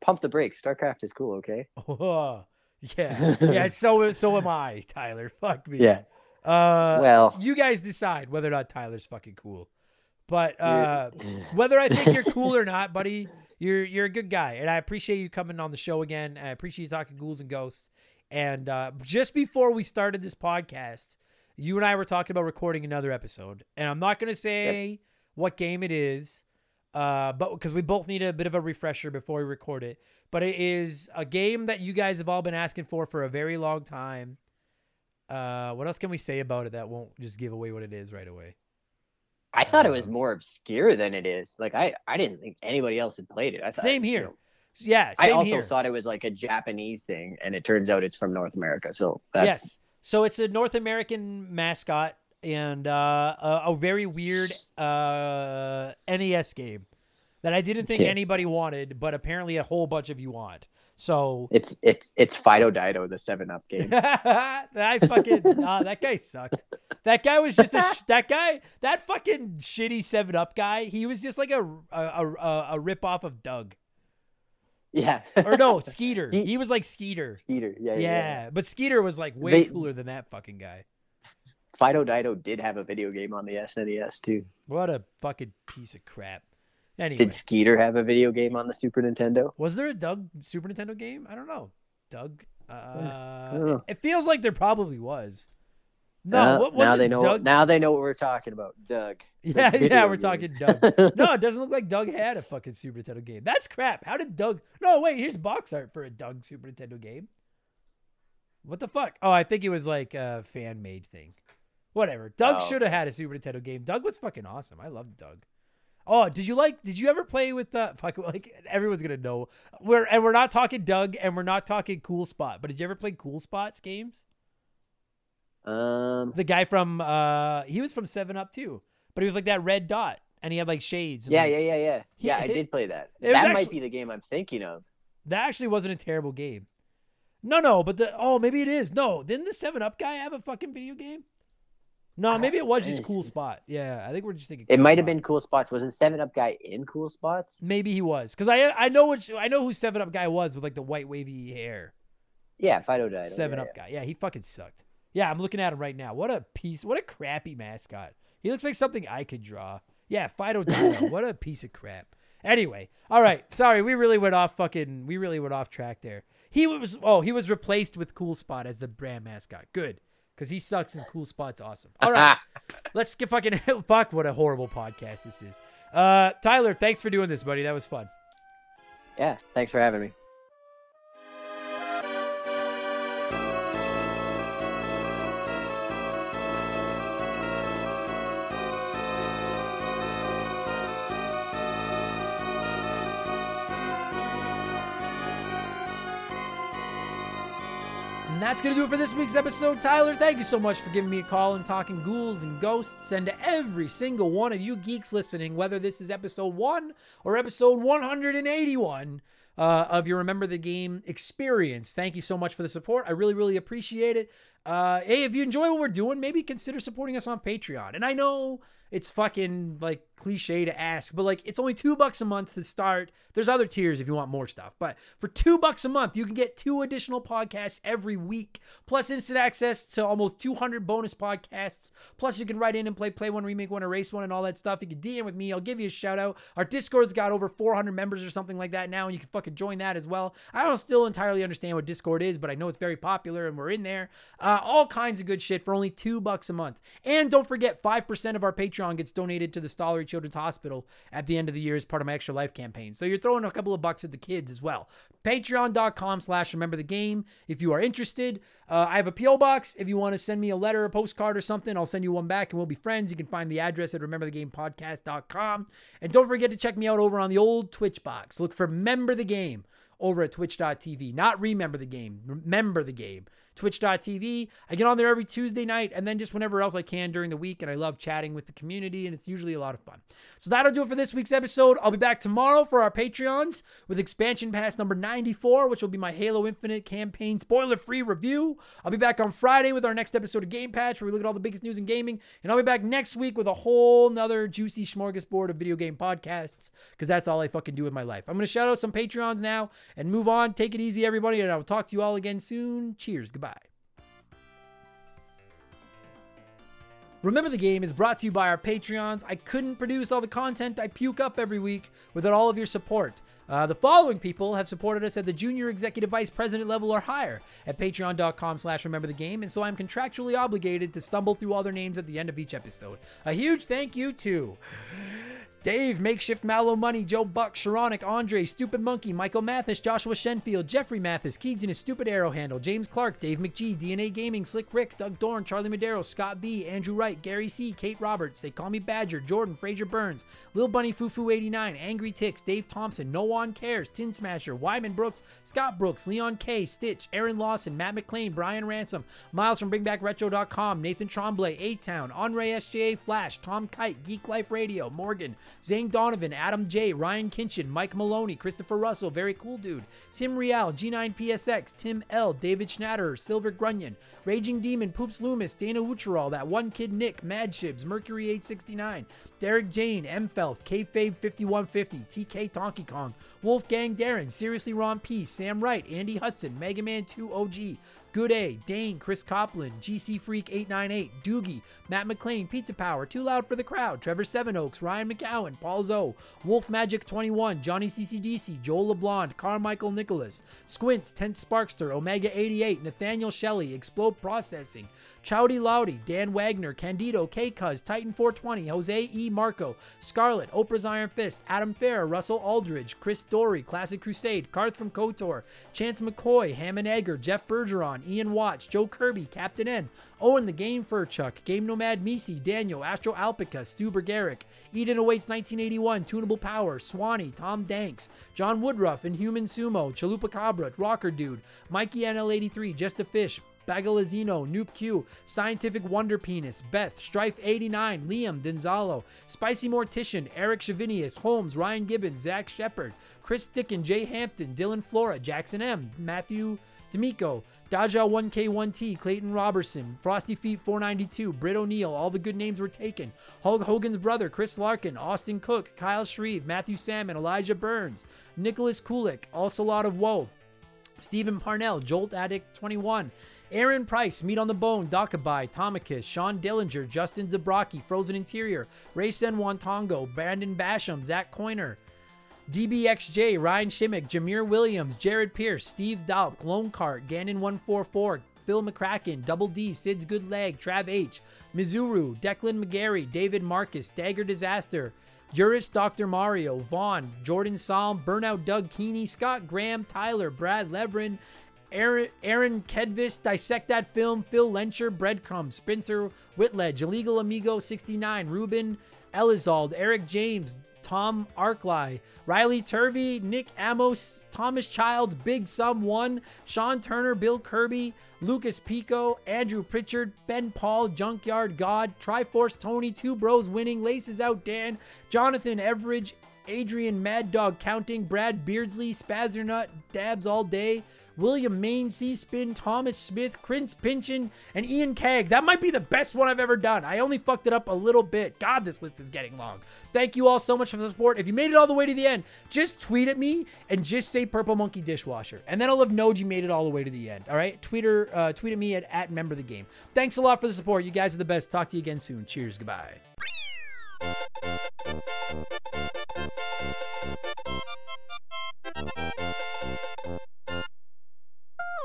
Speaker 4: pump the brakes. StarCraft is cool. Okay.
Speaker 1: Oh, (laughs) yeah, yeah. So so am I, Tyler. Fuck me.
Speaker 4: Yeah.
Speaker 1: Uh,
Speaker 4: Well-
Speaker 1: you guys decide whether or not Tyler's fucking cool. But (laughs) uh, whether I think you're cool or not, buddy, you're you're a good guy, and I appreciate you coming on the show again. I appreciate you talking ghouls and ghosts. And uh, just before we started this podcast, you and I were talking about recording another episode, and I'm not going to say what game it is, uh, but because we both need a bit of a refresher before we record it. But it is a game that you guys have all been asking for for a very long time. Uh, what else can we say about it that won't just give away what it is right away?
Speaker 4: I thought it was
Speaker 1: Um,
Speaker 4: more obscure than it is. Like I, I didn't think anybody else had played it. I thought,
Speaker 1: Same
Speaker 4: you
Speaker 1: here.
Speaker 4: know,
Speaker 1: Yeah,
Speaker 4: I also
Speaker 1: here.
Speaker 4: thought it was like a Japanese thing, and it turns out it's from North America. So that,
Speaker 1: yes. So it's a North American mascot and uh, a, a very weird uh, NES game that I didn't think
Speaker 4: Okay.
Speaker 1: anybody wanted, but apparently a whole bunch of you want. So
Speaker 4: it's it's it's Fido Dido, the Seven Up game. (laughs)
Speaker 1: I fucking (laughs) uh, that guy sucked. That guy was just a sh- (laughs) that guy that fucking shitty Seven Up guy. He was just like a a a, a rip off of Doug
Speaker 4: yeah.
Speaker 1: or no Skeeter.
Speaker 4: He-
Speaker 1: He was like Skeeter.
Speaker 4: Skeeter. Yeah,
Speaker 1: Yeah,
Speaker 4: yeah.
Speaker 1: but Skeeter was like way
Speaker 4: They-
Speaker 1: cooler than that fucking guy.
Speaker 4: Fido Dido did have a video game on the SNES too.
Speaker 1: What a fucking piece of crap. Anyway,
Speaker 4: Did Skeeter have a video game on the Super Nintendo?
Speaker 1: was there a Doug Super Nintendo game? I don't know. Doug. Uh,
Speaker 4: know.
Speaker 1: It feels like there probably was. No,
Speaker 4: Uh,
Speaker 1: what was
Speaker 4: now
Speaker 1: it?
Speaker 4: they know.
Speaker 1: Doug?
Speaker 4: Now they know what we're talking about. Doug. (laughs)
Speaker 1: yeah, yeah, we're
Speaker 4: game.
Speaker 1: talking Doug. (laughs) No, it doesn't look like Doug had a fucking Super Nintendo game. That's crap. How did Doug? No, wait. Here's box art for a Doug Super Nintendo game. What the fuck? Oh, I think it was like a fan made thing. Whatever. Doug
Speaker 4: Oh.
Speaker 1: should have had a Super Nintendo game. Doug was fucking awesome. I loved Doug. Oh, did you like? Did you ever play with uh fuck? (laughs) Like everyone's gonna know. We're and we're not talking Doug, and we're not talking Cool Spot. But did you ever play Cool Spots games?
Speaker 4: Um.
Speaker 1: The guy from uh, he was from Seven Up too, but he was like that red dot, and he had like shades.
Speaker 4: Yeah,
Speaker 1: like-
Speaker 4: yeah, yeah, yeah. (laughs) Yeah, I did play that. That
Speaker 1: actually-
Speaker 4: might be the game I'm thinking of.
Speaker 1: That actually wasn't a terrible game. No, no, but the oh maybe it is. No, didn't the Seven Up guy have a fucking video game? No, maybe it was just Cool
Speaker 4: see.
Speaker 1: Spot. Yeah, I think we're just thinking.
Speaker 4: It
Speaker 1: Cool
Speaker 4: might have been Cool Spots. Wasn't Seven Up guy in Cool Spots?
Speaker 1: Maybe he was because I I know which I know who Seven Up guy was with like the white wavy hair.
Speaker 4: Yeah, Fido Dido.
Speaker 1: Seven
Speaker 4: yeah,
Speaker 1: Up guy. Yeah, he fucking sucked. Yeah, I'm looking at him right now. What a piece. What a crappy mascot. He looks like something I could draw. Yeah, Fido (laughs) Dido. what a piece of crap. Anyway, all right. Sorry, we really went off fucking. We really went off track there. He was. Oh, he was replaced with Cool Spot as the brand mascot. Good, because he sucks and Cool Spot's awesome. All right, (laughs) let's get fucking. (laughs) Fuck, what a horrible podcast this is. Uh, Tyler, thanks for doing this, buddy. That was fun.
Speaker 4: Yeah, thanks for having me.
Speaker 1: That's going to do it for this week's episode. Tyler, thank you so much for giving me a call and talking ghouls and ghosts. And to every single one of you geeks listening, whether this is episode one or episode 181 uh, of your Remember the Game experience, thank you so much for the support. I really, really appreciate it. Uh, hey, if you enjoy what we're doing, maybe consider supporting us on Patreon. And I know it's fucking like cliche to ask, but like it's only two bucks a month to start. There's other tiers if you want more stuff, but for two bucks a month, you can get two additional podcasts every week, plus instant access to almost 200 bonus podcasts. Plus, you can write in and play Play One, Remake One, Erase One, and all that stuff. You can DM with me. I'll give you a shout out. Our Discord's got over 400 members or something like that now, and you can fucking join that as well. I don't still entirely understand what Discord is, but I know it's very popular, and we're in there. Uh, all kinds of good shit for only two bucks a month. And don't forget, 5% of our Patreon gets donated to the Stollery Children's Hospital at the end of the year as part of my Extra Life campaign. So you're throwing a couple of bucks at the kids as well. Patreon.com slash remember the game if you are interested. Uh, I have a P.O. box. If you want to send me a letter, a postcard, or something, I'll send you one back and we'll be friends. You can find the address at rememberthegamepodcast.com. And don't forget to check me out over on the old Twitch box. Look for Remember the Game over at twitch.tv. Not remember the game, remember the game. Twitch.tv. I get on there every Tuesday night and then just whenever else I can during the week. And I love chatting with the community, and it's usually a lot of fun. So that'll do it for this week's episode. I'll be back tomorrow for our Patreons with expansion pass number 94, which will be my Halo Infinite campaign spoiler free review. I'll be back on Friday with our next episode of Game Patch, where we look at all the biggest news in gaming. And I'll be back next week with a whole nother juicy smorgasbord of video game podcasts, because that's all I fucking do with my life. I'm going to shout out some Patreons now and move on. Take it easy, everybody, and I'll talk to you all again soon. Cheers. Goodbye. Remember the Game is brought to you by our Patreons. I couldn't produce all the content I puke up every week without all of your support. Uh, the following people have supported us at the junior executive vice president level or higher at patreon.com slash remember the game, and so I'm contractually obligated to stumble through all their names at the end of each episode. A huge thank you to Dave, Makeshift Mallow Money, Joe Buck, Sharonic, Andre, Stupid Monkey, Michael Mathis, Joshua Shenfield, Jeffrey Mathis, Keegan, his Stupid Arrow Handle, James Clark, Dave McGee, DNA Gaming, Slick Rick, Doug Dorn, Charlie Madero, Scott B, Andrew Wright, Gary C, Kate Roberts, They Call Me Badger, Jordan, Fraser Burns, Lil Bunny Fufu 89, Angry Ticks, Dave Thompson, No One Cares, Tin Smasher, Wyman Brooks, Scott Brooks, Leon K, Stitch, Aaron Lawson, Matt McLean, Brian Ransom, Miles from BringBackRetro.com, Nathan Tremblay, A Town, Andre SJA Flash, Tom Kite, Geek Life Radio, Morgan, Zane Donovan, Adam J, Ryan Kinchin, Mike Maloney, Christopher Russell, very cool dude, Tim Real, G9PSX, Tim L, David Schnatter, Silver Grunion, Raging Demon, Poops Loomis, Dana Wucherall, That One Kid Nick, Mad Shibs, Mercury 869, Derek Jane, M Felf, Kayfabe 5150, TK Donkey Kong, Wolfgang Darren, Seriously Ron P, Sam Wright, Andy Hudson, Mega Man 2 OG, Good A, Dane, Chris Copland, GC Freak 898, Doogie, Matt McLean, Pizza Power, Too Loud for the Crowd, Trevor Seven Oaks, Ryan McCowan, Paul Zoe, Wolf Magic 21, Johnny CCDC, Joel LeBlond, Carmichael Nicholas, Squints, Tent Sparkster, Omega 88, Nathaniel Shelley, Explode Processing, Chowdy Loudy, Dan Wagner, Candido, K Cuz, Titan 420, Jose E. Marco, Scarlet, Oprah's Iron Fist, Adam Fair, Russell Aldridge, Chris Dory, Classic Crusade, Carth from KOTOR, Chance McCoy, Hammond Egger, Jeff Bergeron, Ian Watts, Joe Kirby, Captain N, Owen the Game Fur Chuck, Game Nomad Misi, Daniel, Astro Alpica, Stu Bergeric, Eden Awaits 1981, Tunable Power, Swanee, Tom Danks, John Woodruff, Inhuman Sumo, Chalupa Cabra, Rocker Dude, Mikey NL83, Just a Fish, Bagalazino, Noob Q, Scientific Wonder Penis, Beth, Strife 89, Liam, Denzalo, Spicy Mortician, Eric Shavinius, Holmes, Ryan Gibbons, Zach Shepard, Chris Dickin, Jay Hampton, Dylan Flora, Jackson M, Matthew D'Amico, Daja 1K1T, Clayton Robertson, Frosty Feet 492, Britt O'Neill, all the good names were taken. Hulk Hogan's brother, Chris Larkin, Austin Cook, Kyle Shreve, Matthew Salmon, Elijah Burns, Nicholas Kulik, also lot of woe. Stephen Parnell, Jolt Addict 21, Aaron Price, Meat on the Bone, Dakabai, Tomicus, Sean Dillinger, Justin Zabrocki, Frozen Interior, Ray Sen Wantongo, Brandon Basham, Zach Coiner, DBXJ, Ryan Shimmick, Jameer Williams, Jared Pierce, Steve Dalp, Lone Cart, Gannon144, Phil McCracken, Double D, Sid's Good Leg, Trav H, Mizuru, Declan McGarry, David Marcus, Dagger Disaster, Juris, Dr. Mario, Vaughn, Jordan Salm, Burnout Doug Keeney, Scott Graham, Tyler, Brad Levrin, Aaron, Kedvis, Dissect That Film, Phil Lencher, Breadcrumb, Spencer Whitledge, Illegal Amigo 69, Ruben Elizald, Eric James, Tom Arkly, Riley Turvey, Nick Amos, Thomas Child, Big Sum One, Sean Turner, Bill Kirby, Lucas Pico, Andrew Pritchard, Ben Paul, Junkyard God, Triforce Tony, Two Bros Winning, Laces Out Dan, Jonathan Everidge, Adrian Mad Dog Counting, Brad Beardsley, Spazzernut, Dabs All Day, William Mainsey, Spin, Thomas Smith, Prince Pinchin, and Ian Kag. That might be the best one I've ever done. I only fucked it up a little bit. God, this list is getting long. Thank you all so much for the support. If you made it all the way to the end, just tweet at me and just say Purple Monkey Dishwasher. And then I'll have known you made it all the way to the end. All right? Twitter, uh, tweet at me at, at member the game. Thanks a lot for the support. You guys are the best. Talk to you again soon. Cheers. Goodbye.